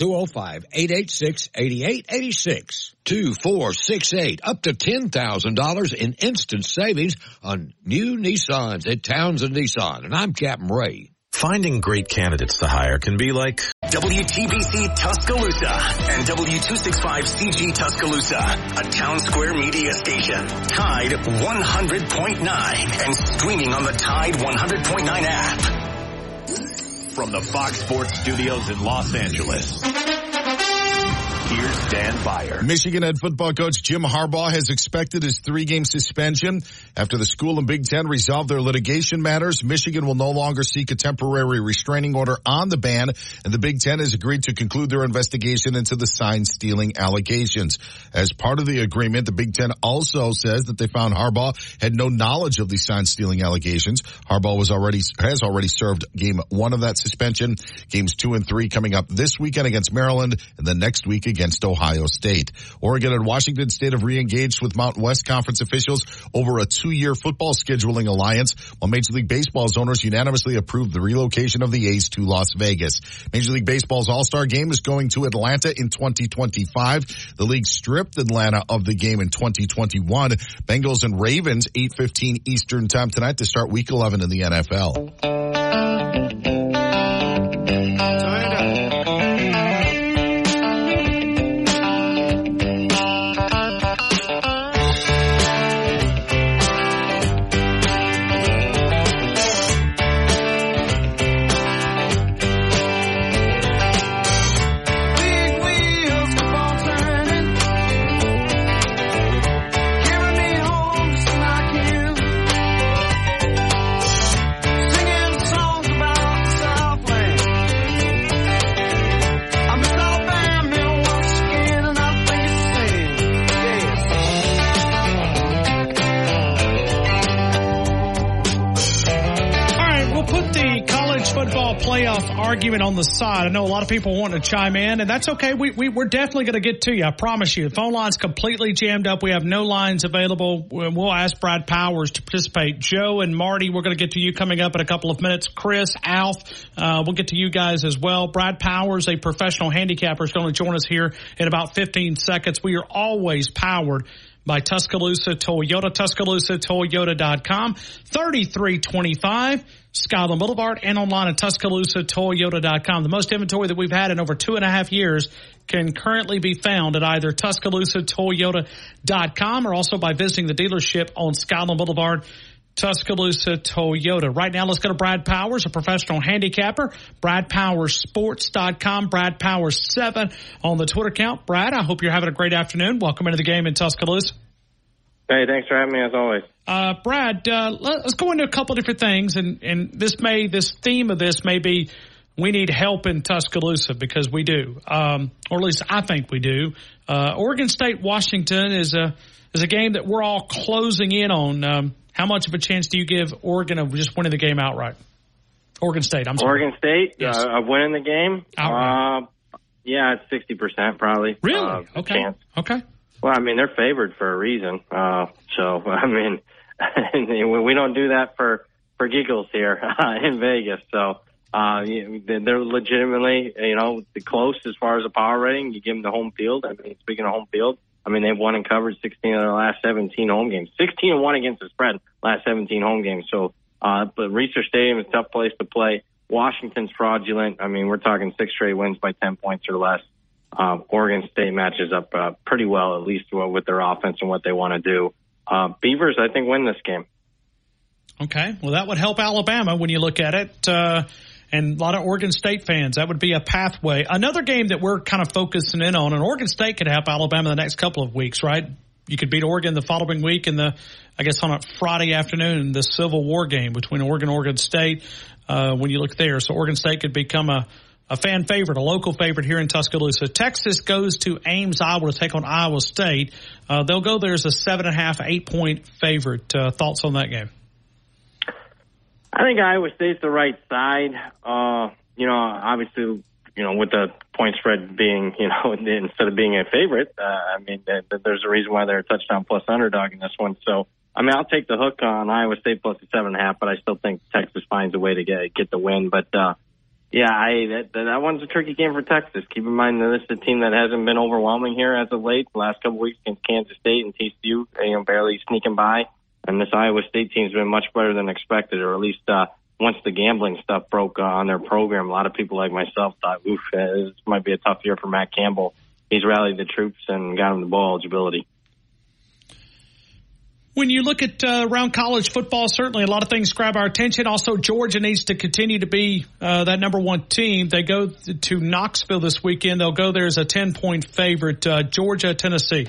205-886-8886. 2468, up to $10,000 in instant savings on new Nissans at Townsend Nissan. And I'm Captain Ray. Finding great candidates to hire can be like WTBC Tuscaloosa and W265CG Tuscaloosa, a town square media station. Tide 100.9 and streaming on the Tide 100.9 app. From the Fox Sports Studios in Los Angeles. Here's Dan Beyer. Michigan head football coach Jim Harbaugh has expected his three-game suspension after the school and Big Ten resolved their litigation matters. Michigan will no longer seek a temporary restraining order on the ban, and the Big Ten has agreed to conclude their investigation into the sign stealing allegations. As part of the agreement, the Big Ten also says that they found Harbaugh had no knowledge of the sign stealing allegations. Harbaugh was already has already served game one of that suspension. Games two and three coming up this weekend against Maryland, and the next week against Ohio State. Oregon and Washington State have re-engaged with Mountain West Conference officials over a two-year football scheduling alliance, while Major League Baseball's owners unanimously approved the relocation of the A's to Las Vegas. Major League Baseball's All-Star Game is going to Atlanta in 2025. The league stripped Atlanta of the game in 2021. Bengals and Ravens, 8.15 Eastern time tonight to start week 11 in the NFL. Playoff argument on the side. I know a lot of people want to chime in, and that's okay. We, we, we're definitely going to get to you. I promise you. The phone line's completely jammed up. We have no lines available. We'll ask Brad Powers to participate. Joe and Marty, we're going to get to you coming up in a couple of minutes. Chris, Alf, uh, we'll get to you guys as well. Brad Powers, a professional handicapper, is going to join us here in about 15 seconds. We are always powered by Tuscaloosa Toyota, TuscaloosaToyota.com, 3325 Skyland Boulevard, and online at TuscaloosaToyota.com. The most inventory that we've had in over two and a half years can currently be found at either TuscaloosaToyota.com or also by visiting the dealership on Skyland Boulevard Tuscaloosa Toyota. Right now, let's go to Brad Powers, a professional handicapper. BradPowerSports.com. Brad Powers 7 on the Twitter account. Brad, I hope you're having a great afternoon. Welcome into the game in Tuscaloosa. Hey, thanks for having me as always. Uh, Brad, uh, let's go into a couple different things, and, and this may this theme of this may be we need help in Tuscaloosa because we do, um, or at least I think we do. Uh, Oregon State Washington is a is a game that we're all closing in on. Um, how much of a chance do you give Oregon of just winning the game outright? Oregon State, I'm sorry. Oregon State yes. uh, of winning the game. Outright. Uh, yeah, it's sixty percent probably. Really? Uh, okay. Chance. Okay. Well, I mean, they're favored for a reason. Uh, so, [LAUGHS] I mean, [LAUGHS] we don't do that for, for giggles here uh, [LAUGHS] in Vegas. So, uh, they're legitimately, you know, close as far as the power rating. You give them the home field. I mean, speaking of home field, I mean, they've won and covered 16 of their last 17 home games. 16 and 1 against the spread last 17 home games. So, uh, but Reser Stadium is a tough place to play. Washington's fraudulent. I mean, we're talking six straight wins by 10 points or less. Uh, Oregon State matches up uh, pretty well, at least with their offense and what they want to do. Uh, Beavers, I think, win this game. Okay. Well, that would help Alabama when you look at it. Uh, and a lot of Oregon State fans. That would be a pathway. Another game that we're kind of focusing in on, and Oregon State could help Alabama the next couple of weeks, right? You could beat Oregon the following week in the, I guess on a Friday afternoon, the Civil War game between Oregon and Oregon State. Uh, when you look there, so Oregon State could become a, a fan favorite, a local favorite here in Tuscaloosa. Texas goes to Ames, Iowa to take on Iowa State. Uh, they'll go there as a seven and a half, eight point favorite. Uh, thoughts on that game? I think Iowa State's the right side. Uh, you know, obviously, you know, with the point spread being, [LAUGHS] you know, instead of being a favorite, uh, I mean, there's a reason why they're a touchdown plus underdog in this one. So, I mean, I'll take the hook on Iowa State plus the seven and a half, but I still think Texas finds a way to get get the win. But uh, yeah, I that that one's a tricky game for Texas. Keep in mind that this is a team that hasn't been overwhelming here as of late. The last couple weeks against Kansas State and TCU, you know, barely sneaking by. And this Iowa State team's been much better than expected, or at least uh, once the gambling stuff broke uh, on their program, a lot of people like myself thought, oof, this might be a tough year for Matt Campbell. He's rallied the troops and got him the ball eligibility. When you look at uh, around college football, certainly a lot of things grab our attention. Also, Georgia needs to continue to be uh, that number one team. They go to Knoxville this weekend. They'll go there as a 10 point favorite. Uh, Georgia, Tennessee.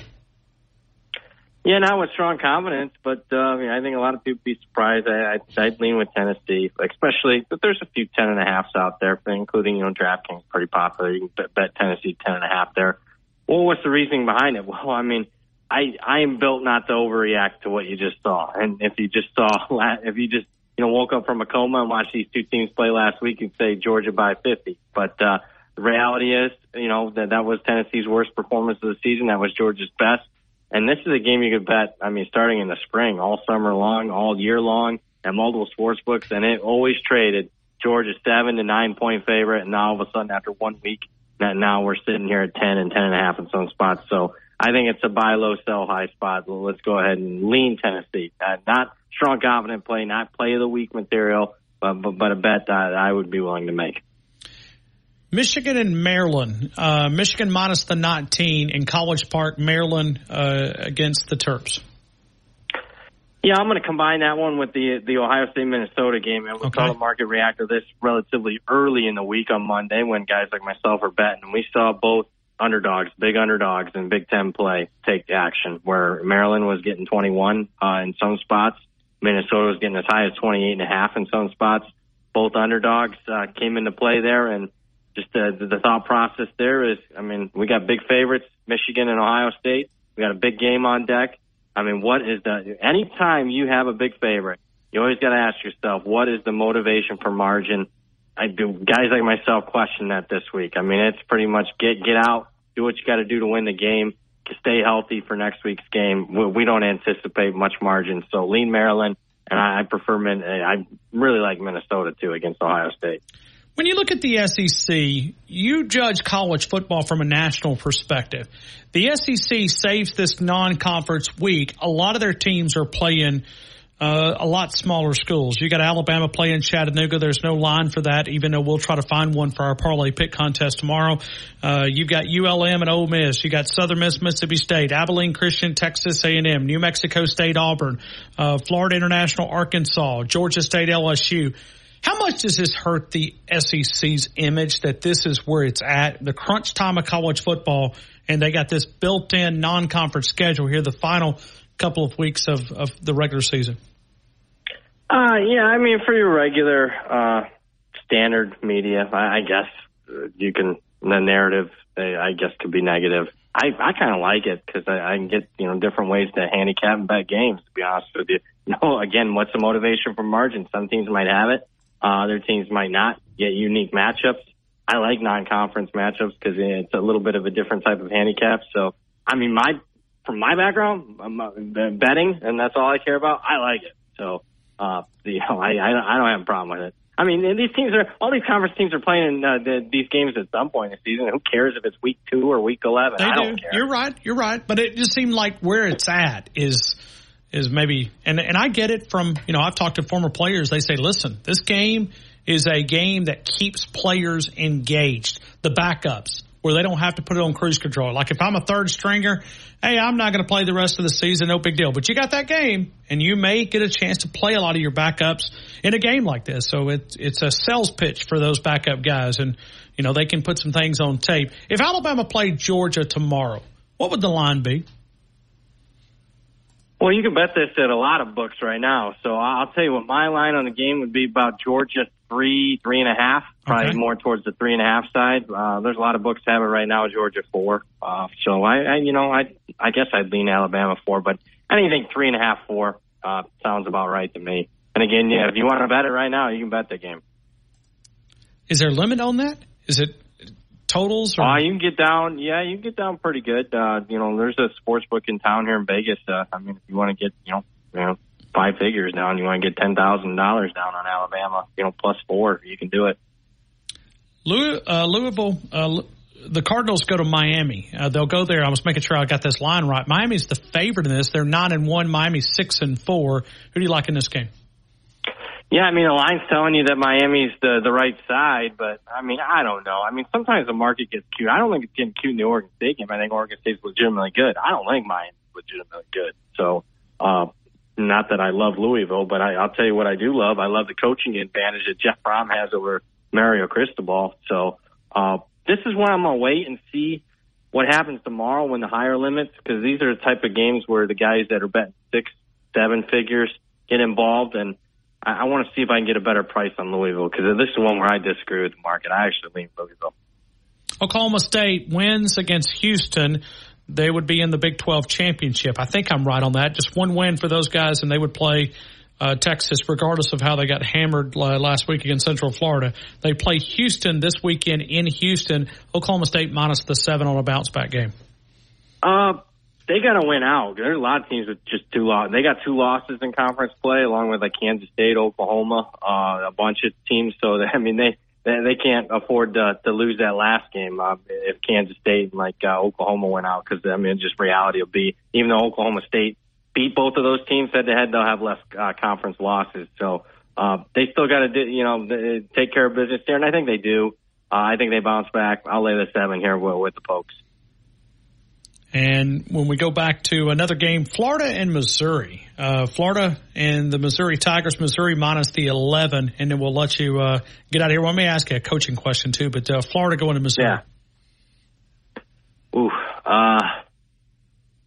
Yeah, not with strong confidence, but uh, I, mean, I think a lot of people be surprised. I, I'd, I'd lean with Tennessee, especially that there's a few ten and a halfs out there, including you know DraftKings, pretty popular. You can bet, bet Tennessee ten and a half there. Well, what's the reasoning behind it? [LAUGHS] Well, I mean, I I am built not to overreact to what you just saw, and if you just saw, [LAUGHS] if you just you know woke up from a coma and watched these two teams play last week, you'd say Georgia by 50. But uh, the reality is, you know that that was Tennessee's worst performance of the season. That was Georgia's best. And this is a game you could bet, I mean, starting in the spring, all summer long, all year long, at multiple sports books, and it always traded Georgia seven to nine point favorite, and now all of a sudden after one week, that now we're sitting here at ten and ten and a half in some spots. So I think it's a buy low, sell high spot. Let's go ahead and lean Tennessee. Uh, not strong, confident play, not play of the week material, but but, but a bet that I would be willing to make. Michigan and Maryland. Uh, Michigan minus the 19 in College Park, Maryland uh, against the Terps. Yeah, I'm going to combine that one with the the Ohio State Minnesota game. And we okay. saw the market react to this relatively early in the week on Monday when guys like myself are betting. And we saw both underdogs, big underdogs in Big Ten play take action, where Maryland was getting 21 uh, in some spots. Minnesota was getting as high as 28 and a half in some spots. Both underdogs uh, came into play there and just the, the thought process there is, I mean, we got big favorites, Michigan and Ohio State. We got a big game on deck. I mean, what is the, anytime you have a big favorite, you always got to ask yourself, what is the motivation for margin I do guys like myself question that this week. I mean, it's pretty much get get out, do what you got to do to win the game, stay healthy for next week's game. We, we don't anticipate much margin, so lean Maryland, and I, I prefer Min. I really like Minnesota too against Ohio State. When you look at the SEC, you judge college football from a national perspective. The SEC saves this non-conference week. A lot of their teams are playing uh, a lot smaller schools. You got Alabama playing Chattanooga. There's no line for that, even though we'll try to find one for our parlay pick contest tomorrow. Uh, you've got ULM and Ole Miss. You got Southern Miss, Mississippi State, Abilene Christian, Texas A&M, New Mexico State, Auburn, uh, Florida International, Arkansas, Georgia State, LSU. How much does this hurt the SEC's image that this is where it's at, the crunch time of college football, and they got this built-in non-conference schedule here, the final couple of weeks of, of the regular season? Uh, yeah, I mean, for your regular, uh, standard media, I, I guess uh, you can, the narrative, uh, I guess, could be negative. I, I kind of like it because I, I can get, you know, different ways to handicap and bet games, to be honest with [LAUGHS] you. Know, again, what's the motivation for margin? Some teams might have it. Uh, other teams might not get unique matchups. I like non-conference matchups because it's a little bit of a different type of handicap. So, I mean, my, from my background, I'm uh, betting and that's all I care about. I like it. So, uh, [LAUGHS] you know, I, I, I don't have a problem with it. I mean, these teams are all these conference teams are playing in uh, the, these games at some point in the season. Who cares if it's week two or week eleven? They I do. don't care. You're right. You're right. But it just seemed like where it's at is is maybe and and I get it from you know I've talked to former players. They say, listen, this game is a game that keeps players engaged. The backups where they don't have to put it on cruise control. Like if I'm a third stringer, hey, I'm not going to play the rest of the season, no big deal. But you got that game, and you may get a chance to play a lot of your backups in a game like this. So it's it's a sales pitch for those backup guys, and you know they can put some things on tape. If Alabama played Georgia tomorrow, what would the line be? Well, you can bet this at a lot of books right now. So I'll tell you what my line on the game would be about Georgia three, three and a half, probably Okay. more towards the three and a half side. Uh, there's a lot of books have it right now, Georgia four. Uh, so I, I, you know, I, I guess I'd lean Alabama four, but anything three and a half, four, uh, sounds about right to me. And again, yeah, if you want to bet it right now, you can bet the game. Is there a limit on that? Is it totals or Uh, you can get down, yeah, you can get down pretty good. Uh, you know, there's a sports book in town here in Vegas. Uh, I mean, if you want to get, you know, you know, five figures down, you want to get ten thousand dollars down on Alabama, you know, plus four, you can do it. Louis, uh, Louisville? Uh, the Cardinals go to Miami. Uh, they'll go there. I was making sure I got this line right. Miami's the favorite in this. They're nine and one. Miami's six and four. Who do you like in this game? Yeah, I mean, the line's telling you that Miami's the the right side, but I mean, I don't know. I mean, sometimes the market gets cute. I don't think it's getting cute in the Oregon State game. I think Oregon State's legitimately good. I don't think Miami's legitimately good. So, uh, not that I love Louisville, but I, I'll tell you what I do love. I love the coaching advantage that Jeff Brohm has over Mario Cristobal. So, uh, this is where I'm gonna wait and see what happens tomorrow when the higher limits, because these are the type of games where the guys that are betting six, seven figures get involved, and I, I want to see if I can get a better price on Louisville because this is one where I disagree with the market. I actually lean Louisville. Oklahoma State wins against Houston. They would be in the Big 12 championship. I think I'm right on that. Just one win for those guys, and they would play uh, Texas, regardless of how they got hammered uh, last week against Central Florida. They play Houston this weekend in Houston. Oklahoma State minus the seven on a bounce back game. Uh, they got to win out. There's a lot of teams with just two losses. They got two losses in conference play, along with like Kansas State, Oklahoma, uh, a bunch of teams. So [LAUGHS] I mean, they they, they can't afford to, to lose that last game uh, if Kansas State and like uh, Oklahoma went out because I mean, just reality will be even though Oklahoma State beat both of those teams head to head, they'll have less uh, conference losses. So uh, they still got to do, you know take care of business there, and I think they do. Uh, I think they bounce back. I'll lay the seven here with, with the Pokes. And when we go back to another game, Florida and Missouri, uh, Florida and the Missouri Tigers, Missouri minus the 11, and then we'll let you uh, get out of here. Well, let me ask you a coaching question too, but uh, Florida going to Missouri. Yeah. Ooh, uh,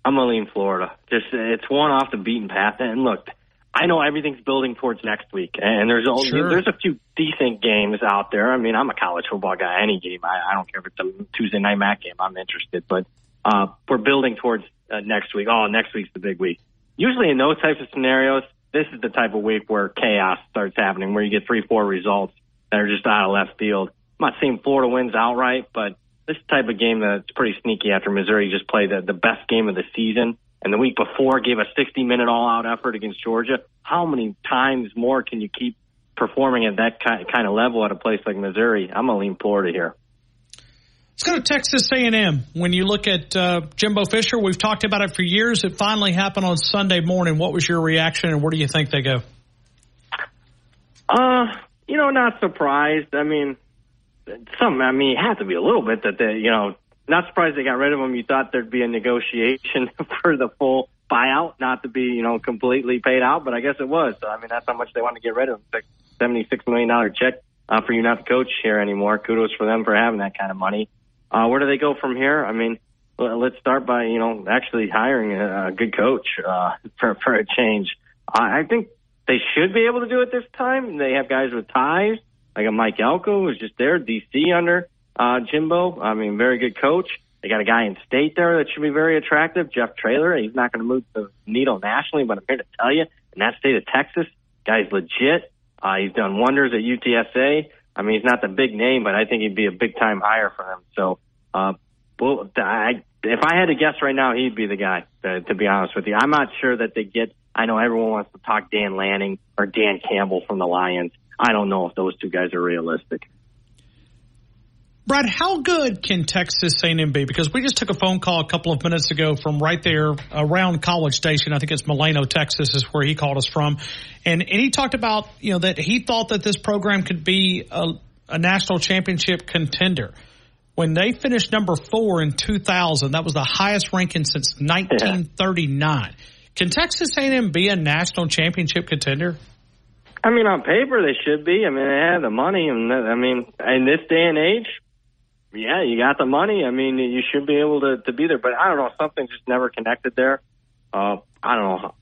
I'm gonna lean Florida. Just it's one off the beaten path. And look, I know everything's building towards next week, and there's only Sure. there's a few decent games out there. I mean, I'm a college football guy. Any game, I, I don't care if it's a Tuesday night MAC game. I'm interested, but uh, we're building towards uh, next week. Oh, next week's the big week. Usually in those types of scenarios, this is the type of week where chaos starts happening, where you get three, four results that are just out of left field. I'm not saying Florida wins outright, but this type of game that's pretty sneaky after Missouri just played the, the best game of the season and the week before gave a 60 minute all out effort against Georgia. How many times more can you keep performing at that kind of level at a place like Missouri? I'm going to lean Florida here. Let's go to Texas A&M. When you look at uh, Jimbo Fisher, we've talked about it for years. It finally happened on Sunday morning. What was your reaction, and where do you think they go? Uh, you know, not surprised. I mean, some. I mean, it had to be a little bit that they, you know, not surprised they got rid of him. You thought there'd be a negotiation [LAUGHS] for the full buyout, not to be, you know, completely paid out, but I guess it was. I mean, that's how much they want to get rid of him. Seventy-six million dollar check uh, for you not to coach here anymore. Kudos for them for having that kind of money. Uh, where do they go from here? I mean, let's start by you know actually hiring a, good coach uh, for for a change. I, think they should be able to do it this time. They have guys with ties, like a Mike Elko who's just there, DC under uh, Jimbo. I mean, very good coach. They got a guy in state there that should be very attractive, Jeff Traylor. He's not going to move the needle nationally, but I'm here to tell you, in that state of Texas, guy's legit. Uh, he's done wonders at UTSA. I mean, he's not the big name, but I think he'd be a big time hire for them. So, uh, well, I, if I had to guess right now, he'd be the guy. To, to be honest with you, I'm not sure that they get. I know everyone wants to talk Dan Lanning or Dan Campbell from the Lions. I don't know if those two guys are realistic. Brad, how good can Texas A&M be? Because we just took a phone call a couple of minutes ago from right there around College Station. I think it's Delano, Texas, is where he called us from, and and he talked about you know that he thought that this program could be a, a national championship contender. When they finished number four in 2000, that was the highest ranking since 1939. [LAUGHS] Yeah. Can Texas A&M be a national championship contender? I mean, on paper they should be. I mean, they have the money, and I mean, in this day and age, yeah, you got the money. I mean, you should be able to, to be there. But I don't know, something just never connected there. Uh, I don't know.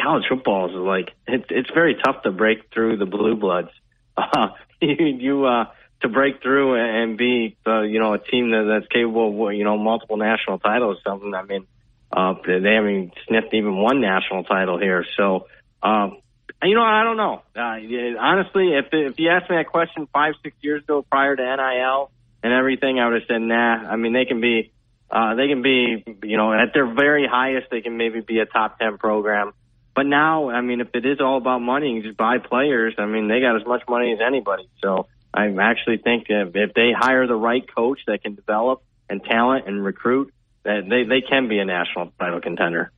College football is like it's it's very tough to break through the blue bloods. [LAUGHS] Uh, you you uh, to break through and be uh, you know a team that, that's capable of you know multiple national titles. Or something I mean, uh, they haven't sniffed even one national title here. So um, you know I don't know. Uh, honestly, if if you asked me that question five six years ago prior to NIL and everything, I would have said, nah. I mean, they can be, uh, they can be, you know, at their very highest, they can maybe be a top 10 program. But now, I mean, if it is all about money, you just buy players. I mean, they got as much money as anybody. So I actually think if, they hire the right coach that can develop and talent and recruit, that they, they can be a national title contender.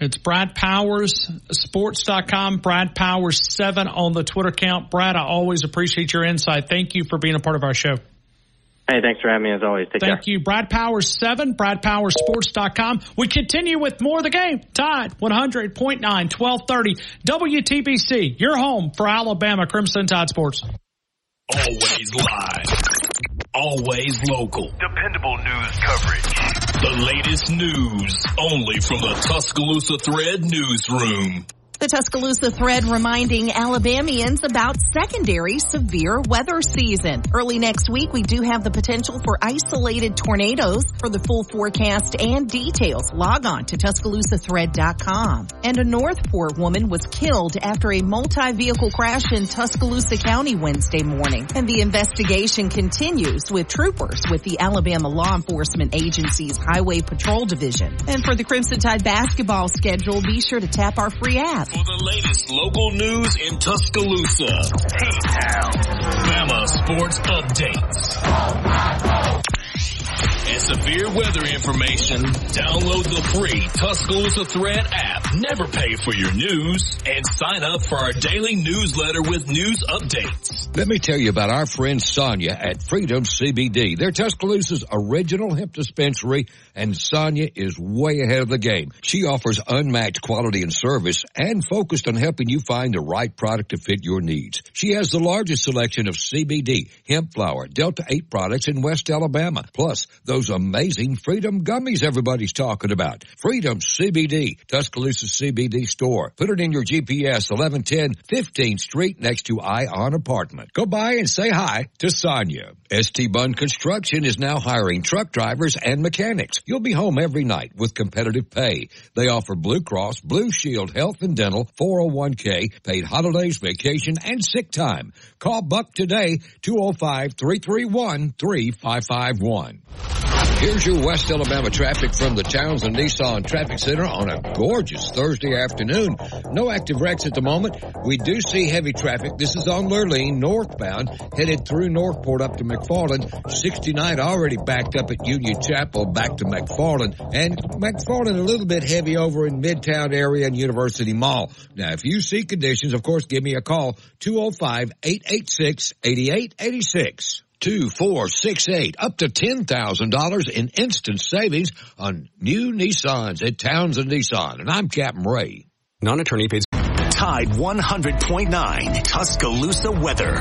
It's Brad Powers, sports.com, Brad Powers 7 on the Twitter account. Brad, I always appreciate your insight. Thank you for being a part of our show. Hey, thanks for having me as always. Take Thank care. you. Brad Powers 7, BradPowersports.com. We continue with more of the game. Tide 100.9, 1230. WTBC, your home for Alabama Crimson Tide Sports. Always live. Always local. Dependable news coverage. The latest news only from the Tuscaloosa Thread newsroom. The Tuscaloosa thread reminding Alabamians about secondary severe weather season. Early next week, we do have the potential for isolated tornadoes. For the full forecast and details, log on to TuscaloosaThread.com. And a Northport woman was killed after a multi-vehicle crash in Tuscaloosa County Wednesday morning. And the investigation continues with troopers with the Alabama Law Enforcement Agency's Highway Patrol Division. And for the Crimson Tide basketball schedule, be sure to tap our free app for the latest local news in Tuscaloosa. T-Town. Bama Sports Updates. And severe weather information. Download the free Tuscaloosa Thread app. Never pay for your news. And sign up for our daily newsletter with news updates. Let me tell you about our friend Sonia at Freedom CBD. They're Tuscaloosa's original hemp dispensary and Sonia is way ahead of the game. She offers unmatched quality and service and focused on helping you find the right product to fit your needs. She has the largest selection of CBD, hemp flower, Delta 8 products in West Alabama, plus those amazing Freedom gummies everybody's talking about. Freedom CBD, Tuscaloosa Tuscaloosa CBD store. Put it in your GPS 1110 15th Street next to Ion Apartment. Go by and say hi to Sonia. ST Bunn Construction is now hiring truck drivers and mechanics. You'll be home every night with competitive pay. They offer Blue Cross, Blue Shield, Health and Dental, 401k, paid holidays, vacation, and sick time. Call Buck today, 205-331-3551. Here's your West Alabama traffic from the Townsend Nissan Traffic Center on a gorgeous Thursday afternoon. No active wrecks at the moment. We do see heavy traffic. This is on Lurleen northbound, headed through Northport up to McFarland. 69 already backed up at Union Chapel back to McFarland. And McFarland a little bit heavy over in Midtown area and University Mall. Now, if you see conditions, of course, give me a call. Oh 205-886-8886. 2468, up to $10,000 in instant savings on new Nissans at Townsend Nissan. And I'm Captain Ray. Non-attorney pays. Tide 100.9 Tuscaloosa weather.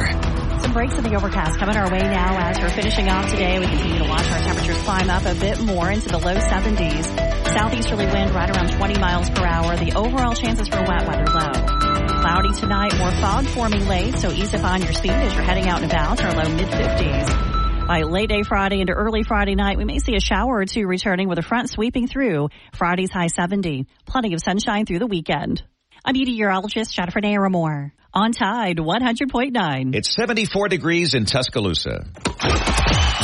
Some breaks of the overcast coming our way now as we're finishing off today. We continue to watch our temperatures climb up a bit more into the low 70s. Southeasterly wind right around 20 miles per hour. The overall chances for wet weather low. Cloudy tonight, more fog forming late, so ease up on your speed as you're heading out and about. Our low mid 50s. By late day Friday into early Friday night, we may see a shower or two returning with a front sweeping through. Friday's high 70. Plenty of sunshine through the weekend. I'm meteorologist Jennifer Naramore. On Tide 100.9. It's 74 degrees in Tuscaloosa.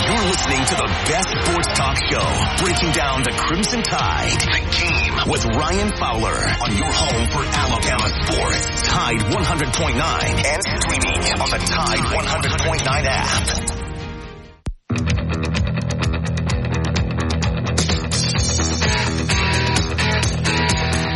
You're listening to the best sports talk show, breaking down the Crimson Tide, the game with Ryan Fowler on your home for Alabama sports. Tide 100.9 and streaming on the Tide 100.9 app.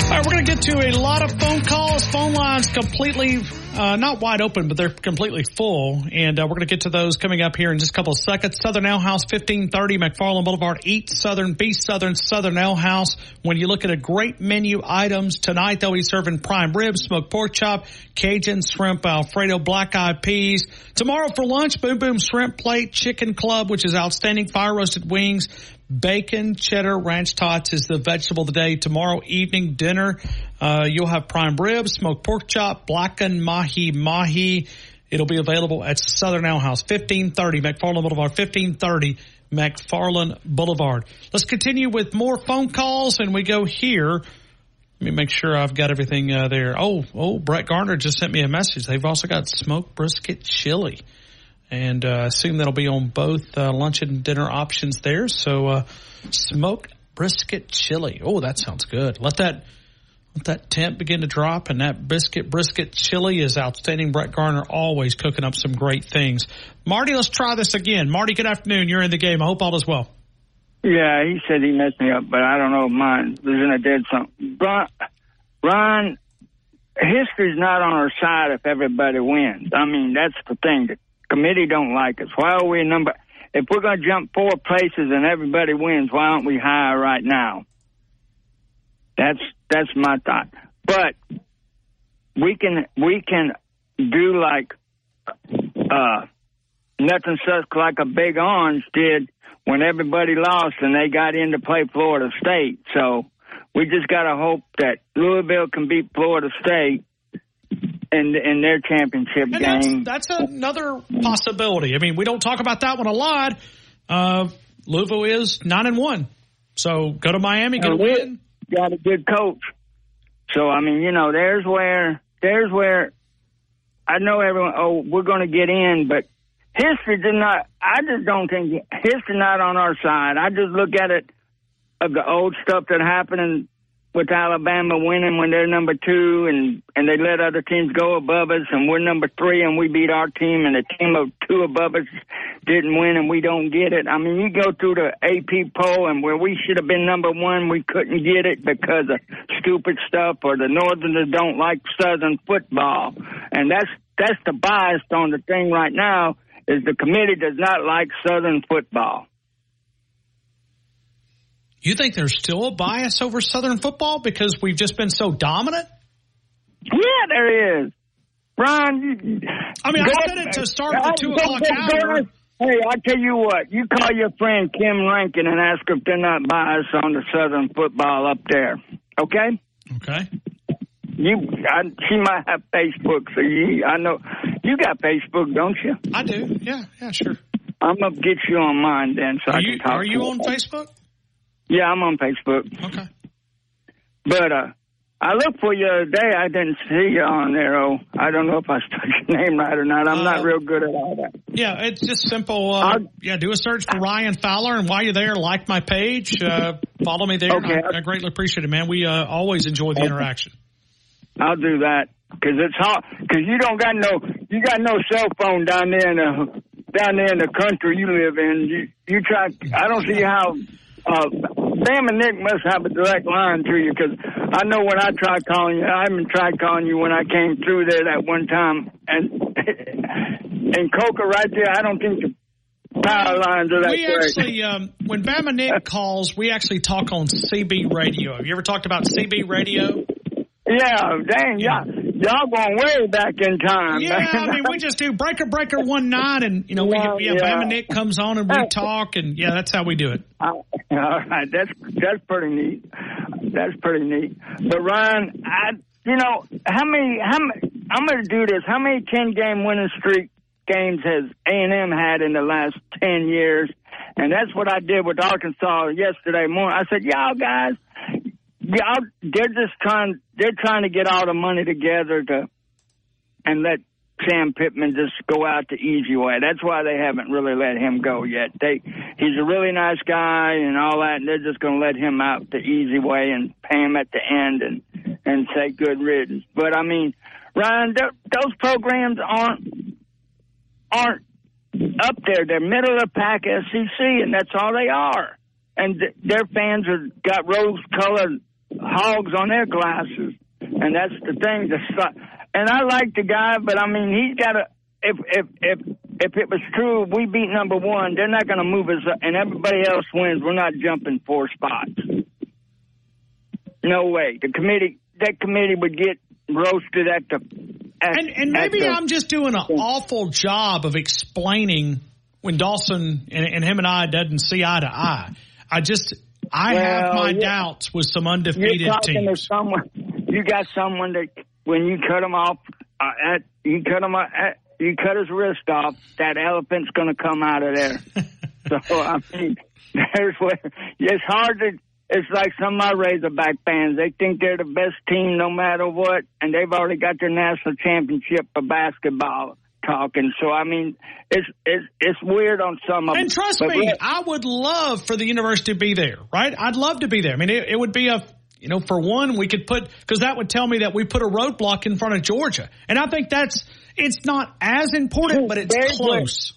All right, we're going to get to a lot of phone calls. Phone lines completely, uh, not wide open, but they're completely full. And uh, we're going to get to those coming up here in just a couple of seconds. Southern Ale House, 1530 McFarland Boulevard. Eat Southern, be Southern, Southern Ale House. When you look at a great menu items tonight, they'll be serving prime ribs, smoked pork chop, Cajun shrimp, Alfredo, black eyed peas. Tomorrow for lunch, Boom Boom Shrimp Plate, Chicken Club, which is outstanding, fire roasted wings, Bacon, cheddar, ranch tots is the vegetable of the day. Tomorrow evening dinner, uh, you'll have prime ribs, smoked pork chop, blackened mahi mahi. It'll be available at Southern Ale House, 1530 McFarland Boulevard, 1530 McFarland Boulevard. Let's continue with more phone calls and we go here. Let me make sure I've got everything uh, there. Oh, oh, Brett Garner just sent me a message. They've also got smoked brisket chili and uh, I assume that'll be on both uh, lunch and dinner options there. So uh, smoked brisket chili. Oh, that sounds good. Let that let that temp begin to drop, and that brisket brisket chili is outstanding. Brett Garner always cooking up some great things. Marty, let's try this again. Marty, good afternoon. You're in the game. I hope all is well. Yeah, he said he messed me up, but I don't know mine was in a dead something. Ron, Ron, history's not on our side if everybody wins. I mean, that's the thing. The committee don't like us. Why are we number? If we're going to jump four places and everybody wins, why aren't we higher right now? That's that's my thought. But we can we can do like uh nothing such like a big orange did when everybody lost and they got in to play Florida State. So we just got to hope that Louisville can beat Florida State in in their championship And game. that's, that's another possibility. I mean, we don't talk about that one a lot. Uh, Louisville is nine and one, so go to Miami, get a win. Got a good coach. So I mean, you know, there's where there's where I know everyone. Oh, we're going to get in, but history did not. I just don't think history not on our side. I just look at it of the old stuff that happened in, with Alabama winning when they're number two, and and they let other teams go above us, and we're number three, and we beat our team, and the team of two above us didn't win, and we don't get it. I mean, you go through the AP poll, and where we should have been number one, we couldn't get it because of stupid stuff, or the Northerners don't like Southern football, and that's that's the bias on the thing right now. Is the committee does not like Southern football. You think there's still a bias over Southern football because we've just been so dominant? Yeah, there is. Ron, you, I mean, I said it to start the two o'clock hour. Hey, I tell you what, you call your friend Kim Rankin and ask her if they're not biased on the Southern football up there. Okay? Okay. You, I, she might have Facebook, so you, I know you got Facebook, don't you? I do. Yeah, yeah, sure. I'm gonna get you on mine then, so Are I you can talk. are you on Facebook? Yeah, I'm on Facebook. Okay. But uh, I looked for you the other day. I didn't see you on there. Oh, I don't know if I spelled your name right or not. I'm not Uh, real good at all that. Yeah, it's just simple. Uh, yeah, do a search for Ryan Fowler, and while you're there, like my page, uh, [LAUGHS] follow me there. Okay. I, I greatly appreciate it, man. We uh, always enjoy the interaction. I'll do that because it's hard. Because you don't got no, you got no cell phone down there in the down there in the country you live in. You you try. I don't see how. Uh, Sam and Nick must have a direct line to you because I know when I tried calling you, I even tried calling you when I came through there that one time, and [LAUGHS] and Coca right there, I don't think the power lines are that We actually, um, when Bama Nick [LAUGHS] calls, we actually talk on CB radio. Have you ever talked about CB radio? Yeah, dang, y'all, y'all going way back in time. Yeah. I mean, we just do breaker breaker one nine, and you know, we Yeah, yeah, yeah. Bama Nick comes on and we [LAUGHS] talk, and yeah, that's how we do it. All right, that's that's pretty neat. That's pretty neat. But Ryan, I you know how many how many, I'm going to do this. How many ten game winning streak games has A and M had in the last ten years? And that's what I did with Arkansas yesterday morning. I said, y'all guys, y'all they're just trying they're trying to get all the money together to and let Sam Pittman just go out the easy way. That's why they haven't really let him go yet. They he's a really nice guy and all that, and they're just going to let him out the easy way and pay him at the end and and say good riddance. But I mean, Ryan, th- those programs aren't aren't up there. They're middle of the pack SEC, and that's all they are. And th- their fans have got rose colored hogs on their glasses, and that's the thing. Su- and I like the guy, but I mean, he's got to. If if if if it was true, we beat number one. They're not going to move us, up, and everybody else wins. We're not jumping four spots. No way. The committee, that committee would get roasted at the. At, And and maybe the- I'm just doing an awful job of explaining when Dawson and, and him and I doesn't see eye to eye. I just I have my yeah. doubts with some You're undefeated talking teams. to someone. You got someone that when you cut him off, uh, at, you cut him off, at, you cut his wrist off. That elephant's going to come out of there. [LAUGHS] so I mean, [LAUGHS] there's where it's hard to. It's like some of my Razorback fans. They think they're the best team no matter what, and they've already got their national championship for basketball. Talking, so I mean, it's it's it's weird on some of them. And trust But me, I would love for the university to be there, right? I'd love to be there. I mean, it, it would be a, you know, for one, we could put, because that would tell me that we put a roadblock in front of Georgia. And I think that's, it's not as important, but it's There's where- close.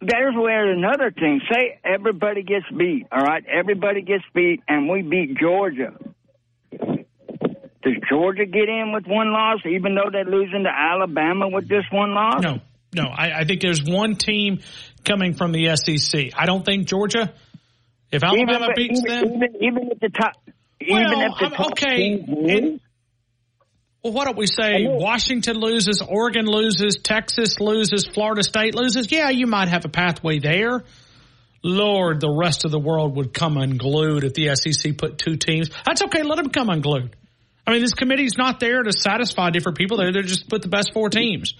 there's where another thing. Say everybody gets beat, all right? Everybody gets beat, and we beat Georgia. Does Georgia get in with one loss, even though they're losing to Alabama with just one loss? No, no. I, I think there's one team coming from the SEC. I don't think Georgia, if Alabama even, beats even, them, even, even if the top, even Well, if the top okay, well, why don't we say Washington loses, Oregon loses, Texas loses, Florida State loses? Yeah, you might have a pathway there. Lord, the rest of the world would come unglued if the SEC put two teams. That's okay. Let them come unglued. I mean, this committee's not there to satisfy different people. They're there to just put the best four teams.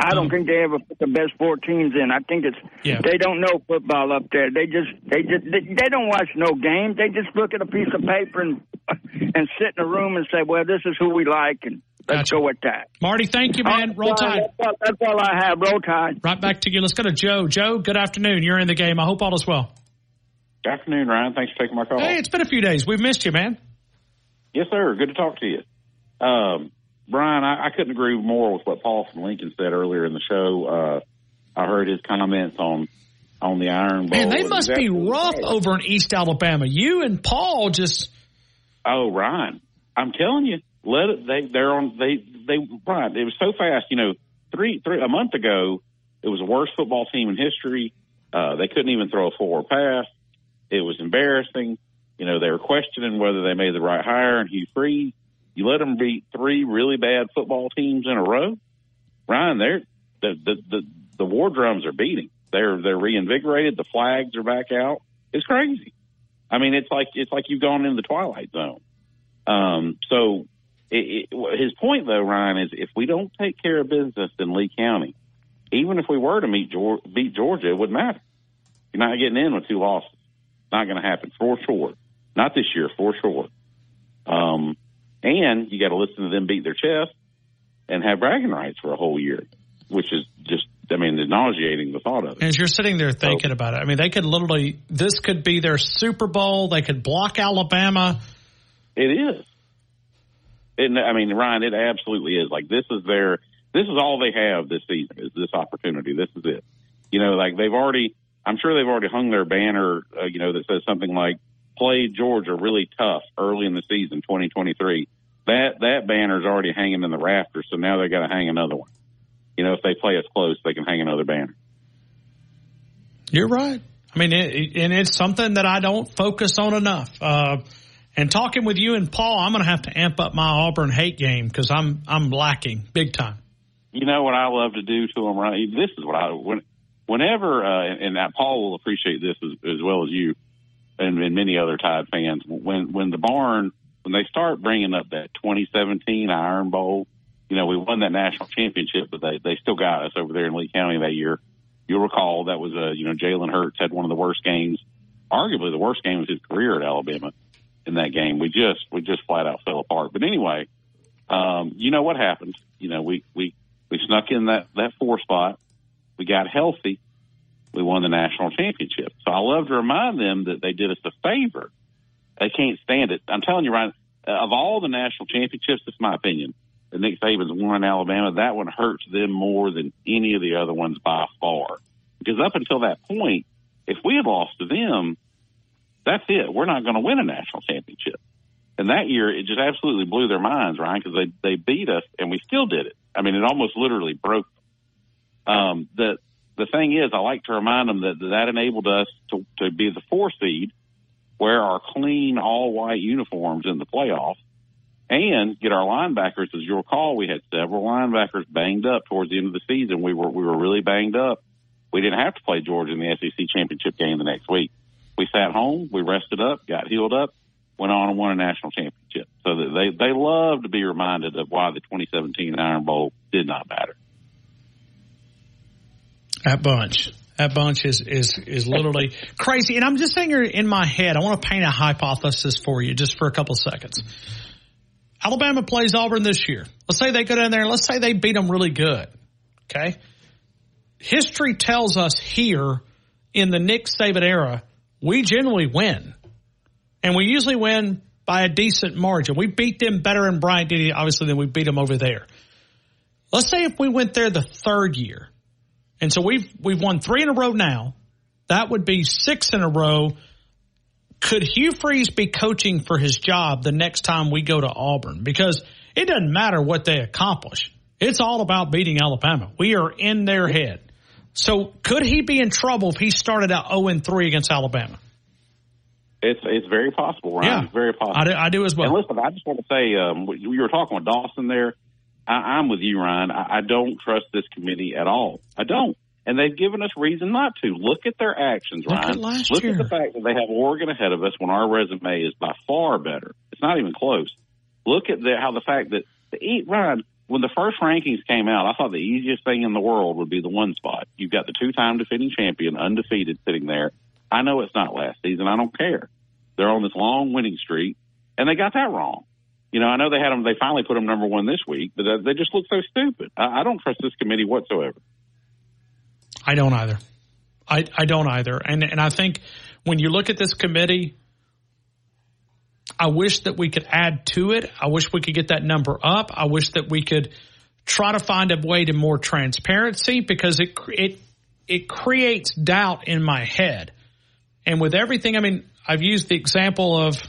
I don't think they ever put the best four teams in. I think it's Yeah. they don't know football up there. They just they just they, they don't watch no games. They just look at a piece of paper and and sit in a room and say, "Well, this is who we like, and let's go with that." Marty, thank you, man. Roll That's all- Tide. That's all, that's all I have. Roll Tide. Right back to you. Let's go to Joe. Joe, good afternoon. You're in the game. I hope all is well. Good afternoon, Ryan. Thanks for taking my call. Hey, it's been a few days. We've missed you, man. Yes, sir. Good to talk to you. Um, Brian, I, I couldn't agree more with what Paul from Lincoln said earlier in the show. Uh, I heard his comments on on the Iron Bowl. Man, they must be rough right. over in East Alabama. You and Paul just Oh, Ryan, I'm telling you, let it. They they're on. They they Ryan. It was so fast. You know, three three a month ago, it was the worst football team in history. Uh, they couldn't even throw a forward pass. It was embarrassing. You know, they were questioning whether they made the right hire and Hugh Freeze. You let them beat three really bad football teams in a row. Ryan, they're the the the, the war drums are beating. They're they're reinvigorated. The flags are back out. It's crazy. I mean, it's like it's like you've gone into the twilight zone. Um, so it, it, his point, though, Ryan, is if we don't take care of business in Lee County, even if we were to meet Georgia, beat Georgia, it wouldn't matter. You're not getting in with two losses. Not going to happen for sure. Not this year, for sure. Um, and you got to listen to them beat their chest and have bragging rights for a whole year, which is just, I mean, nauseating the thought of it. As you're sitting there thinking so, about it, I mean, they could literally, this could be their Super Bowl. They could block Alabama. It is. It, I mean, Ryan, it absolutely is. Like this is their, this is all they have this season is this opportunity. This is it. You know, like they've already, I'm sure they've already hung their banner, uh, you know, that says something like "Play Georgia really tough early in the season, 2023." That that banner's already hanging in the rafters, so now they got to hang another one. You know, if they play us close, they can hang another banner. You're right. I mean, it, and it's something that I don't focus on enough. Uh, and talking with you and Paul, I'm going to have to amp up my Auburn hate game because I'm I'm lacking big time. You know what I love to do to them, right? This is what I when, whenever uh, and that Paul will appreciate this as, as well as you and, and many other Tide fans. When when the barn when they start bringing up that 2017 Iron Bowl, you know we won that national championship, but they they still got us over there in Lee County that year. You'll recall that was a you know Jalen Hurts had one of the worst games, arguably the worst game of his career at Alabama in that game. We just we just flat out fell apart. But anyway, um, you know what happened? You know we we we snuck in that that four spot. We got healthy. We won the national championship. So I love to remind them that they did us a favor. They can't stand it. I'm telling you, Ryan, uh, of all the national championships, it's my opinion. That Nick Saban's won in Alabama, that one hurts them more than any of the other ones by far. Because up until that point, if we had lost to them, that's it. We're not going to win a national championship. And that year, it just absolutely blew their minds, Ryan, because they they beat us and we still did it. I mean, it almost literally broke. Them. Um, the the thing is, I like to remind them that that enabled us to to be the four seed, wear our clean all white uniforms in the playoffs, and get our linebackers. As you recall, we had several linebackers banged up towards the end of the season. We were we were really banged up. We didn't have to play Georgia in the SEC championship game the next week we sat home, we rested up, got healed up, went on and won a national championship. So they they love to be reminded of why the 2017 Iron Bowl did not matter. That bunch. That bunch is is is literally crazy. And I'm just saying here in my head, I want to paint a hypothesis for you just for a couple seconds. Alabama plays Auburn this year. Let's say they go down there and let's say they beat them really good. Okay. History tells us here in the Nick Saban era we generally win. And we usually win by a decent margin. We beat them better in Bryant Denny, obviously, than we beat them over there. Let's say if we went there the third year, and so we've we've won three in a row now, that would be six in a row. Could Hugh Freeze be coaching for his job the next time we go to Auburn? Because it doesn't matter what they accomplish. It's all about beating Alabama. We are in their head. So could he be in trouble if he started out 0 3 against Alabama? It's it's very possible, Ryan. Yeah, it's very possible. I do, I do as well. And listen, I just want to say, um, you were talking with Dawson there. I, am with you, Ryan. I, I don't trust this committee at all. I don't. And they've given us reason not to. Look at their actions, Look Ryan. At last Look year. at the fact that they have Oregon ahead of us when our resume is by far better. It's not even close. Look at the, how the fact that the Ryan, when the first rankings came out, I thought the easiest thing in the world would be the one spot. You've got the two-time defending champion, undefeated, sitting there. I know it's not last season. I don't care. They're on this long winning streak, and they got that wrong. You know, I know they had them. They finally put them number one this week, but they just look so stupid. I, I don't trust this committee whatsoever. I don't either. I, I don't either. And and I think when you look at this committee, I wish that we could add to it. I wish we could get that number up. I wish that we could try to find a way to more transparency because it it it creates doubt in my head. And with everything, I mean, I've used the example of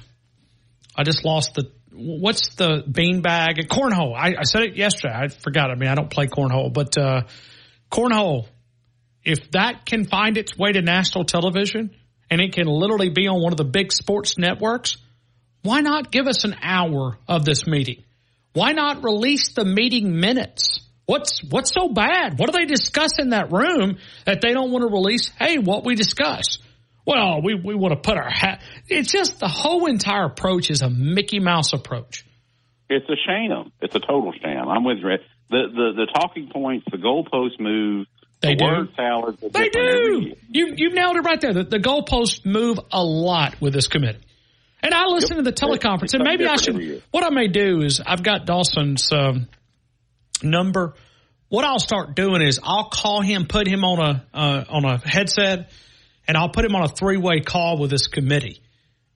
I just lost the what's the beanbag cornhole. I, I said it yesterday. I forgot. I mean, I don't play cornhole, but uh, cornhole. If that can find its way to national television and it can literally be on one of the big sports networks why not give us an hour of this meeting? Why not release the meeting minutes? What's what's so bad? What do they discuss in that room that they don't want to release? Hey, what we discussed. Well, we, we want to put our hat. It's just the whole entire approach is a Mickey Mouse approach. It's a sham. It's a total sham. I'm with you. The the the talking points, the goalpost move, They the do. word salad. the They do. You you nailed it right there. The, the goalposts move a lot with this committee. And I listen to the teleconference, and maybe I different every year. should. What I may do is I've got Dawson's um, number. What I'll start doing is I'll call him, put him on a uh, on a headset, and I'll put him on a three way call with this committee.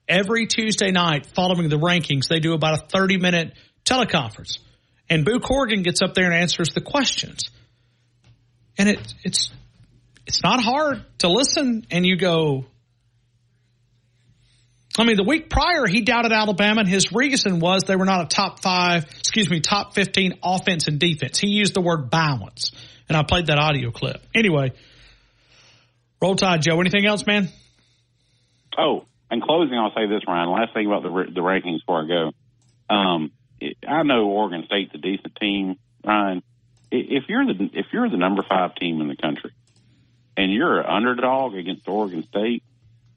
Every Tuesday night, following the rankings, they do about a thirty minute teleconference, and Boo Corrigan gets up there and answers the questions. And it it's it's not hard to listen, and you go, I mean, the week prior, he doubted Alabama, and his reason was they were not a top five, excuse me, top 15 offense and defense. He used the word balance, and I played that audio clip. Anyway, roll tide, Joe. Anything else, man? Oh, in closing, I'll say this, Ryan. Last thing about the the rankings before I go. Um, it, I know Oregon State's a decent team, Ryan. If you're the if you're the number five team in the country, and you're an underdog against Oregon State,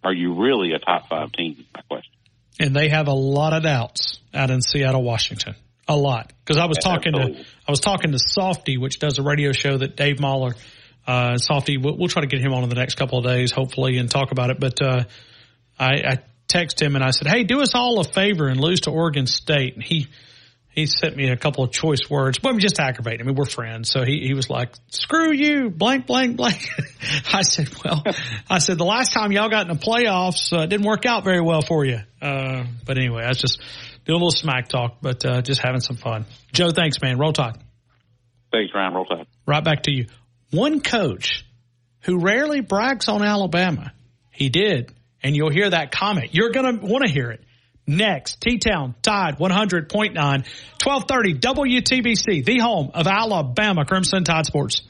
are you really a top five team? My question. And they have a lot of doubts out in Seattle, Washington. A lot. Because I was talking to, I was talking to Softy, which does a radio show that Dave Mahler, uh, Softy, we'll, we'll try to get him on in the next couple of days, hopefully, and talk about it. But, uh, I, I texted him and I said, Hey, do us all a favor and lose to Oregon State. And he, he sent me a couple of choice words, but I'm just aggravating. I mean, we're friends. So he, he was like, screw you, blank, blank, blank. [LAUGHS] I said, well, [LAUGHS] I said, the last time y'all got in the playoffs, uh, it didn't work out very well for you. Uh, but anyway, I was just doing a little smack talk, but, uh, just having some fun. Joe, thanks, man. Roll Tide. Thanks, Ryan. Roll Tide. Right back to you. One coach who rarely brags on Alabama. He did. And you'll hear that comment. You're going to want to hear it. Next, T-Town, Tide 100.9, 1230 WTBC, the home of Alabama Crimson Tide Sports.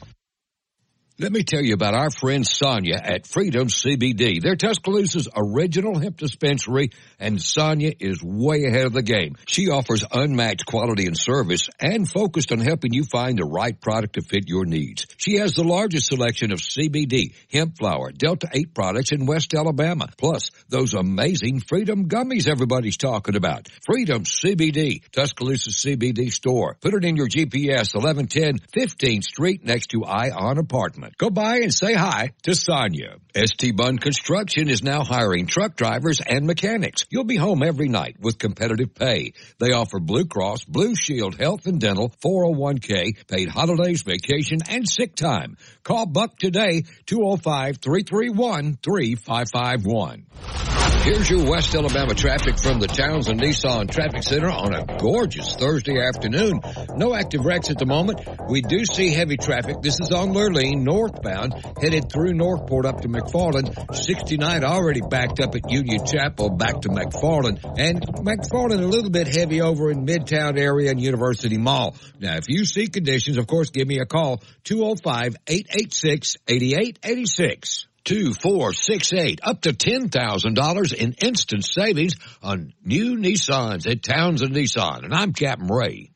Let me tell you about our friend Sonia at Freedom CBD. They're Tuscaloosa's original hemp dispensary, and Sonia is way ahead of the game. She offers unmatched quality and service and focused on helping you find the right product to fit your needs. She has the largest selection of CBD, hemp flower, Delta 8 products in West Alabama, plus those amazing Freedom gummies everybody's talking about. Freedom CBD, Tuscaloosa CBD store. Put it in your GPS, 1110 15th Street next to Ion Apartment. Go by and say hi to Sonia. ST Bunn Construction is now hiring truck drivers and mechanics. You'll be home every night with competitive pay. They offer Blue Cross, Blue Shield, Health and Dental, 401k, paid holidays, vacation, and sick time. Call Buck today, 205-331-3551. Here's your West Alabama traffic from the Townsend Nissan Traffic Center on a gorgeous Thursday afternoon. No active wrecks at the moment. We do see heavy traffic. This is on Lurleen, northbound, headed through Northport up to McFarland. 69 already backed up at Union Chapel back to McFarland. And McFarland a little bit heavy over in Midtown area and University Mall. Now, if you see conditions, of course, give me a call. 205-886-8886. 2468 up to $10,000 in instant savings on new Nissans at Townsend Nissan. And I'm Captain Ray.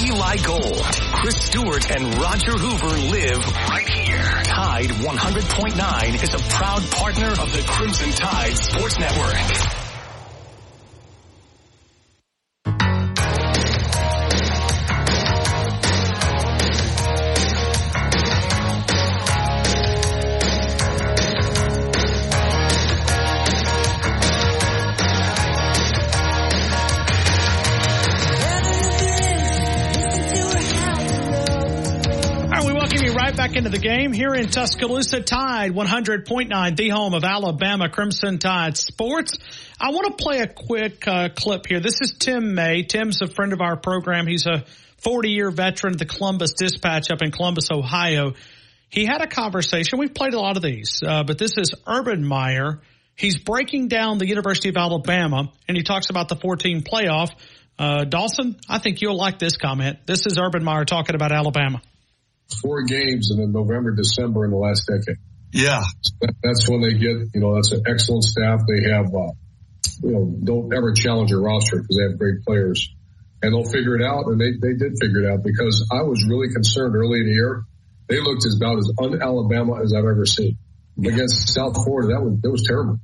Eli Gold, Chris Stewart, and Roger Hoover live right here. Tide 100.9 is a proud partner of the Crimson Tide Sports Network. Back into the game here in Tuscaloosa. Tide 100.9, the home of Alabama Crimson Tide Sports. I want to play a quick uh, clip here. This is Tim May. Tim's a friend of our program. He's a 40 year veteran of the Columbus Dispatch up in Columbus, Ohio. He had a conversation. We've played a lot of these, uh, but this is Urban Meyer. He's breaking down the University of Alabama, and he talks about the 14 playoff. Uh, Dawson, I think you'll like this comment. This is Urban Meyer talking about Alabama. Four games in the November, December in the last decade. Yeah. That- That's when they get, you know, that's an excellent staff. They have, uh, you know, don't ever challenge your roster because they have great players and they'll figure it out. And they, they did figure it out because I was really concerned early in the year. They looked as about as un-Alabama as I've ever seen. against South Florida. That was that was terrible.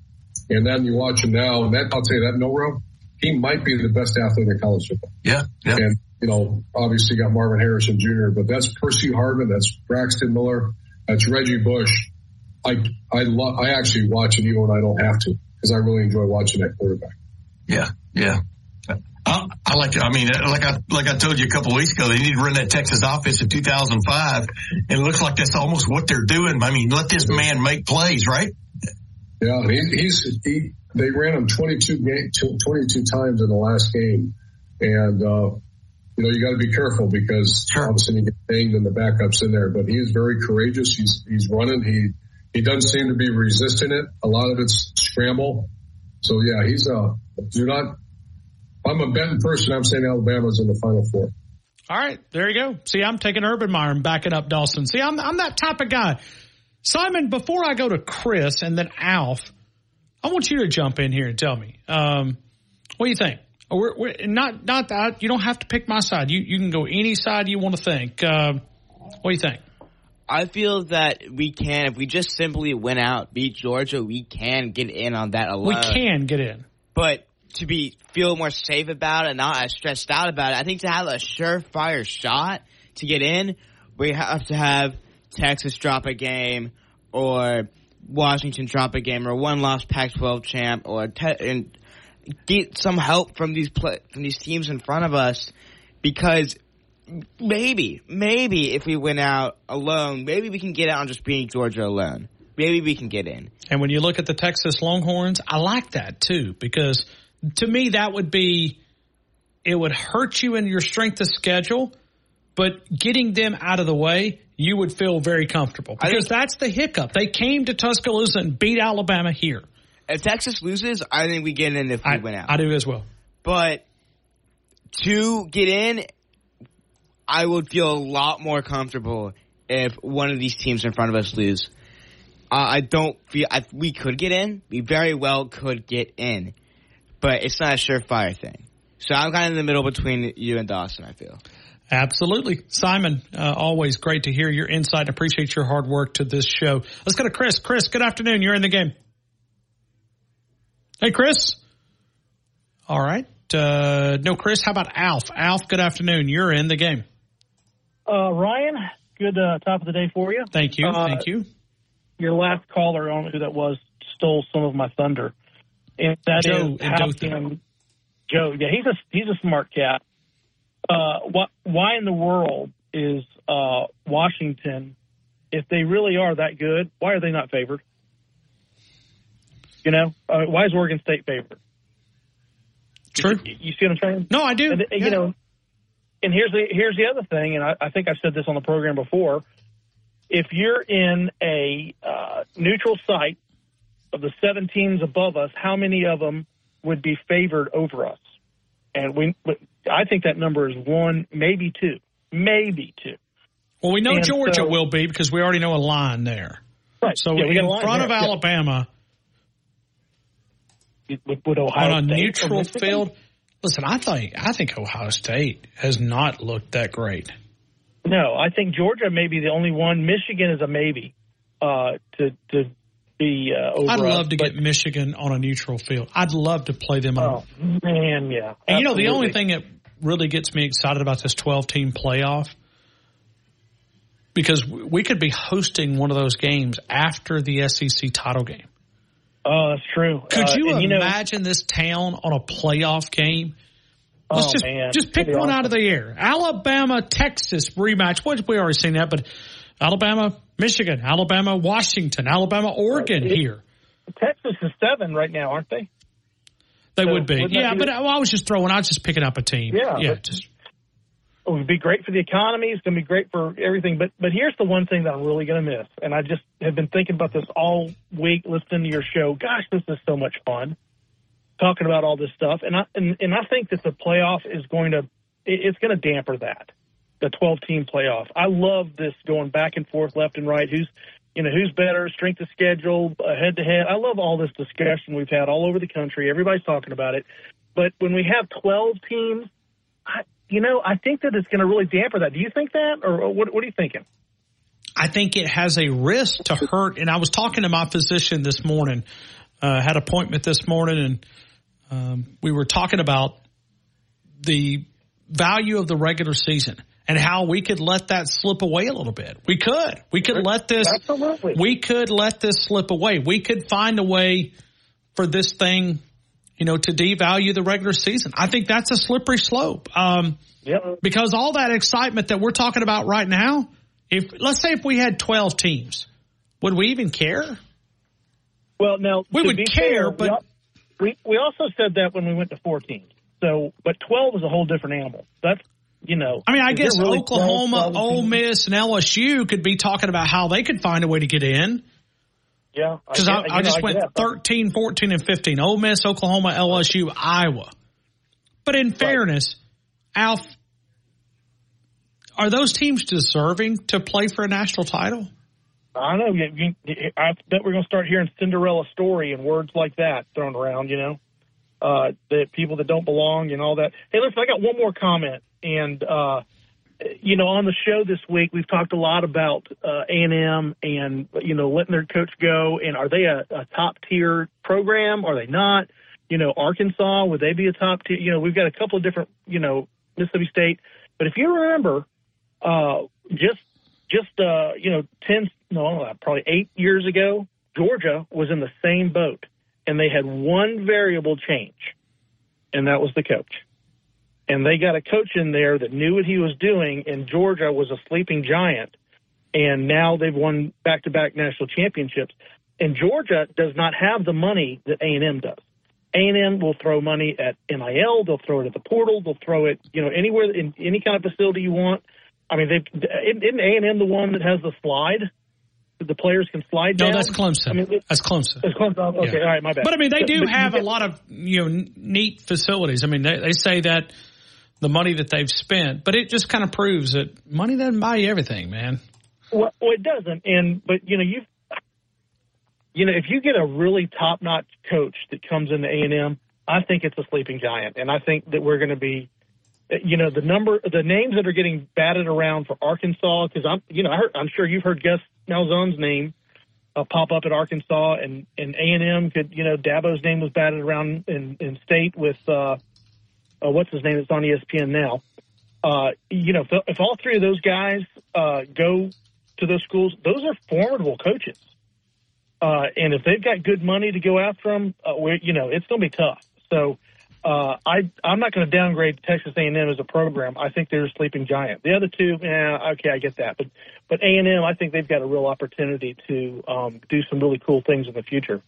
And then you watch him now, and that I'll tell you that Milroe, he might be the best athlete in college football. Yeah, yeah. And you know, obviously got Marvin Harrison Jr., but that's Percy Harvin, that's Braxton Miller, that's Reggie Bush. I I love I actually watch it even when I don't have to because I really enjoy watching that quarterback. Yeah, yeah. I, I like. To, I mean, like I like I told you a couple of weeks ago, they need to run that Texas offense in 2005, and it looks like that's almost what they're doing. I mean, let this man make plays, right? Yeah, he, he's he. They ran him 22 game, 22 times in the last game, and uh, you know you got to be careful because sure. obviously you get banged and the backups in there. But he is very courageous. He's he's running. He he doesn't seem to be resisting it. A lot of it's scramble. So yeah, he's a. Uh, do not I'm a betting person. I'm saying Alabama's in the Final Four. All right, there you go. See, I'm taking Urban Meyer and backing up Dawson. See, I'm I'm that type of guy. Simon, before I go to Chris and then Alf, I want you to jump in here and tell me um, what do you think. We're, we're, not not that you don't have to pick my side. You you can go any side you want to think. Uh, what do you think? I feel that we can, if we just simply win out, beat Georgia, we can get in on that alone. We can get in, but to be feel more safe about it, not as stressed out about it. I think to have a surefire shot to get in, we have to have Texas drop a game or Washington drop a game or one lost Pac-12 champ or te- and get some help from these play- from these teams in front of us because maybe maybe if we went out alone, maybe we can get out on just being Georgia alone. Maybe we can get in. And when you look at the Texas Longhorns, I like that too because to me, that would be, it would hurt you in your strength of schedule, but getting them out of the way, you would feel very comfortable because that's the hiccup. They came to Tuscaloosa and beat Alabama here. If Texas loses, I think we get in if we I, win out. I do as well. But to get in, I would feel a lot more comfortable if one of these teams in front of us lose. Uh, I don't feel I, we could get in. We very well could get in but it's not a surefire thing. So I'm kind of in the middle between you and Dawson. I feel. Absolutely. Simon, uh, always great to hear your insight. Appreciate your hard work to this show. Let's go to Chris. Chris, good afternoon. You're in the game. Hey, Chris. All right. Uh, no, Chris, how about Alf? Alf, good afternoon. You're in the game. Uh, Ryan, good uh, top of the day for you. Thank you. Uh, Thank you. Your last caller, I don't know who that was, stole some of my thunder and that Joe, is can Joe? Yeah, he's a he's a smart cat. Uh, what? Why in the world is uh, Washington, if they really are that good, why are they not favored? You know, uh, why is Oregon State favored? True. You, you, see what I'm saying? No, I do. And, yeah. You know, and here's the here's the other thing, and I, I think I've said this on the program before. If you're in a uh, neutral site of the seven teams above us, how many of them would be favored over us? And we, I think that number is one, maybe two, maybe two. Well, we know and Georgia so, will be because we already know a line there. Right. So yeah, in front there. of Alabama. Would, would Ohio on a State neutral field. Listen, I think I think Ohio State has not looked that great. No, I think Georgia may be the only one. Michigan is a maybe uh, to to be uh, over. I'd love us, to get Michigan on a neutral field. I'd love to play them. Oh on. man, yeah. And you know the only thing that really gets me excited about this 12 team playoff because we could be hosting one of those games after the SEC title game. Oh, that's true. Could uh, you you imagine know, this town on a playoff game? Let's oh, just man. just pick one awesome. out of the air. Alabama, Texas rematch. What we already seen that, but Alabama, Michigan, Alabama, Washington, Alabama, Oregon it, here. Texas is seven right now, aren't they? They So would be. Yeah, be but the- I was just throwing. I was just picking up a team. Yeah, yeah. Just It would be great for the economy. It's going to be great for everything. But but here's the one thing that I'm really going to miss, and I just have been thinking about this all week, listening to your show. Gosh, this is so much fun talking about all this stuff, and I and, and I think that the playoff is going to it- it's going to damper that the 12 team playoff. I love this going back and forth, left and right. Who's you know who's better, strength of schedule, uh, head to head. I love all this discussion we've had all over the country. Everybody's talking about it. But when we have 12 teams, I, you know, I think that it's going to really damper that. Do you think that, or what? What are you thinking? I think it has a risk to hurt. And I was talking to my physician this morning, uh, had appointment this morning, and um, we were talking about the value of the regular season and how we could let that slip away a little bit. We could. We could let this. Absolutely. We could let this slip away. We could find a way for this thing, you know, to devalue the regular season. I think that's a slippery slope. Um, Yep. because all that excitement that we're talking about right now, if let's say if we had 12 teams, would we even care? Well, now we would care, fair, but- we, we also said that when we went to four teams. So, but twelve is a whole different animal. That's you know. I mean, I guess really Oklahoma, 12, 12 Ole? Miss, and LSU could be talking about how they could find a way to get in. Yeah, Because I, I know, just get went that, 13, 14, and 15. Ole Miss, Oklahoma, LSU, Iowa. But in fairness, Alf, are those teams deserving to play for a national title? I know. You, you, I bet we're going to start hearing Cinderella story and words like that thrown around. You know, uh, that people that don't belong and all that. Hey, listen, I got one more comment, and uh, you know, on the show this week, we've talked a lot about uh, A&M and you know letting their coach go, and are they a, a top tier program? Are they not? You know, Arkansas would they be a top tier? You know, we've got a couple of different. You know, Mississippi State, but if you remember, uh, just just uh, you know, ten no, uh, probably eight years ago, Georgia was in the same boat, and they had one variable change, and that was the coach. And they got a coach in there that knew what he was doing, and Georgia was a sleeping giant. And now they've won back-to-back national championships. And Georgia does not have the money that A&M does. A&M will throw money at NIL. They'll throw it at the portal. They'll throw it, you know, anywhere in any kind of facility you want. I mean, they isn't A&M the one that has the slide? that The players can slide down. No, that's Clemson. I mean, it- that's Clemson. it's Clemson. Okay, Yeah. all right, my bad. But I mean, they do have a lot of you know neat facilities. I mean, they, they say that the money that they've spent, but it just kind of proves that money doesn't buy you everything, man. Well, it doesn't. And but you know, you you know, if you get a really top notch coach that comes into A and M, I think it's a sleeping giant, and I think that we're going to be. You know the number, the names that are getting batted around for Arkansas because I'm, you know, I heard, I'm sure you've heard Gus Malzahn's name uh, pop up at Arkansas, and and A and M could, you know, Dabo's name was batted around in in state with uh, uh, what's his name? It's on ESPN now. Uh, you know, if, if all three of those guys uh, go to those schools, those are formidable coaches. Uh, and if they've got good money to go after them, uh, you know, it's going to be tough. So uh, I, I'm not going to downgrade Texas A&M as a program. I think they're a sleeping giant. The other two, yeah, okay, I get that. But but A&M, I think they've got a real opportunity to um, do some really cool things in the future.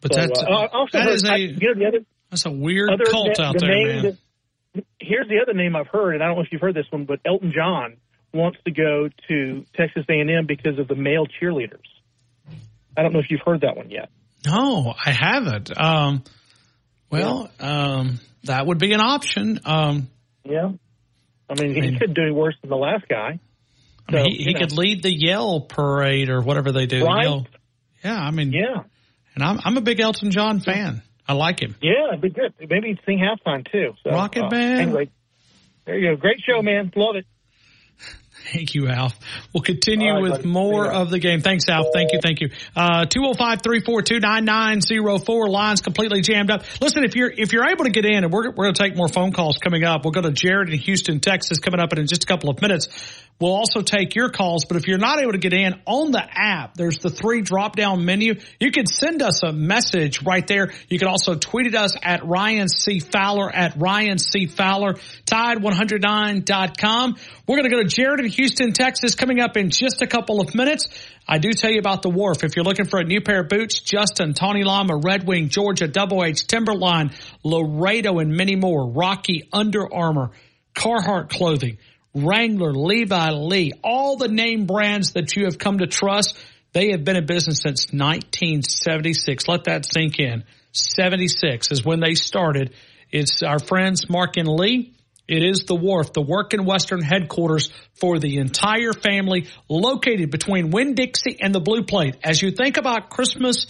But So, that's uh, also that heard- is I- a you know, the other that's a weird other cult out the there, man. that- here's the other name I've heard, and I don't know if you've heard this one, but Elton John wants to go to Texas A&M because of the male cheerleaders. I don't know if you've heard that one yet. No, I haven't. Um, well, um, that would be an option. Um, Yeah. I mean, he I mean- could do worse than the last guy. I mean, he, he could lead the Yell parade or whatever they do. Right. Yell. Yeah, I mean, yeah, and I'm I'm a big Elton John fan. I like him. Yeah, it'd be good. Maybe he'd sing halftime too. So, Rocket uh, Man. Anyway, there you go. Great show, man. Love it. Thank you, Alf. We'll continue right, with buddy. more of the game. Thanks, Alf. Thank you. Thank you. Uh, 205-342-9904. Lines completely jammed up. Listen, if you're, if you're able to get in and we're, we're going to take more phone calls coming up. We'll go to Jared in Houston, Texas coming up in just a couple of minutes. We'll also take your calls, but if you're not able to get in on the app, there's the three drop down menu. You can send us a message right there. You can also tweet at us at Ryan C. Fowler at Ryan C. Fowler, tide109.com. We're going to go to Jared in Houston, Texas coming up in just a couple of minutes. I do tell you about the wharf. If you're looking for a new pair of boots, Justin, Tony Lama, Red Wing, Georgia, Double H, Timberland, Laredo, and many more. Rocky, Under Armour, Carhartt clothing. Wrangler, Levi Lee, all the name brands that you have come to trust, they have been in business since 1976. Let that sink in. 76 is when they started. It's our friends Mark and Lee. It is the Wharf, the Working Western headquarters for the entire family, located between Winn-Dixie and the Blue Plate. As you think about Christmas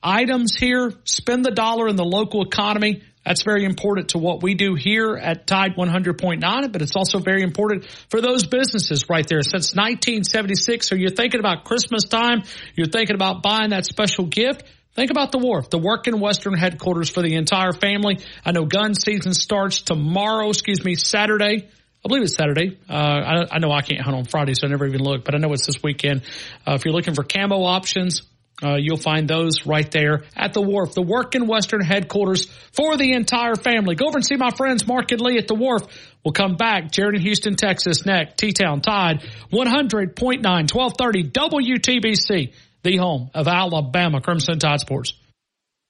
items here, spend the dollar in the local economy. That's very important to what we do here at Tide 100.9, but it's also very important for those businesses right there. Since 1976, so you're thinking about Christmas time, you're thinking about buying that special gift, Think about the wharf, the working Western headquarters for the entire family. I know gun season starts tomorrow, excuse me, Saturday. I believe it's Saturday. Uh, I, I, know I can't hunt on Friday, so I never even look, but I know it's this weekend. Uh, if you're looking for camo options, uh, you'll find those right there at the wharf, the working Western headquarters for the entire family. Go over and see my friends Mark and Lee at the wharf. We'll come back. Jared in Houston, Texas, next. T-Town Tide, 100.9, 1230 WTBC the home of Alabama Crimson Tide Sports.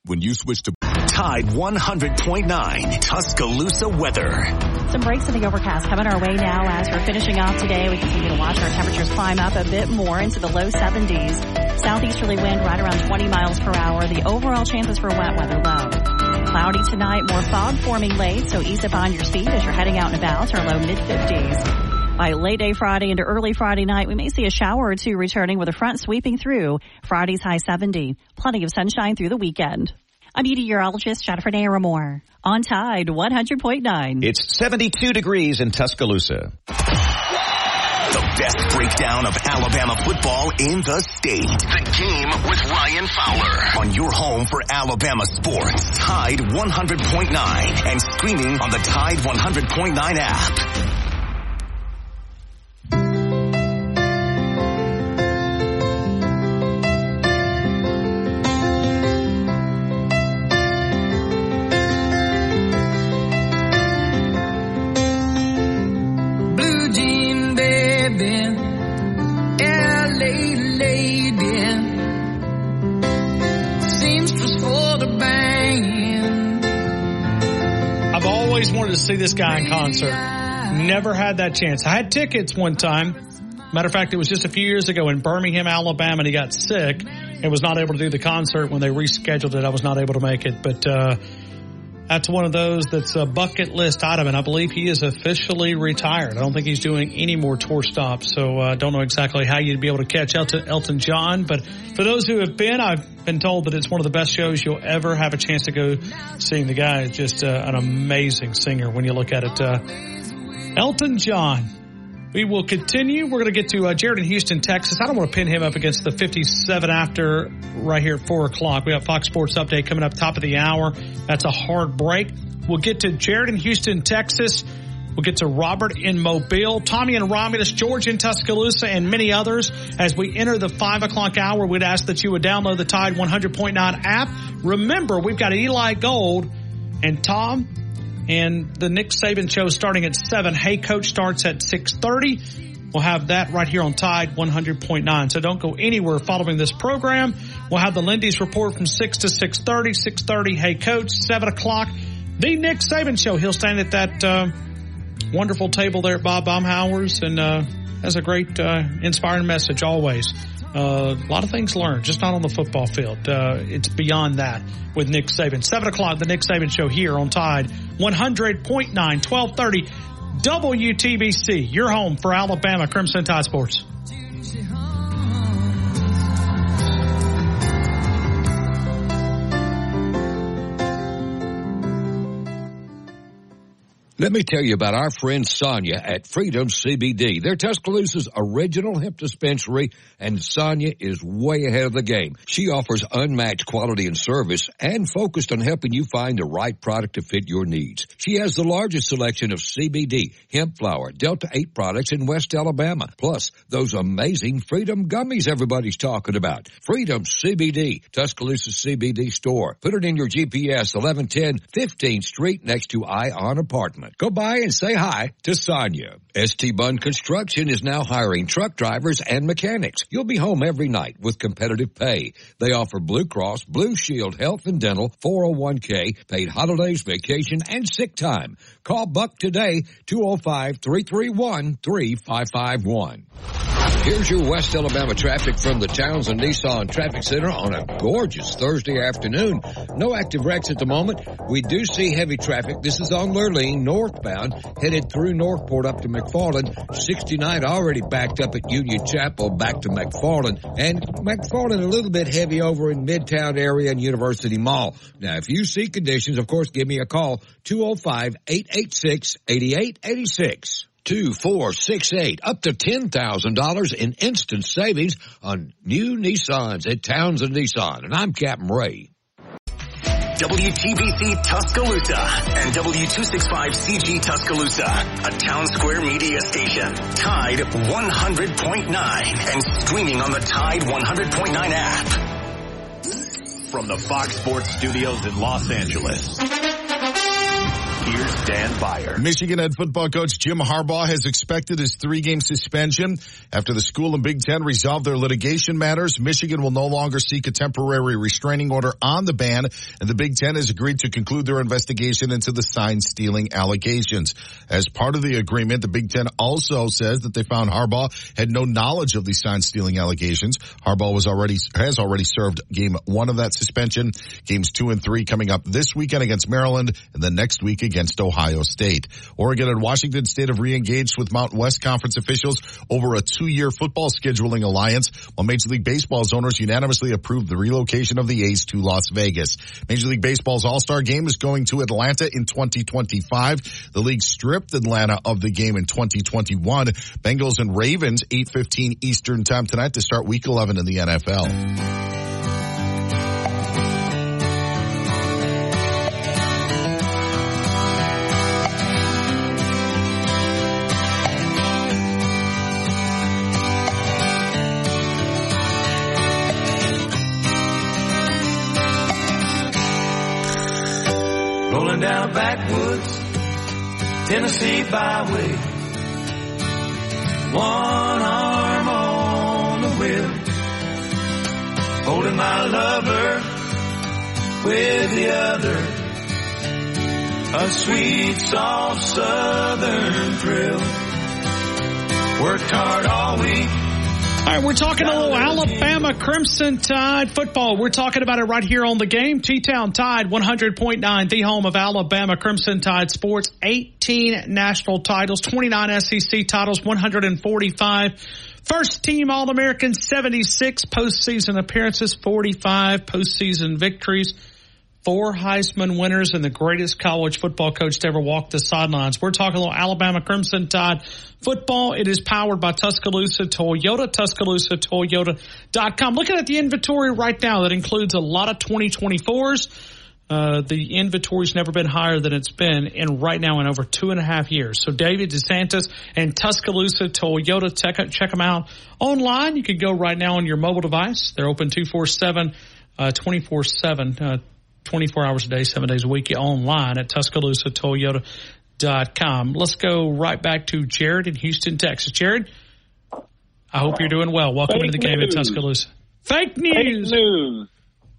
When you switch to Tide 100.9 Tuscaloosa weather. Some breaks in the overcast coming our way now as we're finishing off today. We continue to watch our temperatures climb up a bit more into the low 70s. Southeasterly wind right around 20 miles per hour. The overall chances for wet weather low. Cloudy tonight, more fog forming late, so ease up on your speed as you're heading out and about. Our low mid 50s. By late day Friday into early Friday night, we may see a shower or two returning with a front sweeping through. Friday's high 70. Plenty of sunshine through the weekend. I'm meteorologist Jennifer Naramore on Tide 100.9. It's 72 degrees in Tuscaloosa. The best breakdown of Alabama football in the state. The game with Ryan Fowler on your home for Alabama sports. Tide 100.9 and streaming on the Tide 100.9 app. To see this guy in concert. Never had that chance. I had tickets one time. Matter of fact, it was just a few years ago in Birmingham, Alabama, and he got sick and was not able to do the concert when they rescheduled it. I was not able to make it, but uh, that's one of those that's a bucket list item, and I believe he is officially retired. I don't think he's doing any more tour stops, so I uh, don't know exactly how you'd be able to catch Elton, Elton John. But for those who have been, I've been told that it's one of the best shows you'll ever have a chance to go seeing. The guy is just uh, an amazing singer when you look at it. Uh, Elton John. We will continue. We're going to get to uh, Jared in Houston, Texas. I don't want to pin him up against the 57 after right here at 4 o'clock. We have Fox Sports Update coming up top of the hour. That's a hard break. We'll get to Jared in Houston, Texas. We'll get to Robert in Mobile, Tommy in Romulus, George in Tuscaloosa, and many others. As we enter the 5 o'clock hour, we'd ask that you would download the Tide 100.9 app. Remember, we've got Eli Gold and Tom and the Nick Saban show starting at 7. Hey Coach starts at 6.30. We'll have that right here on Tide 100.9. So don't go anywhere following this program. We'll have the Lindy's report from 6 to 6.30, 6.30 Hey Coach, 7 o'clock. The Nick Saban show. He'll stand at that uh, wonderful table there at Bob Baumhower's and uh, has a great uh, inspiring message always. Uh, a lot of things learned, just not on the football field. Uh, it's beyond that with Nick Saban. 7 o'clock, the Nick Saban Show here on Tide 100.9, 1230 WTBC, your home for Alabama Crimson Tide Sports. Let me tell you about our friend Sonia at Freedom CBD. They're Tuscaloosa's original hemp dispensary, and Sonia is way ahead of the game. She offers unmatched quality and service and focused on helping you find the right product to fit your needs. She has the largest selection of CBD, hemp flower, Delta 8 products in West Alabama, plus those amazing Freedom gummies everybody's talking about. Freedom CBD, Tuscaloosa CBD store. Put it in your GPS, 1110 15th Street next to Ion Apartment. Go by and say hi to Sonia. ST Bunn Construction is now hiring truck drivers and mechanics. You'll be home every night with competitive pay. They offer Blue Cross, Blue Shield, Health and Dental, 401k, paid holidays, vacation, and sick time. Call Buck today, 205-331-3551. Here's your West Alabama traffic from the towns Townsend Nissan Traffic Center on a gorgeous Thursday afternoon. No active wrecks at the moment. We do see heavy traffic. This is on Lurleen northbound, headed through Northport up to McFarland. 69 already backed up at Union Chapel back to McFarland. And McFarland a little bit heavy over in Midtown area and University Mall. Now, if you see conditions, of course, give me a call. Oh 205-886-8886. 2468, up to $10,000 in instant savings on new Nissans at Townsend Nissan. And I'm Captain Ray. WTBC Tuscaloosa and W265CG Tuscaloosa, a town square media station. Tide 100.9 and streaming on the Tide 100.9 app. From the Fox Sports Studios in Los Angeles. Here's Dan Beyer. Michigan head football coach Jim Harbaugh has expected his three-game suspension after the school and Big Ten resolved their litigation matters. Michigan will no longer seek a temporary restraining order on the ban, and the Big Ten has agreed to conclude their investigation into the sign stealing allegations. As part of the agreement, the Big Ten also says that they found Harbaugh had no knowledge of the sign stealing allegations. Harbaugh was already has already served game one of that suspension. Games two and three coming up this weekend against Maryland, and the next week against Ohio State. Oregon and Washington State have re-engaged with Mountain West Conference officials over a two-year football scheduling alliance, while Major League Baseball's owners unanimously approved the relocation of the A's to Las Vegas. Major League Baseball's All-Star Game is going to Atlanta in 2025. The league stripped Atlanta of the game in 2021. Bengals and Ravens, 8.15 Eastern time tonight to start week 11 in the NFL. Down backwoods, Tennessee byway. One arm on the wheel. Holding my lover with the other. A sweet, soft southern thrill. Worked hard all week. All right, we're talking a little Alabama Crimson Tide football. We're talking about it right here on the game. T-Town Tide 100.9, the home of Alabama Crimson Tide sports. 18 national titles, 29 SEC titles, 145 first team All-American, 76 postseason appearances, 45 postseason victories. Four Heisman winners and the greatest college football coach to ever walk the sidelines. We're talking a little Alabama Crimson Tide football. It is powered by Tuscaloosa Toyota, Tuscaloosa Toyota.com. Looking at the inventory right now, that includes a lot of 2024s. Uh, the inventory's never been higher than it's been in right now in over two and a half years. So David DeSantis and Tuscaloosa Toyota, check, check them out online. You can go right now on your mobile device. They're open 247, uh, 24 7, uh, 24 hours a day, seven days a week online at TuscaloosaToyota.com. Let's go right back to Jared in Houston, Texas. Jared, I hope you're doing well. Welcome Fake to the game news. at Tuscaloosa. Fake news. Fake news.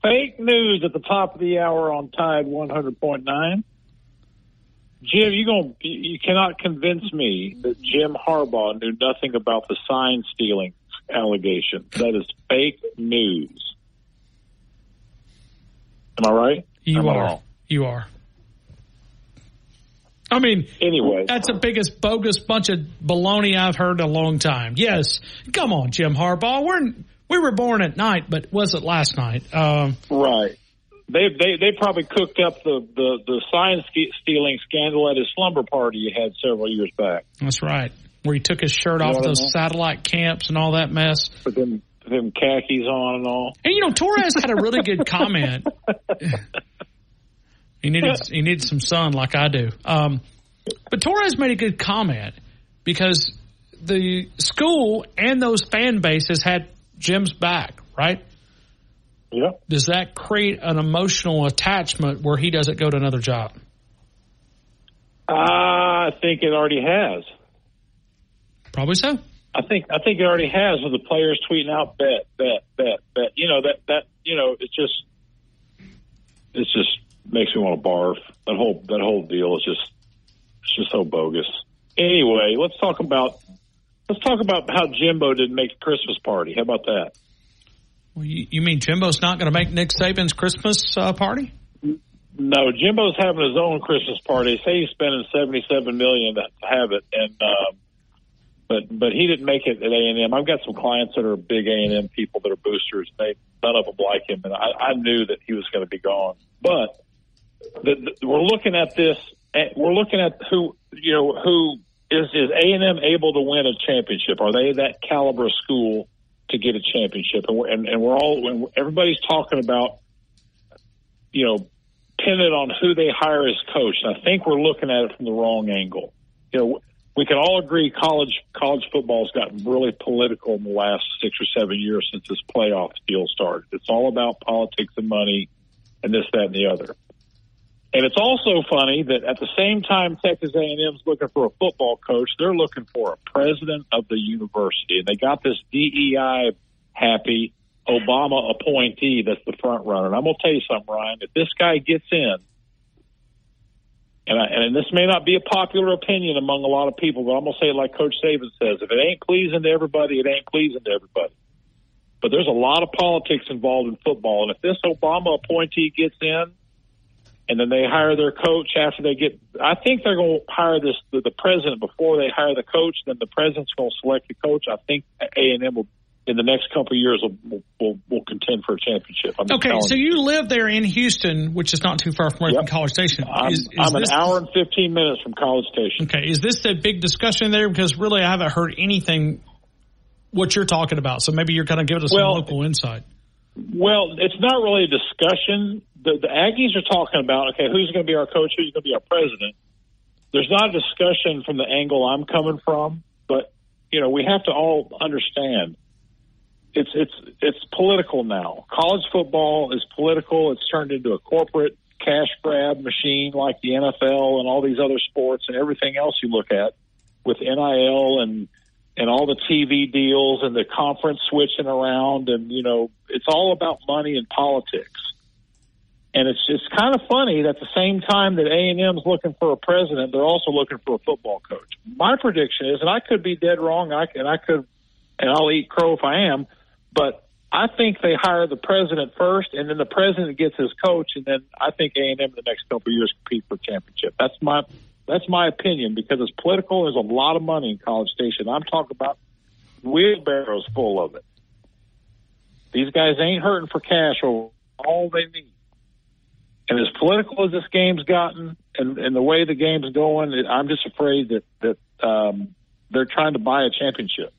Fake news at the top of the hour on Tide 100.9. Jim, you going you cannot convince me that Jim Harbaugh knew nothing about the sign stealing allegation. That is fake news. Am I right? You Am are. You are. I mean, anyway, that's the biggest bogus bunch of baloney I've heard in a long time. Yes, come on, Jim Harbaugh. We're we were born at night, but was it last night? Um, Right. They they they probably cooked up the the the sign stealing scandal at his slumber party you had several years back. that's right. Where he took his shirt You off what I those mean? satellite camps and all that mess. With them them khakis on and all. And you know, Torres had a really good comment. [LAUGHS] he needed he needed some sun like I do. Um, but Torres made a good comment because the school and those fan bases had Jim's back, right? Yeah. Does that create an emotional attachment where he doesn't go to another job? I think it already has. Probably so. I think I think it already has with the players tweeting out bet bet bet bet. You know that that you know it just it just makes me want to barf. That whole that whole deal is just it's just so bogus. Anyway, let's talk about let's talk about how Jimbo didn't make a Christmas party. How about that? Well, you, you mean Jimbo's not going to make Nick Saban's Christmas uh, party? No, Jimbo's having his own Christmas party. Say he's spending seventy-seven million to have it, and um, but but he didn't make it at A and M. I've got some clients that are big A and M people that are boosters. They none of them like him, and I, I knew that he was going to be gone. But the, the, we're looking at this. Eh, we're looking at who you know who is is A and M able to win a championship? Are they that caliber school to get a championship? And we're, and, and we're all and everybody's talking about you know pinning on who they hire as coach. And I think we're looking at it from the wrong angle. You know, we can all agree college college football's gotten really political in the last six or seven years since this playoff deal started. It's all about politics and money and this, that, and the other. And it's also funny that at the same time Texas A&M is looking for a football coach, they're looking for a president of the university, and they got this DEI happy Obama appointee that's the front runner. And I'm going to tell you something, Ryan. If this guy gets in, and, I, and this may not be a popular opinion among a lot of people, but I'm going to say it like Coach Saban says: if it ain't pleasing to everybody, it ain't pleasing to everybody. But there's a lot of politics involved in football, and if this Obama appointee gets in, and then they hire their coach after they get, I think they're going to hire this the, the president before they hire the coach. Then the president's going to select the coach. I think A and M will in the next couple of years will will will contend for a championship. I'm okay, so you. live there in Houston, which is not too far from yep. College Station. I'm, is, is I'm an hour and fifteen minutes from College Station. Okay, is this a big discussion there? Because really, I haven't heard anything what you're talking about. So maybe you're kind of giving us well, some local insight. Well, it's not really a discussion. The, the Aggies are talking about okay, who's going to be our coach? Who's going to be our president? There's not a discussion from the angle I'm coming from, but you know we have to all understand it's it's it's political now. College football is political. It's turned into a corporate cash grab machine like the NFL and all these other sports and everything else you look at with NIL and and all the TV deals and the conference switching around and you know it's all about money and politics. And it's just kind of funny that at the same time that A and M is looking for a president, they're also looking for a football coach. My prediction is, and I could be dead wrong, I and I could, and I'll eat crow if I am but I think they hire the president first, and then the president gets his coach, and then I think A and M the next couple of years compete for championship. That's my that's my opinion because it's political. There's a lot of money in College Station. I'm talking about wheelbarrows full of it. These guys ain't hurting for cash or all they need. And as political as this game's gotten, and, and the way the game's going, I'm just afraid that that um, they're trying to buy a championship.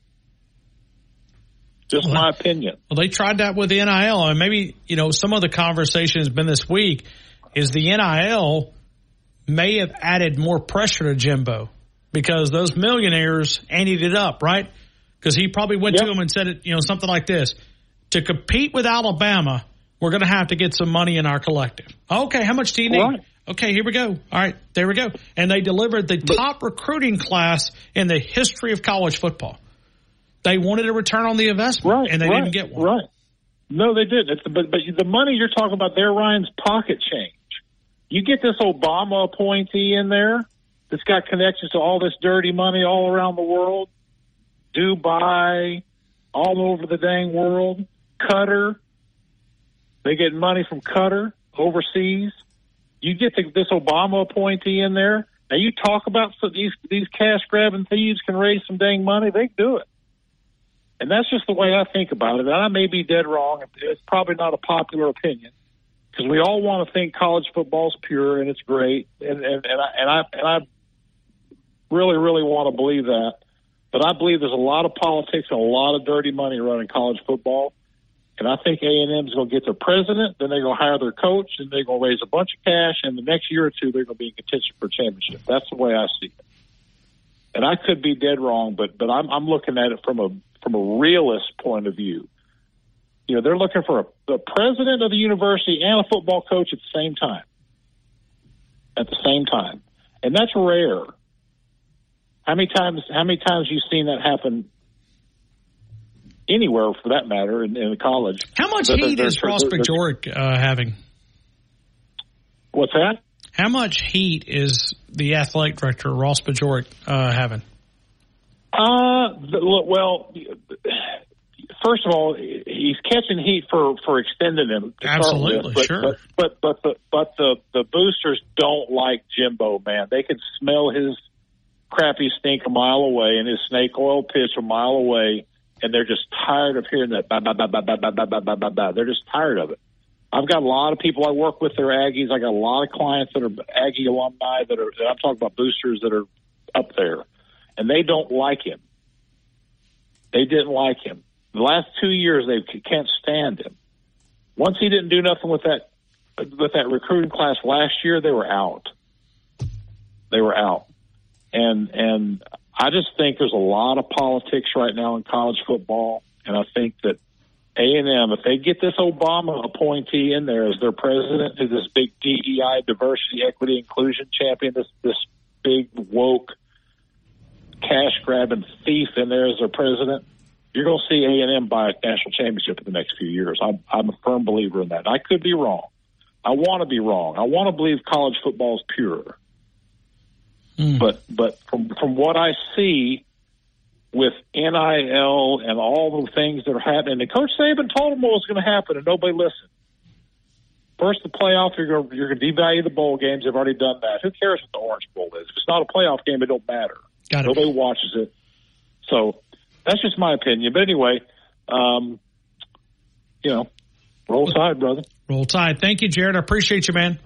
Just well, my opinion. Well, they tried that with the NIL, and maybe you know some of the conversation has been this week is the NIL may have added more pressure to Jimbo because those millionaires anteed it up, right? Because he probably went yep. to him and said it, you know, something like this: to compete with Alabama, we're going to have to get some money in our collective. Okay, how much do you need? Right. Okay, here we go. All right, there we go. And they delivered the top recruiting class in the history of college football. They wanted a return on the investment, right, and they right, didn't get one. Right. No, they didn't. It's, but but the money you're talking about there, Ryan's pocket change. You get this Obama appointee in there that's got connections to all this dirty money all around the world, Dubai, all over the dang world, Qatar. They get money from Qatar overseas. You get the, this Obama appointee in there. Now you talk about so these these cash grabbing thieves can raise some dang money. They do it. And that's just the way I think about it. And I may be dead wrong. It's probably not a popular opinion because we all want to think college football is pure and it's great. And, and, and, I, and I, and I really, really want to believe that. But I believe there's a lot of politics and a lot of dirty money running college football. And I think A&M is going to get their president, then they're going to hire their coach, and they're going to raise a bunch of cash, and the next year or two they're going to be in contention for championship. That's the way I see it. And I could be dead wrong, but but I'm, I'm looking at it from a from a realist point of view. You know, they're looking for a, the president of the university and a football coach at the same time. At the same time. And that's rare. How many times how many times you seen that happen anywhere for that matter in, in college? How much heat is Ross Bjork uh, having? What's that? How much heat is the athletic director Ross Bjork uh, having? Uh, well, first of all, he's catching heat for for extending him. Absolutely, with, but, sure. But but but the but the the boosters don't like Jimbo, man. They can smell his crappy stink a mile away and his snake oil pitch a mile away, and they're just tired of hearing that. Bah, bah, bah, bah, bah, bah, bah, bah, bah, bah, bah. They're just tired of it. I've got a lot of people I work with that are Aggies. I got a lot of clients that are Aggie alumni that are. That I'm talking about boosters that are up there, and they don't like him. They didn't like him. The last two years, they can't stand him. Once he didn't do nothing with that with that recruiting class last year, they were out. They were out, and and I just think there's a lot of politics right now in college football, and I think that A and M, if they get this Obama appointee in there as their president, who's this big DEI, diversity, equity, inclusion champion, this this big woke cash grabbing thief in there as their president, you're going to see A and M buy a national championship in the next few years. I'm, I'm a firm believer in that. I could be wrong. I want to be wrong. I want to believe college football is pure. Hmm. But but from from what I see with NIL and all the things that are happening, and Coach Saban told them what was going to happen, and nobody listened. First, the playoff, you're going you're going to devalue the bowl games. They've already done that. Who cares what the Orange Bowl is? If it's not a playoff game, it don't matter. Got it. Nobody watches it. So that's just my opinion. But anyway, um, you know, roll tide, brother. Roll Tide. Thank you, Jared. I appreciate you, man.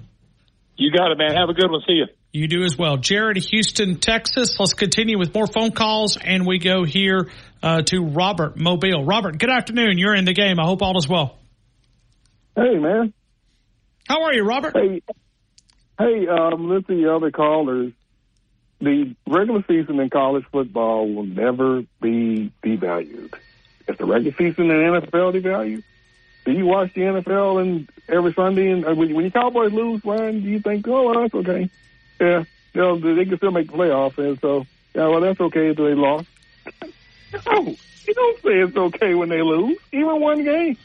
You got it, man. Have a good one. See you. You do as well. Jared, Houston, Texas. Let's continue with more phone calls, and we go here uh, to Robert Mobile. Robert, good afternoon. You're in the game. I hope all is well. Hey, man. How are you, Robert? Hey, hey. Um, listen to the other callers. The regular season in college football will never be devalued. If the regular season in the NFL devalued, do you watch the NFL and every Sunday and uh, when, when your Cowboys lose, Ryan, do you think, oh, well, that's okay? Yeah, you know, they can still make the playoffs, and so yeah, well, that's okay if they lost. no, [LAUGHS] you don't say it's okay when they lose, even one game.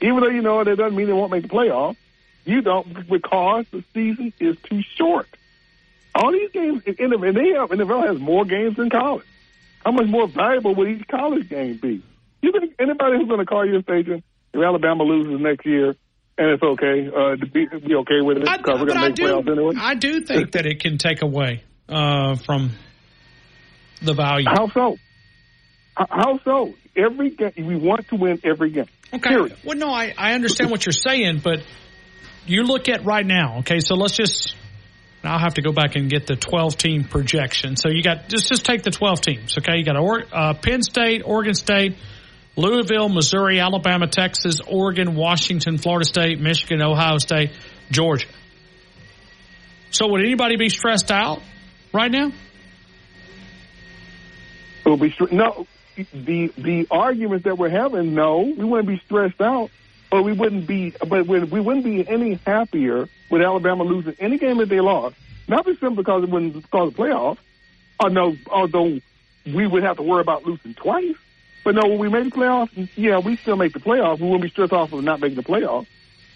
Even though you know that doesn't mean they won't make the playoffs. You don't because the season is too short. All these games, and and they have, NFL has more games than college. How much more valuable would each college game be? You think anybody who's going to call your station if Alabama loses next year and it's okay uh, to be, be okay with it I, because we're going to I make do, playoffs anyway? I do think that it can take away uh, from the value. How so? How- How so? Every game, we want to win every game. Okay. Period. Well, no, I, I understand what you're saying, but you look at right now. Okay, so let's just. I'll have to go back and get the 12 team projection. So you got just just take the 12 teams. Okay, you got or, uh, Penn State, Oregon State, Louisville, Missouri, Alabama, Texas, Oregon, Washington, Florida State, Michigan, Ohio State, Georgia. So would anybody be stressed out right now? We'll be no. The the argument that we're having, no, we wouldn't be stressed out, but we wouldn't be, but we we wouldn't be any happier with Alabama losing any game that they lost. Not just simply because it wouldn't cause a playoff. Or no, although we would have to worry about losing twice. But no, when we make the playoffs, yeah, we still make the playoffs. We wouldn't be stressed off of not making the playoffs.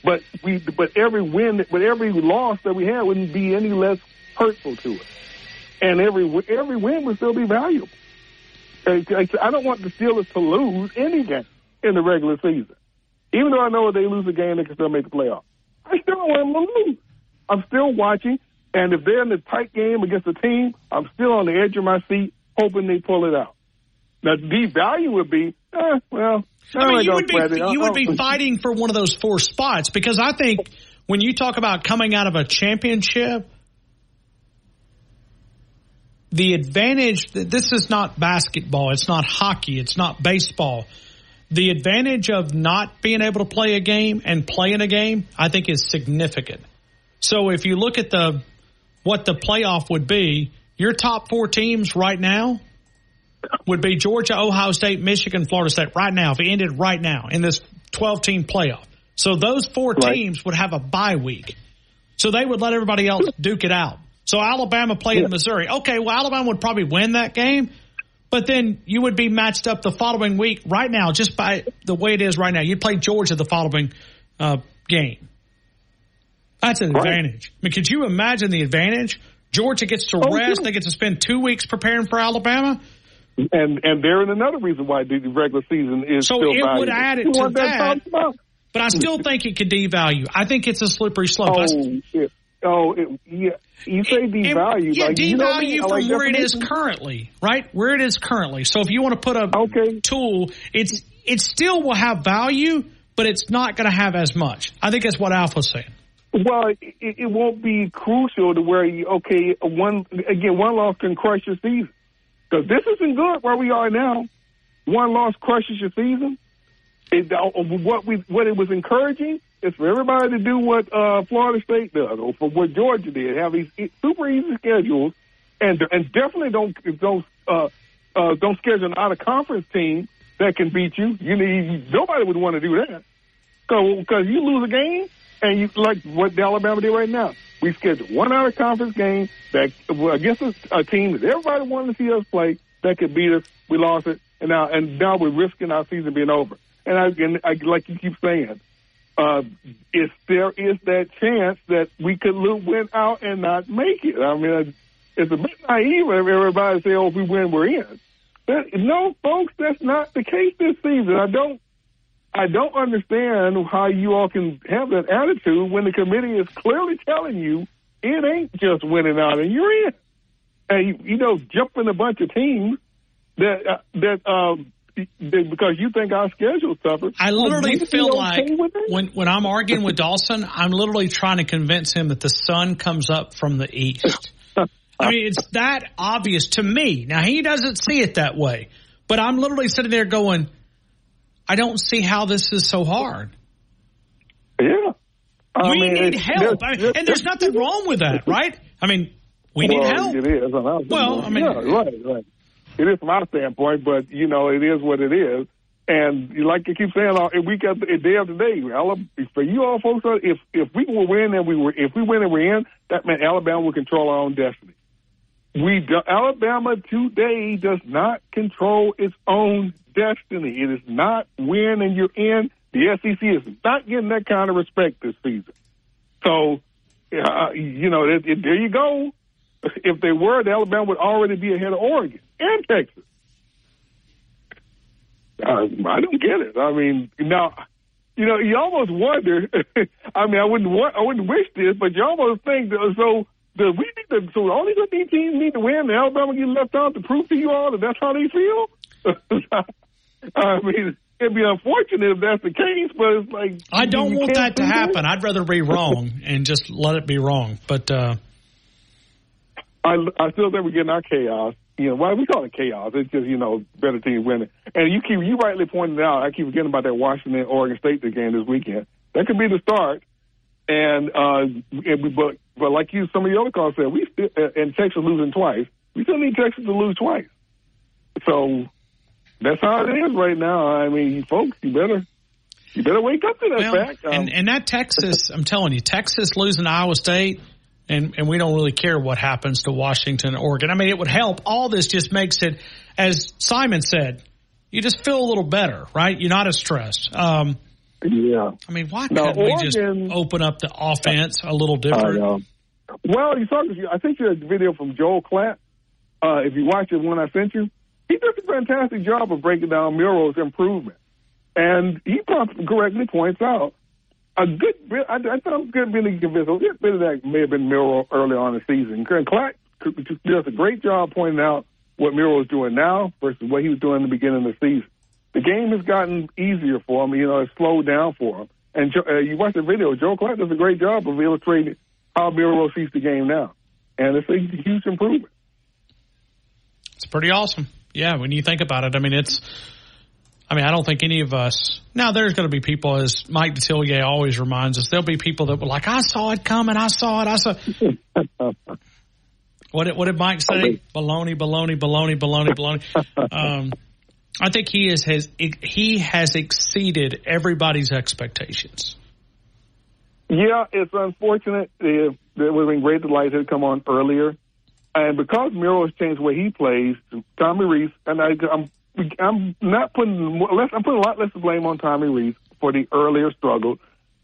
But we, but every win, but every loss that we had wouldn't be any less hurtful to us. And every every win would still be valuable. I don't want the Steelers to lose any game in the regular season. Even though I know if they lose a game, they can still make the playoffs. I still want them to lose. I'm still watching, and if they're in a tight game against a team, I'm still on the edge of my seat, hoping they pull it out. Now, the value would be, eh, well, I mean, you would be you would be fighting for one of those four spots because I think when you talk about coming out of a championship, the advantage that this is not basketball, it's not hockey, it's not baseball. The advantage of not being able to play a game and playing a game, I think, is significant. So if you look at the what the playoff would be, your top four teams right now would be Georgia, Ohio State, Michigan, Florida State right now, if it ended right now in this 12 team playoff. So those four teams would have a bye week. So they would let everybody else duke it out. So Alabama played in Missouri. Okay, well, Alabama would probably win that game, but then you would be matched up the following week right now, just by the way it is right now. You'd play Georgia the following uh, game. That's an advantage. I mean, could you imagine the advantage? Georgia gets to Oh, rest. yeah. They get to spend two weeks preparing for Alabama. And and there is another reason why the regular season is so still it valuable. would add it You to want that. But I still think it could devalue. I think it's a slippery slope. I Oh, it, oh, it, yeah. You say devalue, Yeah, like, you know devalue from like where it is currently, right? Where it is currently. So if you want to put a okay. tool, it's it still will have value, but it's not going to have as much. I think that's what Alpha's saying. Well, it, it won't be crucial to where you okay. One again, one loss can crush your season because this isn't good where we are now. One loss crushes your season. It, uh, what we what it was encouraging is for everybody to do what uh, Florida State does, or for what Georgia did, have these super easy schedules, and and definitely don't don't uh, uh, don't schedule an out of conference team that can beat you. You need nobody would want to do that. because you lose a game, and you like what Alabama did right now. We scheduled one out of conference game that against a, a team that everybody wanted to see us play that could beat us. We lost it, and now and now we're risking our season being over. And I, and I like you keep saying, uh, if there is that chance that we could win out and not make it. I mean, it's a bit naive if everybody say, "Oh, if we win, we're in." That, no, folks, that's not the case this season. I don't, I don't understand how you all can have that attitude when the committee is clearly telling you it ain't just winning out and you're in, and you, know, jumping a bunch of teams that uh, that um because you think our schedule suffers. I literally feel like okay with that? when when I'm arguing with Dawson, I'm literally trying to convince him that the sun comes up from the east. I mean, it's that obvious to me. Now he doesn't see it that way, but I'm literally sitting there going, I don't see how this is so hard. Yeah. I we mean, need help, I mean, and there's nothing wrong with that, right? I mean, we need well, help. It is. on Well, I mean- yeah, right, right. It is from our standpoint, but you know, it is what it is. And like you keep saying, uh, week after day after day, Alabama, for you all folks, if if we will win and we were, if we win and we're in, that meant Alabama would control our own destiny. We do, Alabama today does not control its own destiny. It is not win and you're in. The SEC is not getting that kind of respect this season. So, uh, you know, it, it, there you go. If they were, the Alabama would already be ahead of Oregon and Texas. Uh, I don't get it. I mean, now, you know, you almost wonder. [LAUGHS] I mean, I wouldn't want, I wouldn't wish this, but you almost think that, so. Do we need to, so all these other teams need to win, and Alabama get left out to prove to you all that that's how they feel. [LAUGHS] I mean, it'd be unfortunate if that's the case, but it's like I don't want that to happen. I'd rather be wrong and just let it be wrong. But uh, I, I still think we're getting our chaos. You know, why we call it chaos? It's just you know better team winning. And you keep you rightly pointed out. I keep forgetting about that Washington Oregon State game this weekend. That could be the start. And uh, and we, but but like you, some of the other calls said, we still, and Texas losing twice. We still need Texas to lose twice. So that's how it is right now. I mean, folks, you better you better wake up to that well, fact. Um, and, and that Texas, I'm telling you, Texas losing to Iowa State, and, and we don't really care what happens to Washington, Oregon. I mean, it would help. All this just makes it, as Simon said, you just feel a little better, right? You're not as stressed. Um, yeah. I mean, why Now, couldn't we just open up the offense a little I different? Well, you saw. I think you had a video from Joel Klatt. Uh, if you watch it when I sent you, he did a fantastic job of breaking down Milroe's improvement, and he correctly points out a good. I, I thought I'm good being convinced. Of that may have been Milroe early on in the season. And Klatt does a great job pointing out what Milroe is doing now versus what he was doing in the beginning of the season. The game has gotten easier for him. You know, it's slowed down for him. And uh, you watch the video. Joel Klatt does a great job of illustrating how Milroe sees the game now, and it's a huge improvement. It's pretty awesome. Yeah, when you think about it, I mean, it's. I mean, I don't think any of us. Now, there's going to be people, as Mike Detillier always reminds us, there'll be people that were like, "I saw it coming. I saw it. I saw." [LAUGHS] what did What did Mike say? Baloney, baloney, baloney, baloney, baloney. [LAUGHS] Um, I think he is has he has exceeded everybody's expectations. Yeah, it's unfortunate. It, it would have been great the lights had come on earlier, and because Milroe has changed the way he plays, Tommy Rees, and I, I'm I'm not putting less. I'm putting a lot less blame on Tommy Rees for the earlier struggle,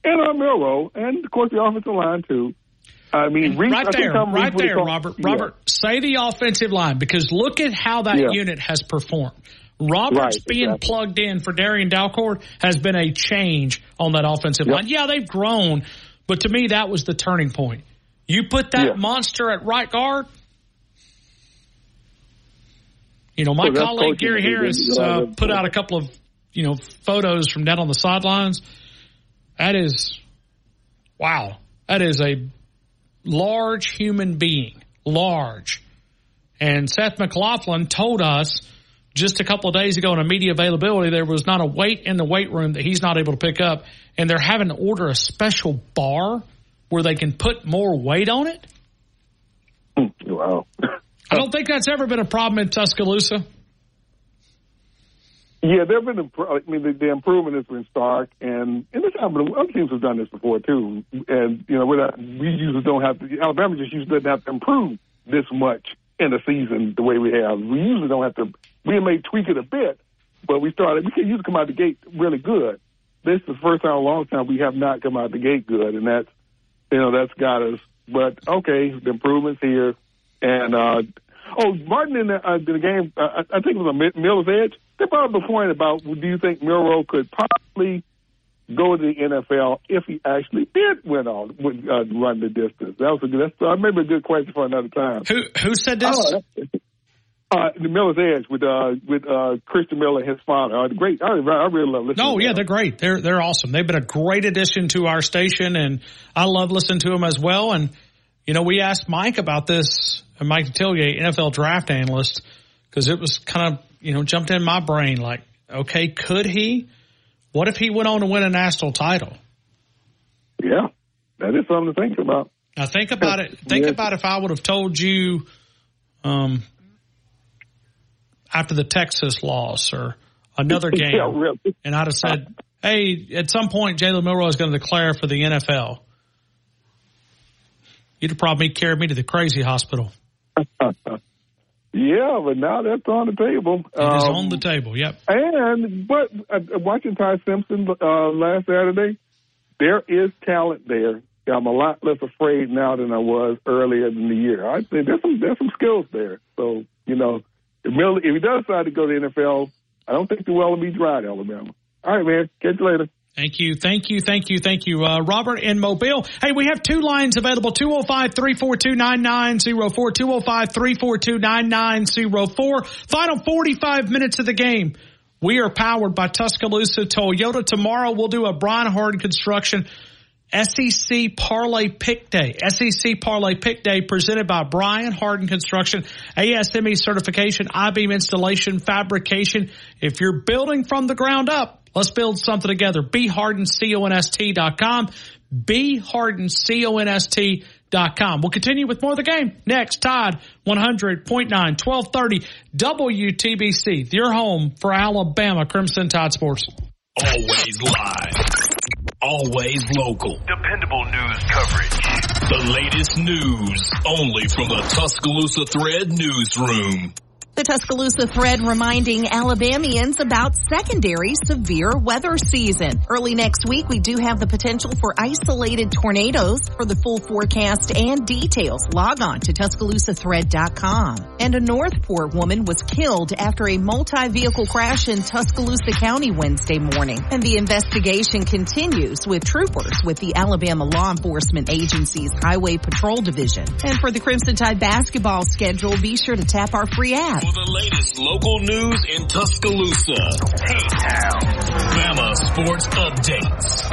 and on Milroe, and of course the offensive line too. I mean, Reese, right I there, right Reese there, Robert. called- Robert, say the offensive line because look at how that Yeah. unit has performed. Roberts Right, being exactly. plugged in for Darian Dalcourt has been a change on that offensive line. Yeah, they've grown, but to me, that was the turning point. You put that Yeah. monster at right guard. You know, my So colleague Gary Harris uh, put out a couple of you know photos from down on the sidelines. That is, wow, that is a large human being, large. And Seth McLaughlin told us just a couple of days ago in a media availability there was not a weight in the weight room that he's not able to pick up, and they're having to order a special bar where they can put more weight on it. Think that's ever been a problem in Tuscaloosa. Yeah, there have been. I mean, the, the improvement has been stark, and and this happened. Other teams have done this before too, and you know, not, we usually don't have to. Alabama just usually doesn't have to improve this much in a season the way we have. We usually don't have to. We may tweak it a bit, but we started. We can usually come out the gate really good. This is the first time in a long time we have not come out the gate good, and that's you know that's got us. But okay, the improvements here, and uh, oh, Martin in the, uh, the game, uh, I think it was a Miller's Edge. They brought up a point about do you think Milroe could possibly go to the NFL if he actually did win on would, uh, run the distance? That was a good. That's uh, maybe a good question for another time. Who who said this? Oh, uh, the Miller's Edge with uh, with uh, Christian Miller and his father. Uh, great. I, I really love listening. No, yeah, they're great. They're they're awesome. They've been a great addition to our station, and I love listening to them as well. And you know, we asked Mike about this, uh, Mike Tillier, NFL draft analyst, because it was kind of you know jumped in my brain like, okay, could he? What if he went on to win a national title? Yeah, that is something to think about. Now think about it. [LAUGHS] Think about if I would have told you, um, after the Texas loss or another [LAUGHS] game, Yeah, really. and I'd have said, "Hey, at some point, Jalen Milroe is going to declare for the NFL." You'd have probably carried me to the crazy hospital. [LAUGHS] Yeah, but now that's on the table. It is Um, on the table. Yep. And but uh, watching Ty Simpson uh, last Saturday, there is talent there. I'm a lot less afraid now than I was earlier in the year. I think there's some there's some skills there. So you know, if, Miller, if he does decide to go to the NFL, I don't think the well will be dry at Alabama. All right, man. Catch you later. Thank you, thank you, thank you, thank you. Uh, Robert in Mobile. Hey, we have two lines available, 205-342-9904, 205-342-9904. Final 45 minutes of the game. We are powered by Tuscaloosa Toyota. Tomorrow we'll do a Brian Hard Construction SEC Parlay Pick Day. SEC Parlay Pick Day presented by Brian Harden Construction, ASME certification, I-beam installation, fabrication. If you're building from the ground up, let's build something together. BeHardenConst.com. BeHardenConst.com. We'll continue with more of the game next. Tide 100.9, 1230 WTBC, your home for Alabama Crimson Tide Sports. Always live. Always local. Dependable news coverage. The latest news only from the Tuscaloosa Thread newsroom. The Tuscaloosa thread reminding Alabamians about secondary severe weather season. Early next week, we do have the potential for isolated tornadoes. For the full forecast and details, log on to TuscaloosaThread.com. And a Northport woman was killed after a multi-vehicle crash in Tuscaloosa County Wednesday morning. And the investigation continues with troopers with the Alabama Law Enforcement Agency's Highway Patrol Division. And for the Crimson Tide basketball schedule, be sure to tap our free app. For the latest local news in Tuscaloosa, T-Town, Bama Sports Updates.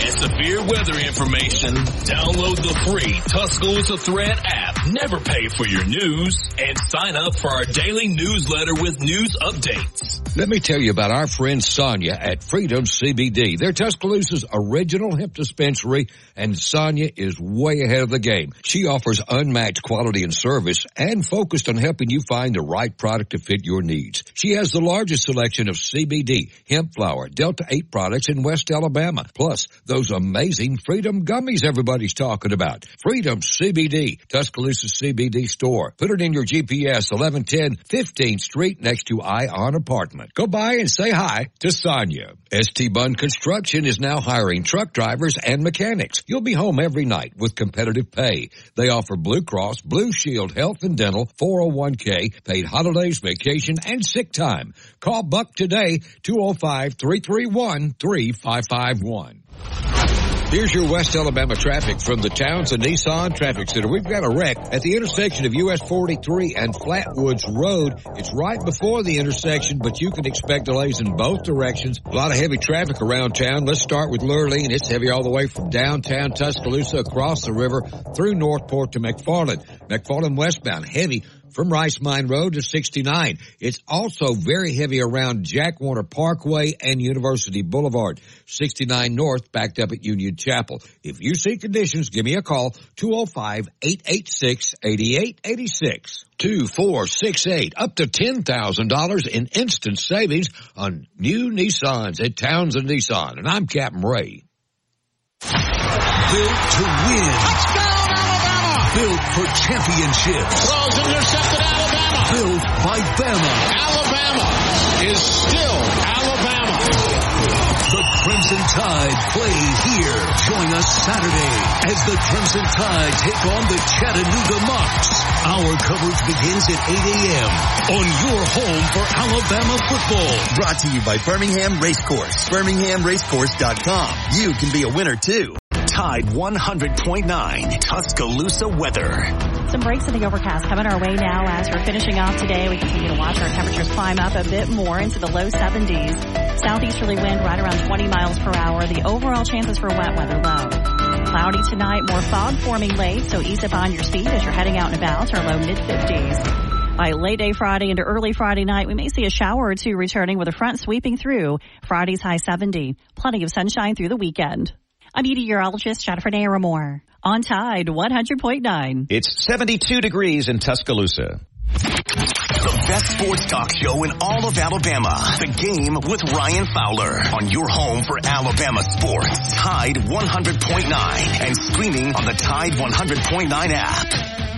And severe weather information. Download the free Tuscaloosa Thread app. Never pay for your news. And sign up for our daily newsletter with news updates. Let me tell you about our friend Sonia at Freedom CBD. They're Tuscaloosa's original hemp dispensary and Sonia is way ahead of the game. She offers unmatched quality and service and focused on helping you find the right product to fit your needs. She has the largest selection of CBD, hemp flower, Delta 8 products in West Alabama. Plus, those amazing Freedom gummies everybody's talking about. Freedom CBD, Tuscaloosa CBD store. Put it in your GPS 1110 15th Street next to Ion Apartment. Go by and say hi to Sonia. ST Bunn Construction is now hiring truck drivers and mechanics. You'll be home every night with competitive pay. They offer Blue Cross, Blue Shield, Health and Dental, 401k, paid holidays, vacation, and sick time. Call Buck today, 205-331-3551. Here's your West Alabama traffic from the Townsend Nissan Traffic Center. We've got a wreck at the intersection of US 43 and Flatwoods Road. It's right before the intersection, but you can expect delays in both directions. A lot of heavy traffic around town. Let's start with Lurleen. It's heavy all the way from downtown Tuscaloosa across the river through Northport to McFarland. McFarland westbound, heavy from Rice Mine Road to 69. It's also very heavy around Jack Warner Parkway and University Boulevard. 69 North backed up at Union Chapel. If you see conditions, give me a call 205-886-8886. 2468 up to $10,000 in instant savings on new Nissans at Townsend Nissan. And I'm Captain Ray. Built to win. Touchdown, Alabama! Built for championships. Throws intercepted Alabama. Built by Bama. Alabama is still Alabama. The Crimson Tide play here. Join us Saturday as the Crimson Tide take on the Chattanooga Mocs. Our coverage begins at 8 a.m. on your home for Alabama football. Brought to you by Birmingham Racecourse. BirminghamRacecourse.com. You can be a winner too. Tide 100.9 Tuscaloosa weather. Some breaks in the overcast coming our way now as we're finishing off today. We continue to watch our temperatures climb up a bit more into the low 70s. Southeasterly wind right around 20 miles per hour. The overall chances for wet weather low. Cloudy tonight, more fog forming late, so ease up on your speed as you're heading out and about. Our low mid 50s. By late day Friday into early Friday night, we may see a shower or two returning with a front sweeping through. Friday's high 70. Plenty of sunshine through the weekend. I'm meteorologist Jennifer Naramore. On Tide 100.9. It's 72 degrees in Tuscaloosa. The best sports talk show in all of Alabama. The game with Ryan Fowler on your home for Alabama sports. Tide 100.9 and streaming on the Tide 100.9 app.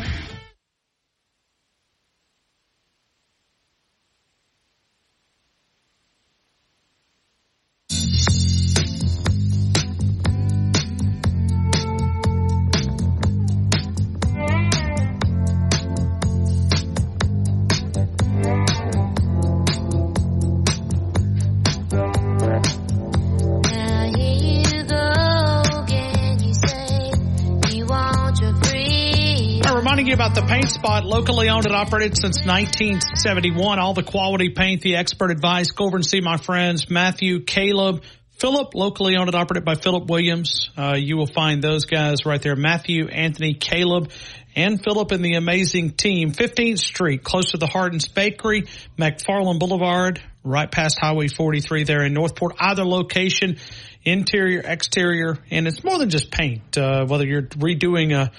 About the paint spot, locally owned and operated since 1971. All the quality paint, the expert advice. Go over and see my friends Matthew, Caleb, Philip, locally owned and operated by Philip Williams. Uh, you will find those guys right there. Matthew, Anthony, Caleb, and Philip and the amazing team. 15th Street, close to the Hardens Bakery, McFarland Boulevard, right past Highway 43 there in Northport. Either location, interior, exterior, and it's more than just paint. Uh, whether you're redoing a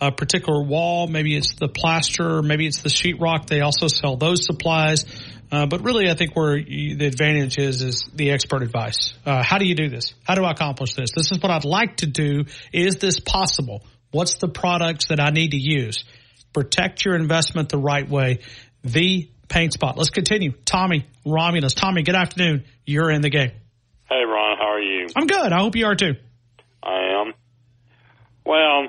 a particular wall. Maybe it's the plaster, maybe it's the sheetrock. They also sell those supplies. Uh, but really, I think where you, the advantage is is the expert advice. Uh, how do you do this? How do I accomplish this? This is what I'd like to do. Is this possible? What's the products that I need to use? Protect your investment the right way. The paint spot. Let's continue. Tommy Romulus. Tommy, good afternoon. You're in the game. Hey, Ron. How are you? I'm good. I hope you are too. I am. Well,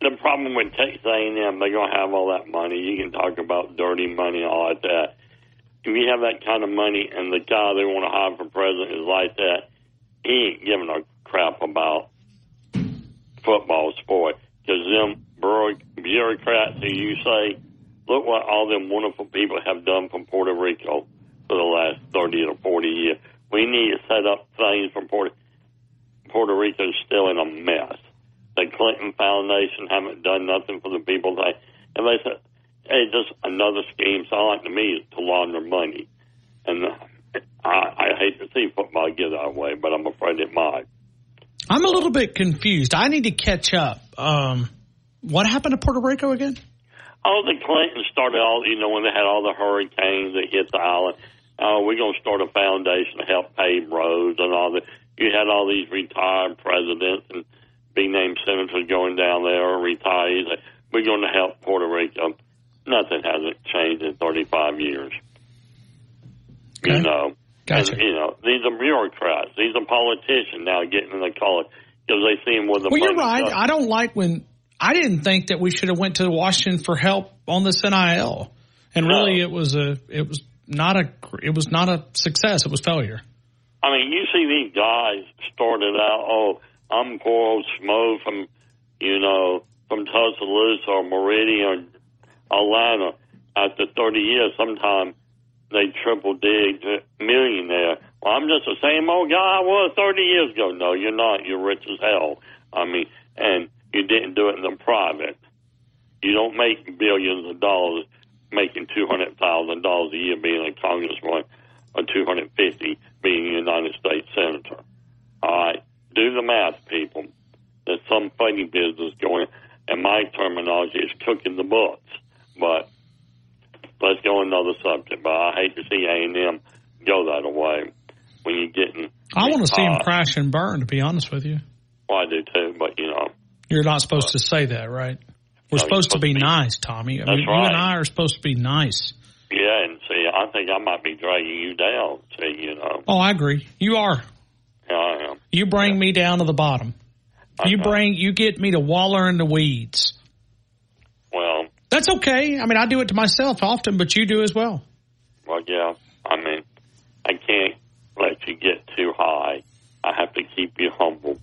the problem with Texas A&M, they're going to have all that money. You can talk about dirty money all like that. If you have that kind of money and the guy they want to hire for president is like that, he ain't giving a crap about football sport. Because them bureaucrats who you say, look what all them wonderful people have done from Puerto Rico for the last 30 or 40 years. We need to set up things for Puerto Puerto Rico's still in a mess the Clinton Foundation haven't done nothing for the people. They and they said, "Hey, just another scheme." Sound like to me is to launder money, and I, I hate to see football get that way, but I'm afraid it might. I'm a little bit confused. I need to catch up. Um, what happened to Puerto Rico again? Oh, the Clintons started all, you know, when they had all the hurricanes that hit the island. Oh, we're going to start a foundation to help pave roads and all that. You had all these retired presidents and big name senators going down there or retirees. We're going to help Puerto Rico. Nothing hasn't changed in 35 years. Okay. You know, Gotcha. and, you know, these are bureaucrats. These are politicians now getting in the college because they see them with the Well, you're right. I don't like when I didn't think that we should have went to Washington for help on this NIL, and really it was a it was not a it was not a success. It was failure. I mean, you see these guys started out, oh, I'm old Smo from, you know, from Tuscaloosa or Meridian Atlanta. After 30 years, sometimes they triple digit millionaire. Well, I'm just the same old guy I was 30 years ago. No, you're not. You're rich as hell. I mean, and you didn't do it in the private. You don't make billions of dollars making $200,000 a year being a congressman or 250 being a United States senator. All right, do the math, people. There's some funny business going, and my terminology is cooking the books. But let's go another subject. But I hate to see A and M go that way when you're getting. I want to see him uh, crash and burn. To be honest with you, Well, I do too, but you know, you're not supposed to say that, right? We're No, you're supposed to be nice, Tommy. I That's mean, you and I are supposed to be nice. yeah. And see, I think I might be dragging you down. See, you know, Oh, I agree. You are. Yeah, I am. You bring me down to the bottom. You bring you get me to waller in the weeds. Well, That's okay. I mean, I do it to myself often, but you do as well. well, yeah. I mean, I can't let you get too high. I have to keep you humble.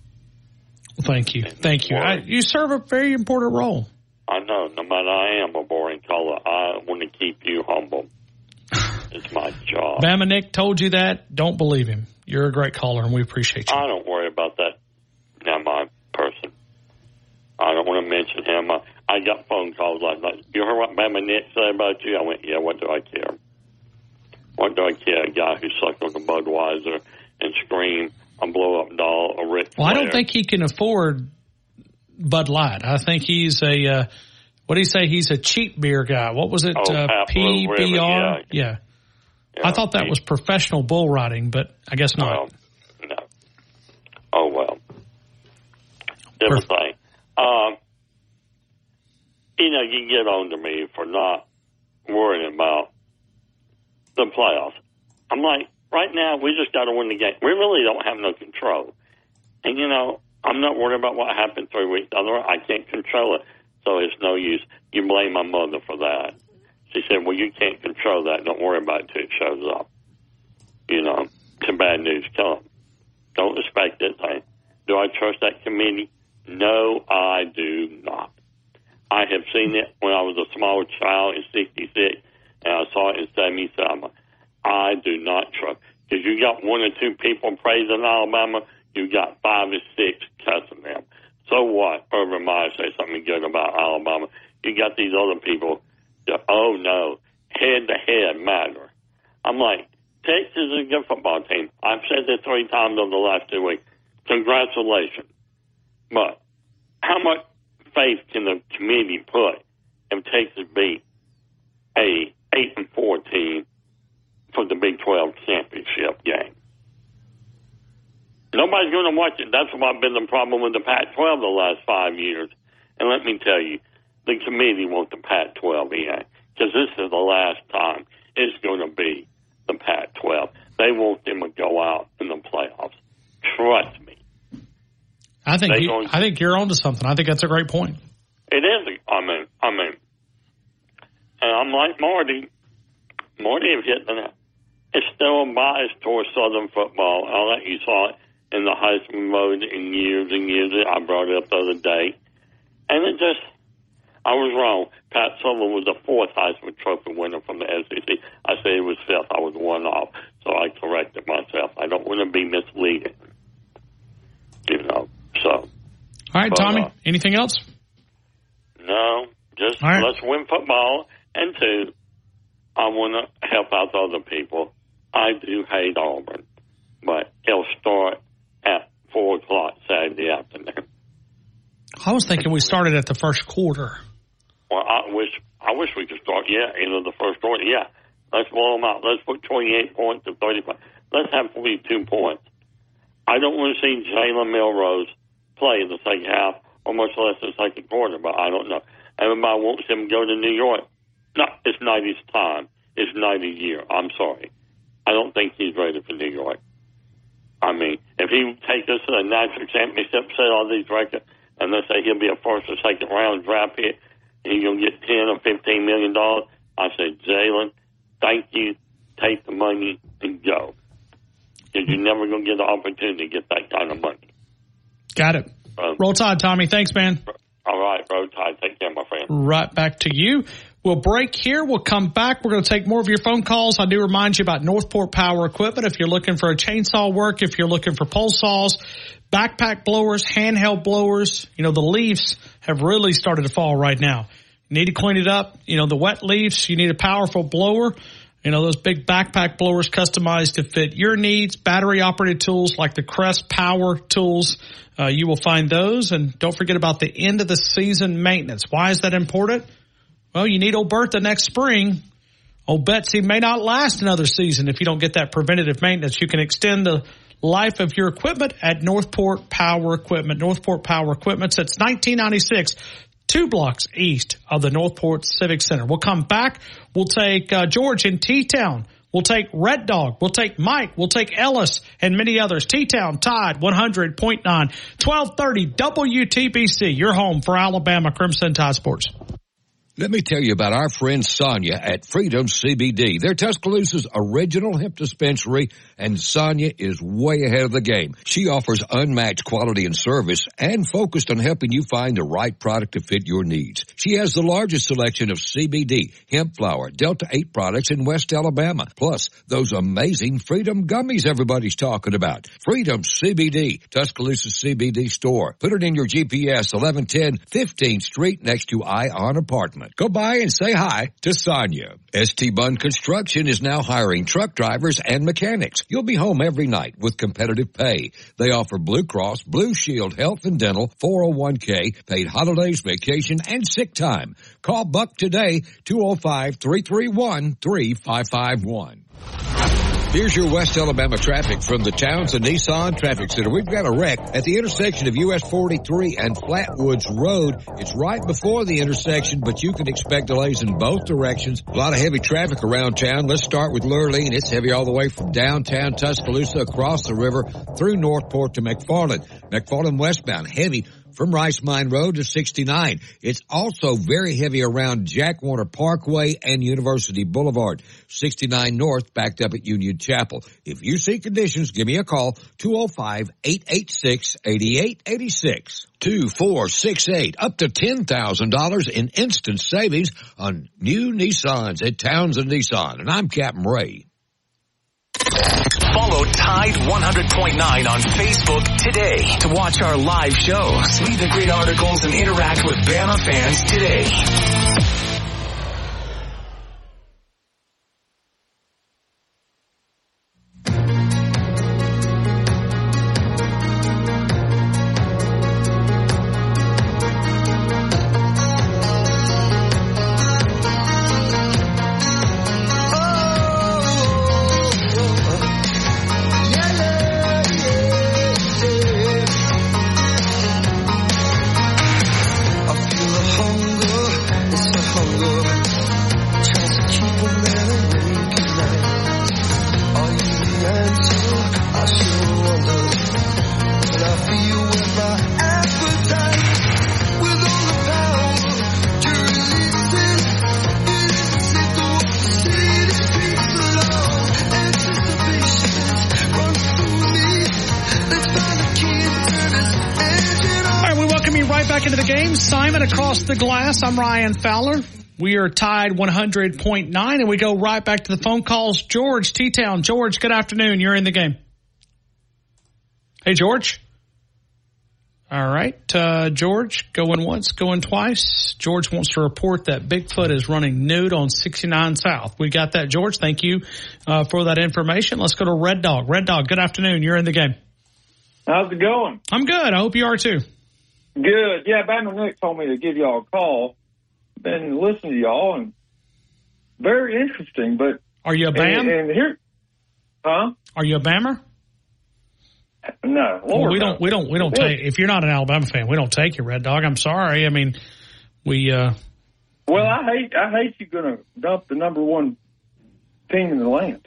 Thank you. Thank you. I, you serve a very important role. I know. No matter I am a boring color, I want to keep you humble. It's my job. Bama Nick told you that. Don't believe him. You're a great caller, and we appreciate you. I don't worry about that. Now, my person. I don't want to mention him. I, I got phone calls like night. You heard what Bama Nick said about you? I went, yeah. What do I care? What do I care? A guy who sucked on the Budweiser and screamed, "A blow up doll, a Ric Well, I don't think he can afford Bud Light. I think he's a uh, what do you say? He's a cheap beer guy. What was it? Oh, uh, Pabst Blue Ribbon, PBR. yeah. Yeah. I thought that was professional bull riding, but I guess not. No. Oh well. Different thing. Um, you know, you get on to me for not worrying about the playoffs. I'm like, right now we just got to win the game. We really don't have no control. And you know, I'm not worried about what happened three weeks. Otherwise, I can't control it, so it's no use. You blame my mother for that. She said, "Well, you can't control that. Don't worry about it till it shows up." You know, till bad news comes. Don't expect it. I, do I trust that committee? No, I do not. I have seen it when I was a small child in '66, and I saw it in '77. I do not trust because you got one or two people praising Alabama, you got five or six cussing them. So what? Urban Meyer say something good about Alabama. You got these other people. That, oh no, head to head matter. I'm like, Texas is a good football team. I've said this three times over the last two weeks. Congratulations. But how much faith can the committee put if Texas beat a eight and four team for the Big Twelve championship game? Nobody's going to watch it. That's what I've been the problem with the Pac-12 the last five years. And let me tell you, the committee wants the Pac-12 in because this is the last time it's going to be the Pac-12. They want them to go out in the playoffs. Trust me. I think you, going- I think you're onto something. I think that's a great point. It is. I mean, I mean, and I'm like Marty. Marty hit the net. It's still a bias towards Southern football. I'll let you saw it in the Heisman mode in years and years. I brought it up the other day, and it just. I was wrong. Pat Summerlin was the fourth Heisman Trophy winner from the SEC. I said it was fifth. I was one off, so I corrected myself. I don't want to be misleading, you know. So All right, But, Tommy. uh, anything else? No, just right. let's win football. And two, I want to help out the other people. I do hate Auburn, but it'll start at four o'clock Saturday afternoon. I was thinking we started at the first quarter. Well, I wish I wish start. Yeah, into the first quarter. Yeah, let's blow them out. Let's put twenty-eight points to thirty-five. Let's have forty-two points. I don't want to see Jalen Milroe's play in the second half, or much less the second quarter. But I don't know. Everybody wants him to go to New York. No, it's not his time. It's not his year. I'm sorry. I don't think he's ready for New York. I mean, if he takes us to the national championship, set all these records, and let's say he'll be a first or second round draft pick, he's gonna get ten or fifteen million dollars, I say, Jalen, thank you. Take the money and go. Because you're never gonna get the opportunity to get that kind of money. Got it. Um, Roll Tide, Tommy. Thanks, man. All right, Roll Tide. take care, my friend. Right back to you. We'll break here. We'll come back. We're going to take more of your phone calls. I do remind you about Northport Power Equipment. If you're looking for a chainsaw work, if you're looking for pole saws, backpack blowers, handheld blowers, you know, the leaves have really started to fall right now. Need to clean it up. You know, the wet leaves, you need a powerful blower. You know, those big backpack blowers customized to fit your needs, battery operated tools like the Crest Power tools. Uh, you will find those. And don't forget about the end of the season maintenance. Why is that important? Well, you need old Bertha next spring. Old Betsy may not last another season if you don't get that preventative maintenance. You can extend the life of your equipment at Northport Power Equipment. Northport Power Equipment since 1996, two blocks east of the Northport Civic Center. We'll come back. We'll take uh, George in T-Town. We'll take Red Dog. We'll take Mike. We'll take Ellis and many others. T-Town Tide 100.9, 1230 WTBC. Your home for Alabama Crimson Tide Sports. Let me tell you about our friend Sonia at Freedom CBD. They're Tuscaloosa's original hemp dispensary, and Sonia is way ahead of the game. She offers unmatched quality and service and focused on helping you find the right product to fit your needs. She has the largest selection of CBD, hemp flower, Delta 8 products in West Alabama, plus those amazing Freedom gummies everybody's talking about. Freedom CBD, Tuscaloosa CBD store. Put it in your GPS, 1110 15th Street next to Ion Apartment. Go by and say hi to Sonia. ST Bunn Construction is now hiring truck drivers and mechanics. You'll be home every night with competitive pay. They offer Blue Cross, Blue Shield, Health and Dental, 401k, paid holidays, vacation, and sick time. Call Buck today, 205-331-3551. Here's your West Alabama traffic from the Townsend Nissan Traffic Center. We've got a wreck at the intersection of US 43 and Flatwoods Road. It's right before the intersection, but you can expect delays in both directions. A lot of heavy traffic around town. Let's start with Lurleen. It's heavy all the way from downtown Tuscaloosa across the river through Northport to McFarland. McFarland westbound, heavy from Rice Mine Road to 69. It's also very heavy around Jack Warner Parkway and University Boulevard. 69 North backed up at Union Chapel. If you see conditions, give me a call, 205-886-8886. 2468, up to $10,000 in instant savings on new Nissans at Townsend Nissan. And I'm Captain Ray. Follow Tide 100.9 on Facebook today to watch our live shows, read the great articles, and interact with Bama fans today. The glass. I'm Ryan Fowler. We are Tide 100.9 and we go right back to the phone calls. George T-Town. George, good afternoon. You're in the game. Hey, George. All right. Uh, George, going once, going twice. George wants to report that Bigfoot is running nude on 69 South. We got that, George. Thank you uh, for that information. Let's go to Red Dog. Red Dog, good afternoon. You're in the game. How's it going? I'm good. I hope you are too. Good. Yeah, Bama Nick told me to give y'all a call. Been listening to y'all and very interesting. But are you a Bam? And, and here, huh? Are you a Bammer? No, Well, we don't. We don't. We don't take. If you're not an Alabama fan, we don't take you, Red Dog. I'm sorry. I mean, we. uh Well, I hate I hate you going to dump the number one team in the land.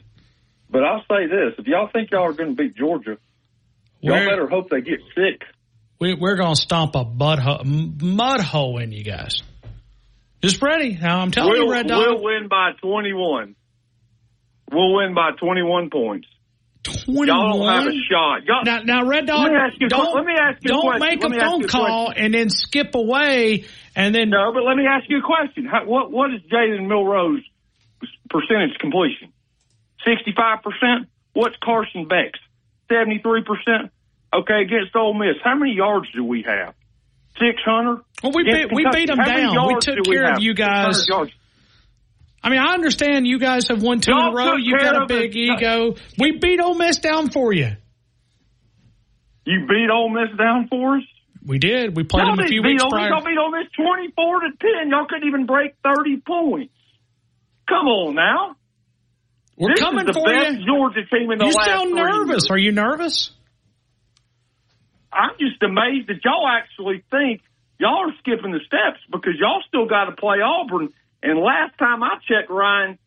But I'll say this: if y'all think y'all are going to beat Georgia, y'all Where- better hope they get sick. We, we're going to stomp a mud, ho- mud hole in you guys. Just ready. Now, I'm telling we'll, you, Red Dog. we'll win by twenty-one. We'll win by twenty-one points. 21? Y'all don't have a shot. Y'all, Now, now, Red Dog, Let me ask you don't, let me ask you don't make a phone a call and then skip away and then. No, but let me ask you a question. How, what what is Jaden Milroe's percentage completion? Sixty-five percent. What's Carson Beck's? Seventy-three percent. Okay, against Ole Miss, how many yards do we have? Six hundred. Well, we beat, we beat them down. We took care of you guys. I mean, I understand you guys have won two in Y'all a row. took You got a big ego. We beat Ole Miss down for you. You beat Ole Miss down for us. We did. We played y'all them a few weeks Ole prior. Y'all beat Ole Miss twenty-four to ten. Y'all couldn't even break thirty points. Come on now. We're this coming is the for best you. Georgia team in the You last sound nervous. Are you nervous? I'm just amazed that y'all actually think y'all are skipping the steps because y'all still got to play Auburn. And last time I checked, Ryan,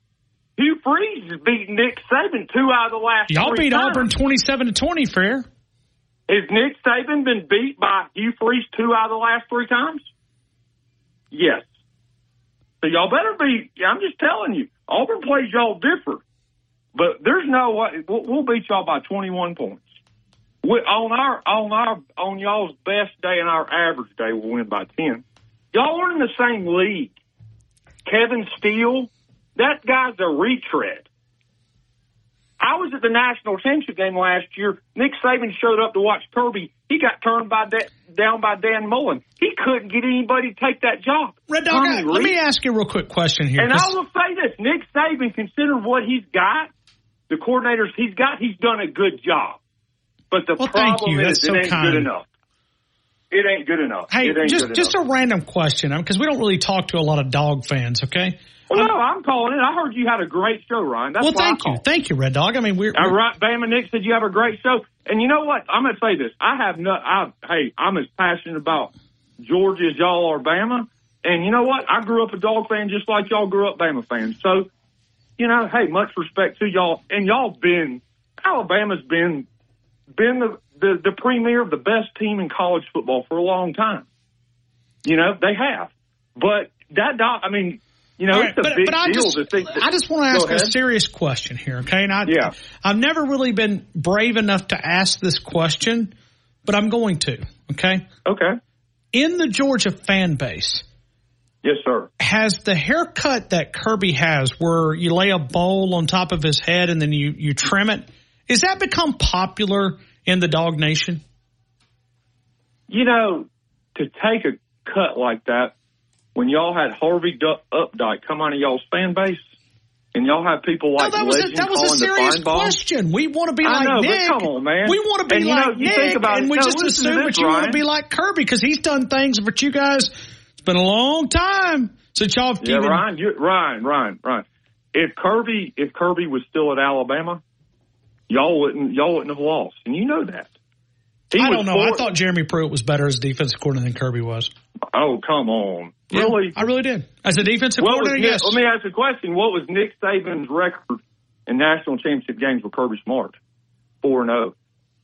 Hugh Freeze has beaten Nick Saban two out of the last. Y'all beat times. Auburn twenty-seven to twenty. Fair. Has Nick Saban been beat by Hugh Freeze two out of the last three times? Yes. So y'all better be. I'm just telling you, Auburn plays y'all different. But there's no way we'll, we'll beat y'all by 21 points. We, on our on our on y'all's best day and our average day, we'll win by 10. Y'all are in the same league. Kevin Steele, that guy's a retread. I was at the national championship game last year. Nick Saban showed up to watch Kirby. He got turned by da- down by Dan Mullen. He couldn't get anybody to take that job. Red Dog, I- let me ask you a real quick question here. and I will say this: Nick Saban, considering what he's got, the coordinators he's got, he's done a good job. But the Well, thank problem is, That's it so ain't kind. good enough. It ain't good enough. Hey, it ain't just just enough. a random question, um, because we don't really talk to a lot of dog fans. Okay. well, um, no, I'm calling it. I heard you had a great show, Ryan. That's well, why I thank you, thank you, Red Dog. I mean, we're, we're- right, Bama Nick said you have a great show, and you know what? I'm going to say this. I have no. I, hey, I'm as passionate about Georgia as y'all are Bama, and you know what? I grew up a dog fan just like y'all grew up Bama fans. So, you know, hey, much respect to y'all, and y'all been Alabama's been been the the, the premier of the best team in college football for a long time. You know, they have, but that dog. I mean. You know, right, a but, big but I deal just, to think. That, I just want to ask a serious question here, okay? And I, Yeah. I've never really been brave enough to ask this question, but I'm going to, okay? Okay. In the Georgia fan base, Yes, sir. has the haircut that Kirby has, where you lay a bowl on top of his head and then you, you trim it, is that become popular in the dog nation? You know, to take a cut like that when y'all had Harvey Updike come out of y'all's fan base, and y'all have people like no, that was a, that was a serious question. We want to be I like know, Nick. come on, man. We want to be And you know, like you Nick, think about and we no, just assume this, that you want to be like Kirby because he's done things, but you guys, it's been a long time since y'all have Yeah, even. Ryan, you, Ryan, Ryan, Ryan. If Kirby, if Kirby was still at Alabama, y'all wouldn't, y'all wouldn't have lost, and you know that. He I don't know. I thought Jeremy Pruitt was better as defensive coordinator than Kirby was. Oh, come on, Yeah, really? I really did. As a defensive What coordinator, Nick, yes. Let me ask a question. What was Nick Saban's record in national championship games with Kirby Smart? Four and zero.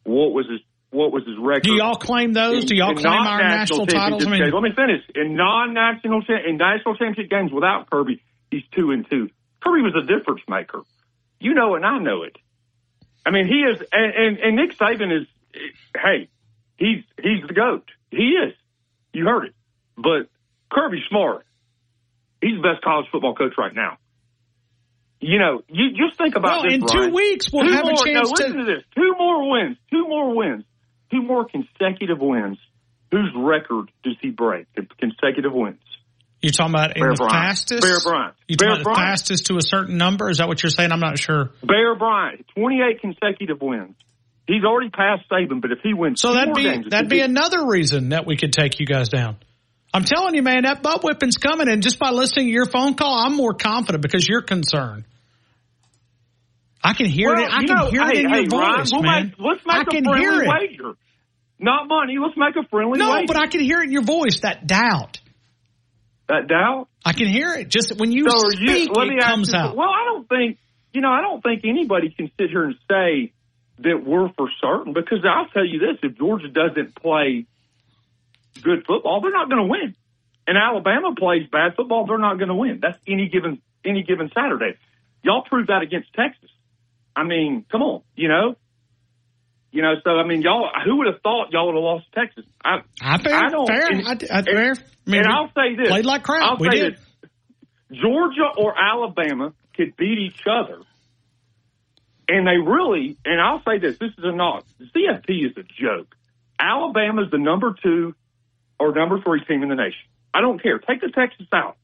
What was his What was his record? Do y'all claim those? Do y'all claim our non-national titles? I mean, games. Let me finish. In non-national in national championship games without Kirby, he's two and two. Kirby was a difference maker. You know it, and I know it. I mean, he is, and, and, and Nick Saban is. Hey, he's he's the goat. He is. You heard it. But Kirby Smart, he's the best college football coach right now. You know, you just think about Well, this. in two weeks, we'll Two have a chance no, to- listen to this. Two more wins. Two more wins. Two more consecutive wins. Whose record does he break? The consecutive wins. You're talking about Bear the Bryant. fastest? Bear Bryant. You Bear talking about the Bryant. fastest to a certain number? Is that what you're saying? I'm not sure. Bear Bryant, 28 consecutive wins. He's already passed Saban, but if he wins So that'd be games, that'd be another reason that we could take you guys down. I'm telling you, man, that butt whipping's coming, and just by listening to your phone call, I'm more confident because you're concerned. I can hear well, it. I can know, hear hey, it in hey, your Ryan, voice, we'll man. Make, let's make I a can friendly hear it. wager. Not money. Let's make a friendly wager. No, wager. but I can hear it in your voice. That doubt. That doubt. I can hear it. Just when you so speak, let me it comes you, out. Well, I don't think you know. I don't think anybody can sit here and say that we're for certain because I'll tell you this: if Georgia doesn't play good football, they're not going to win. And Alabama plays bad football, they're not going to win. That's any given any given Saturday. Y'all proved that against Texas. I mean, come on, you know. You know, so I mean, y'all. Who would have thought y'all would have lost to Texas? I, I, fair, I don't. fair. And, I, I, fair. I mean, and I'll say this: played like crap. I'll We say did. this: Georgia or Alabama could beat each other, and they really. And I'll say this: this is a. The CFP is a joke. Alabama's the number two or number three team in the nation. I don't care. Take the Texas out.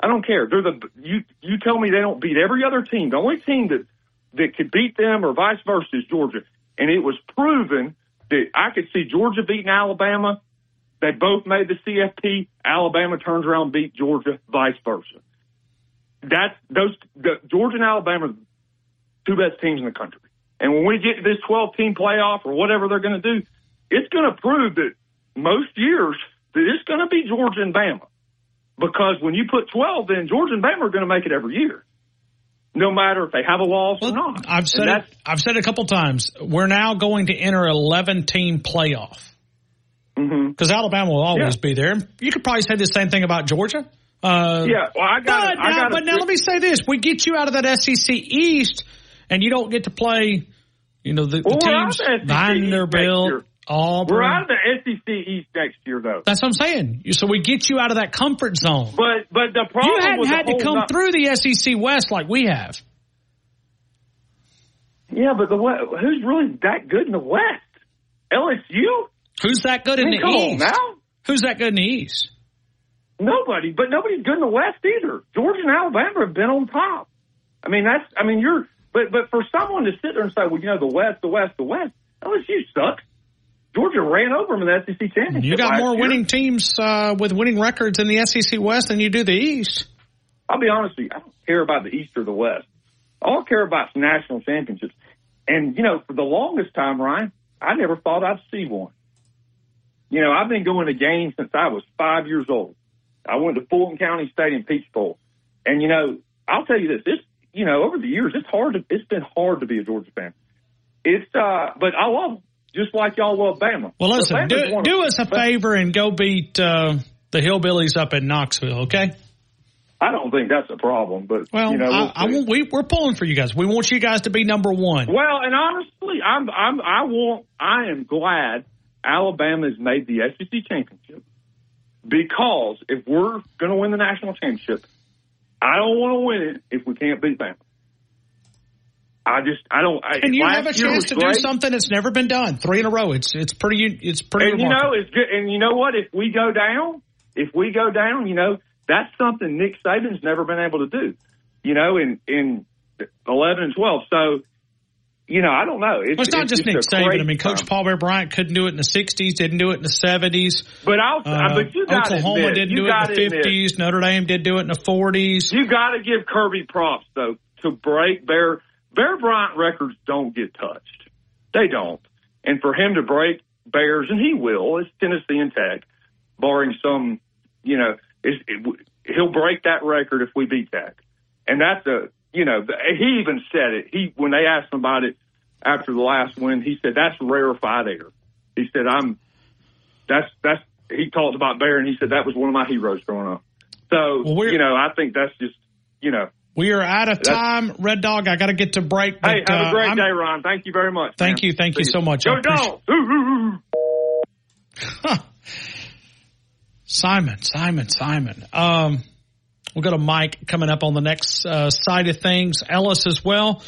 I don't care. They're the you. You tell me they don't beat every other team. The only team that that could beat them or vice versa is Georgia. And it was proven that I could see Georgia beating Alabama. They both made the CFP. Alabama turns around beat Georgia, vice versa. That's those the, Georgia and Alabama are two best teams in the country. And when we get to this 12 team playoff or whatever they're going to do, it's going to prove that most years that it's going to be Georgia and Bama. Because when you put 12 in, Georgia and Bama are going to make it every year no matter if they have a loss or not. I've said it. I've said it a couple times. We're now going to enter 11 team playoff because Alabama will always be there. You could probably say the same thing about Georgia. Uh, yeah, well, I got. But, now, but now let me say this: we get you out of that SEC East, and you don't get to play. You know the, the we're teams of the SEC East Vanderbilt, Auburn. We're out of the SEC East next year, though. That's what I'm saying. So we get you out of that comfort zone. But but the problem you hadn't had to come not- through the SEC West like we have. Yeah, but the who's really that good in the West? LSU. Who's that good in the East? now. Who's that good in the East? Nobody, but nobody's good in the West either. Georgia and Alabama have been on top. I mean, that's. I mean, you're. But but for someone to sit there and say, well, you know, the West, the West, the West, LSU sucks. Georgia ran over them in the SEC championship. You got more year. winning teams uh, with winning records in the SEC West than you do the East. I'll be honest with you, I don't care about the East or the West. All I care about is national championships. And, you know, for the longest time, Ryan, I never thought I'd see one. You know, I've been going to games since I was five years old. I went to Fulton County Stadium, Peach Bowl. And, you know, I'll tell you this, this, you know, over the years, it's hard to, it's been hard to be a Georgia fan. It's, uh, but I love them, just like y'all love Bama. Well, listen, do, do us a favor and go beat uh, the Hillbillies up in Knoxville, okay? I don't think that's a problem, but, Well, you know, we'll I want, we, we're pulling for you guys. We want you guys to be number one. Well, and honestly, I'm I'm I want I am glad Alabama has made the SEC championship because if we're going to win the national championship, I don't want to win it if we can't beat Bama. I just I don't. I, And you have a chance to great. do something that's never been done. Three in a row. It's it's pretty. It's pretty. And you know, it's good. And you know what? If we go down, if we go down, you know, that's something Nick Saban's never been able to do. You know, in in eleven and twelve. So, you know, I don't know. It's, Well, it's not just Nick Saban. I mean, Coach time. Paul Bear Bryant couldn't do it in the '60s. Didn't do it in the '70s. But I'll, Uh, but you got Oklahoma admit, didn't do it in the admit, '50s. Notre Dame did do it in the '40s. You got to give Kirby props though to break Bear Bear Bryant records don't get touched. They don't, and for him to break Bears, and he will, it's Tennessee and Tech, barring some, you know, it, he'll break that record if we beat Tech, and that's a, you know, he even said it. He when they asked him about it after the last win, he said that's rarefied air. He said I'm, that's that's he talked about Bear, and he said that was one of my heroes growing up. So you know, I think that's just you know. We are out of That's- time, Red Dog. I got to get to break. But, Hey, have uh, a great I'm- day, Ron. Thank you very much. Thank man. you, thank you so much. Go appreciate- dogs! Ooh, ooh, ooh. Simon, Simon, Simon. Um, we'll go to Mike coming up on the next uh, side of things. Ellis as well.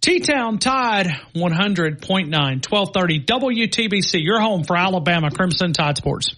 T-Town Tide 100.9, 1230 WTBC. Your home for Alabama Crimson Tide Sports.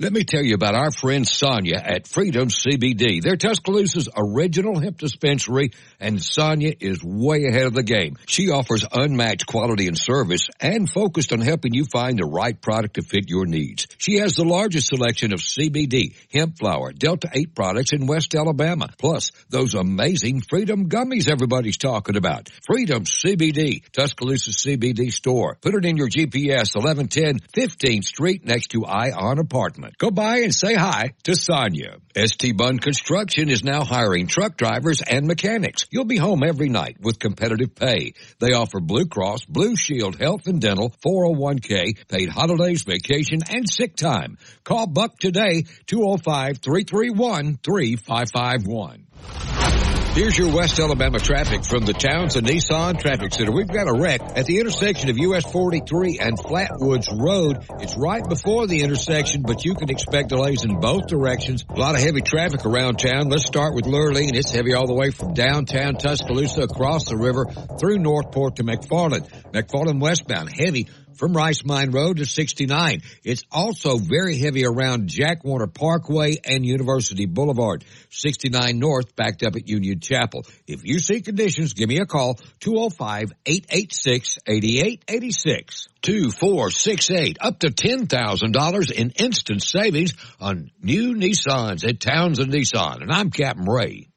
Let me tell you about our friend Sonia at Freedom CBD. They're Tuscaloosa's original hemp dispensary, and Sonia is way ahead of the game. She offers unmatched quality and service and focused on helping you find the right product to fit your needs. She has the largest selection of CBD, hemp flower, Delta 8 products in West Alabama, plus those amazing Freedom gummies everybody's talking about. Freedom CBD, Tuscaloosa CBD store. Put it in your GPS, 1110 15th Street next to Ion Apartment. Go by and say hi to Sonia. ST Bunn Construction is now hiring truck drivers and mechanics. You'll be home every night with competitive pay. They offer Blue Cross, Blue Shield, Health and Dental, 401k, paid holidays, vacation, and sick time. Call Buck today, 205-331-3551. Here's your West Alabama traffic from the Townsend Nissan Traffic Center. We've got a wreck at the intersection of US 43 and Flatwoods Road. It's right before the intersection, but you can expect delays in both directions. A lot of heavy traffic around town. Let's start with Lurleen. It's heavy all the way from downtown Tuscaloosa across the river through Northport to McFarland. McFarland westbound, heavy from Rice Mine Road to 69. It's also very heavy around Jack Warner Parkway and University Boulevard. 69 North backed up at Union Chapel. If you see conditions, give me a call, 205-886-8886. 2468, up to $10,000 in instant savings on new Nissans at Townsend Nissan. And I'm Captain Ray.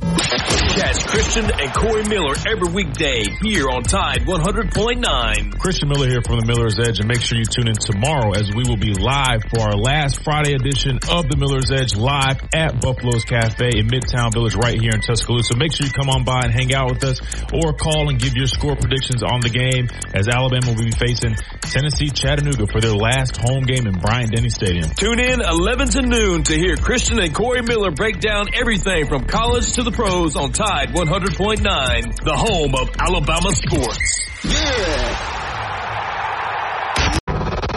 Catch Christian and Corey Miller every weekday here on Tide 100.9. Christian Miller here from the Miller's Edge and make sure you tune in tomorrow as we will be live for our last Friday edition of the Miller's Edge live at Buffalo's Cafe in Midtown Village right here in Tuscaloosa. Make sure you come on by and hang out with us or call and give your score predictions on the game as Alabama will be facing Tennessee Chattanooga for their last home game in Bryant-Denny Stadium. Tune in 11 to noon to hear Christian and Corey Miller break down everything from college to the pros on Tide 100.9, the home of Alabama sports. Yeah.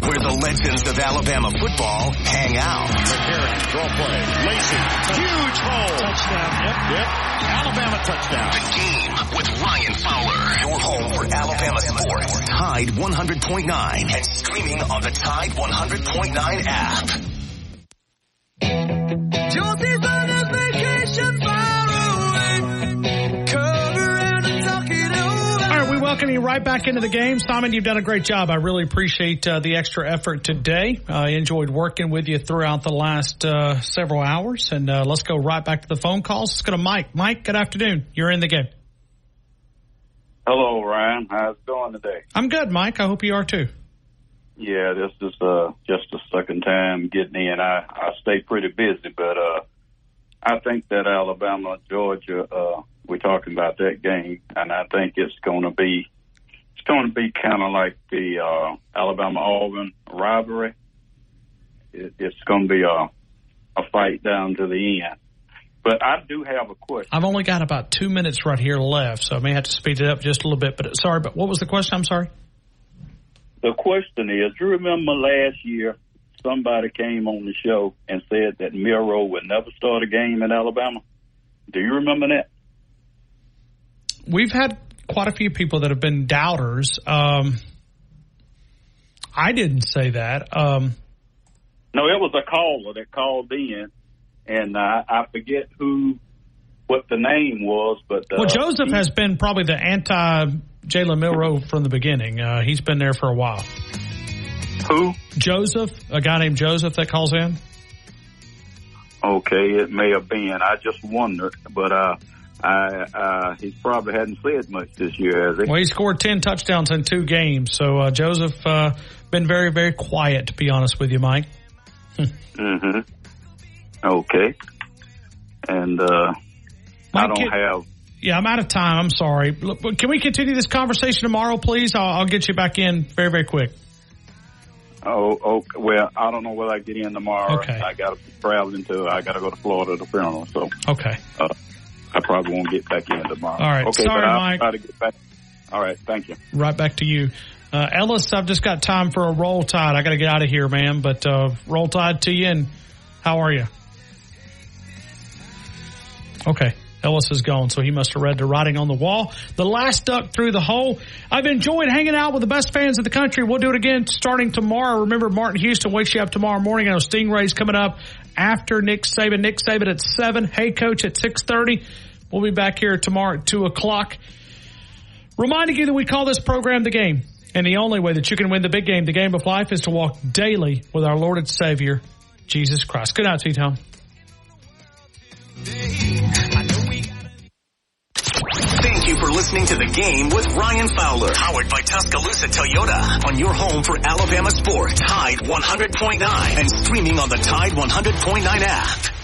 Where the legends of Alabama football hang out. McCarron, draw play. Lacy, huge hole. Touchdown. Yep, yep. Alabama touchdown. The game with Ryan Fowler. Your home for Alabama sports. Tide 100.9 and streaming on the Tide 100.9 app. All welcome you right back into the game. Simon, you've done a great job. I really appreciate uh, the extra effort today. Uh, I enjoyed working with you throughout the last uh, several hours. And uh, let's go right back to the phone calls. Let's go to Mike. Mike, good afternoon. You're in the game. Hello, Ryan. How's it going today? I'm good, Mike. I hope you are too. Yeah, this is uh, just the second time getting in. I, I stay pretty busy, but uh, I think that Alabama, Georgia, uh, we're talking about that game, and I think it's going to be it's going to be kind of like the uh, Alabama Auburn rivalry. It, it's going to be a a fight down to the end. But I do have a question. I've only got about two minutes right here left, so I may have to speed it up just a little bit. But sorry, but what was the question? I'm sorry. The question is, Do you remember last year somebody came on the show and said that Milroe would never start a game in Alabama? Do you remember that? We've had quite a few people that have been doubters. Um, I didn't say that. Um, No, it was a caller that called in, and uh, I forget who, what the name was, but uh, well, Joseph he- has been probably the anti Jalen Milroe from the beginning. Uh, he's been there for a while. Who? Joseph, a guy named Joseph that calls in. Okay, it may have been. I just wondered, but uh, I uh, he probably hadn't said much this year, has he? Well, he scored 10 touchdowns in two games. So, uh, Joseph, uh, been very, very quiet, to be honest with you, Mike. [LAUGHS] Mm-hmm. Okay. And uh, I don't can- have. Yeah, I'm out of time. I'm sorry. Look, Can we continue this conversation tomorrow, please? I'll, I'll get you back in very, very quick. Oh, okay. Well, I don't know whether I get in tomorrow. Okay. I got to travel into. I got to go to Florida to funeral, so Okay. uh, I probably won't get back in tomorrow. All right. Okay, Sorry, but I'll Mike. try to get back. All right. Thank you. Right back to you. Uh, Ellis, I've just got time for a roll tide. I got to get out of here, man. But uh, roll tide to you. And how are you? Okay. Ellis is gone, so he must have read the writing on the wall. The last duck through the hole. I've enjoyed hanging out with the best fans of the country. We'll do it again starting tomorrow. Remember, Martin Houston wakes you up tomorrow morning. I know Stingrays coming up after Nick Saban. Nick Saban at 7. Hey, Coach at 6.30. We'll be back here tomorrow at 2 o'clock. Reminding you that we call this program the game. And the only way that you can win the big game, the game of life, is to walk daily with our Lord and Savior, Jesus Christ. Good night, T-Town. Listening to the game with Ryan Fowler, powered by Tuscaloosa Toyota, on your home for Alabama sports, Tide 100.9, and streaming on the Tide 100.9 app.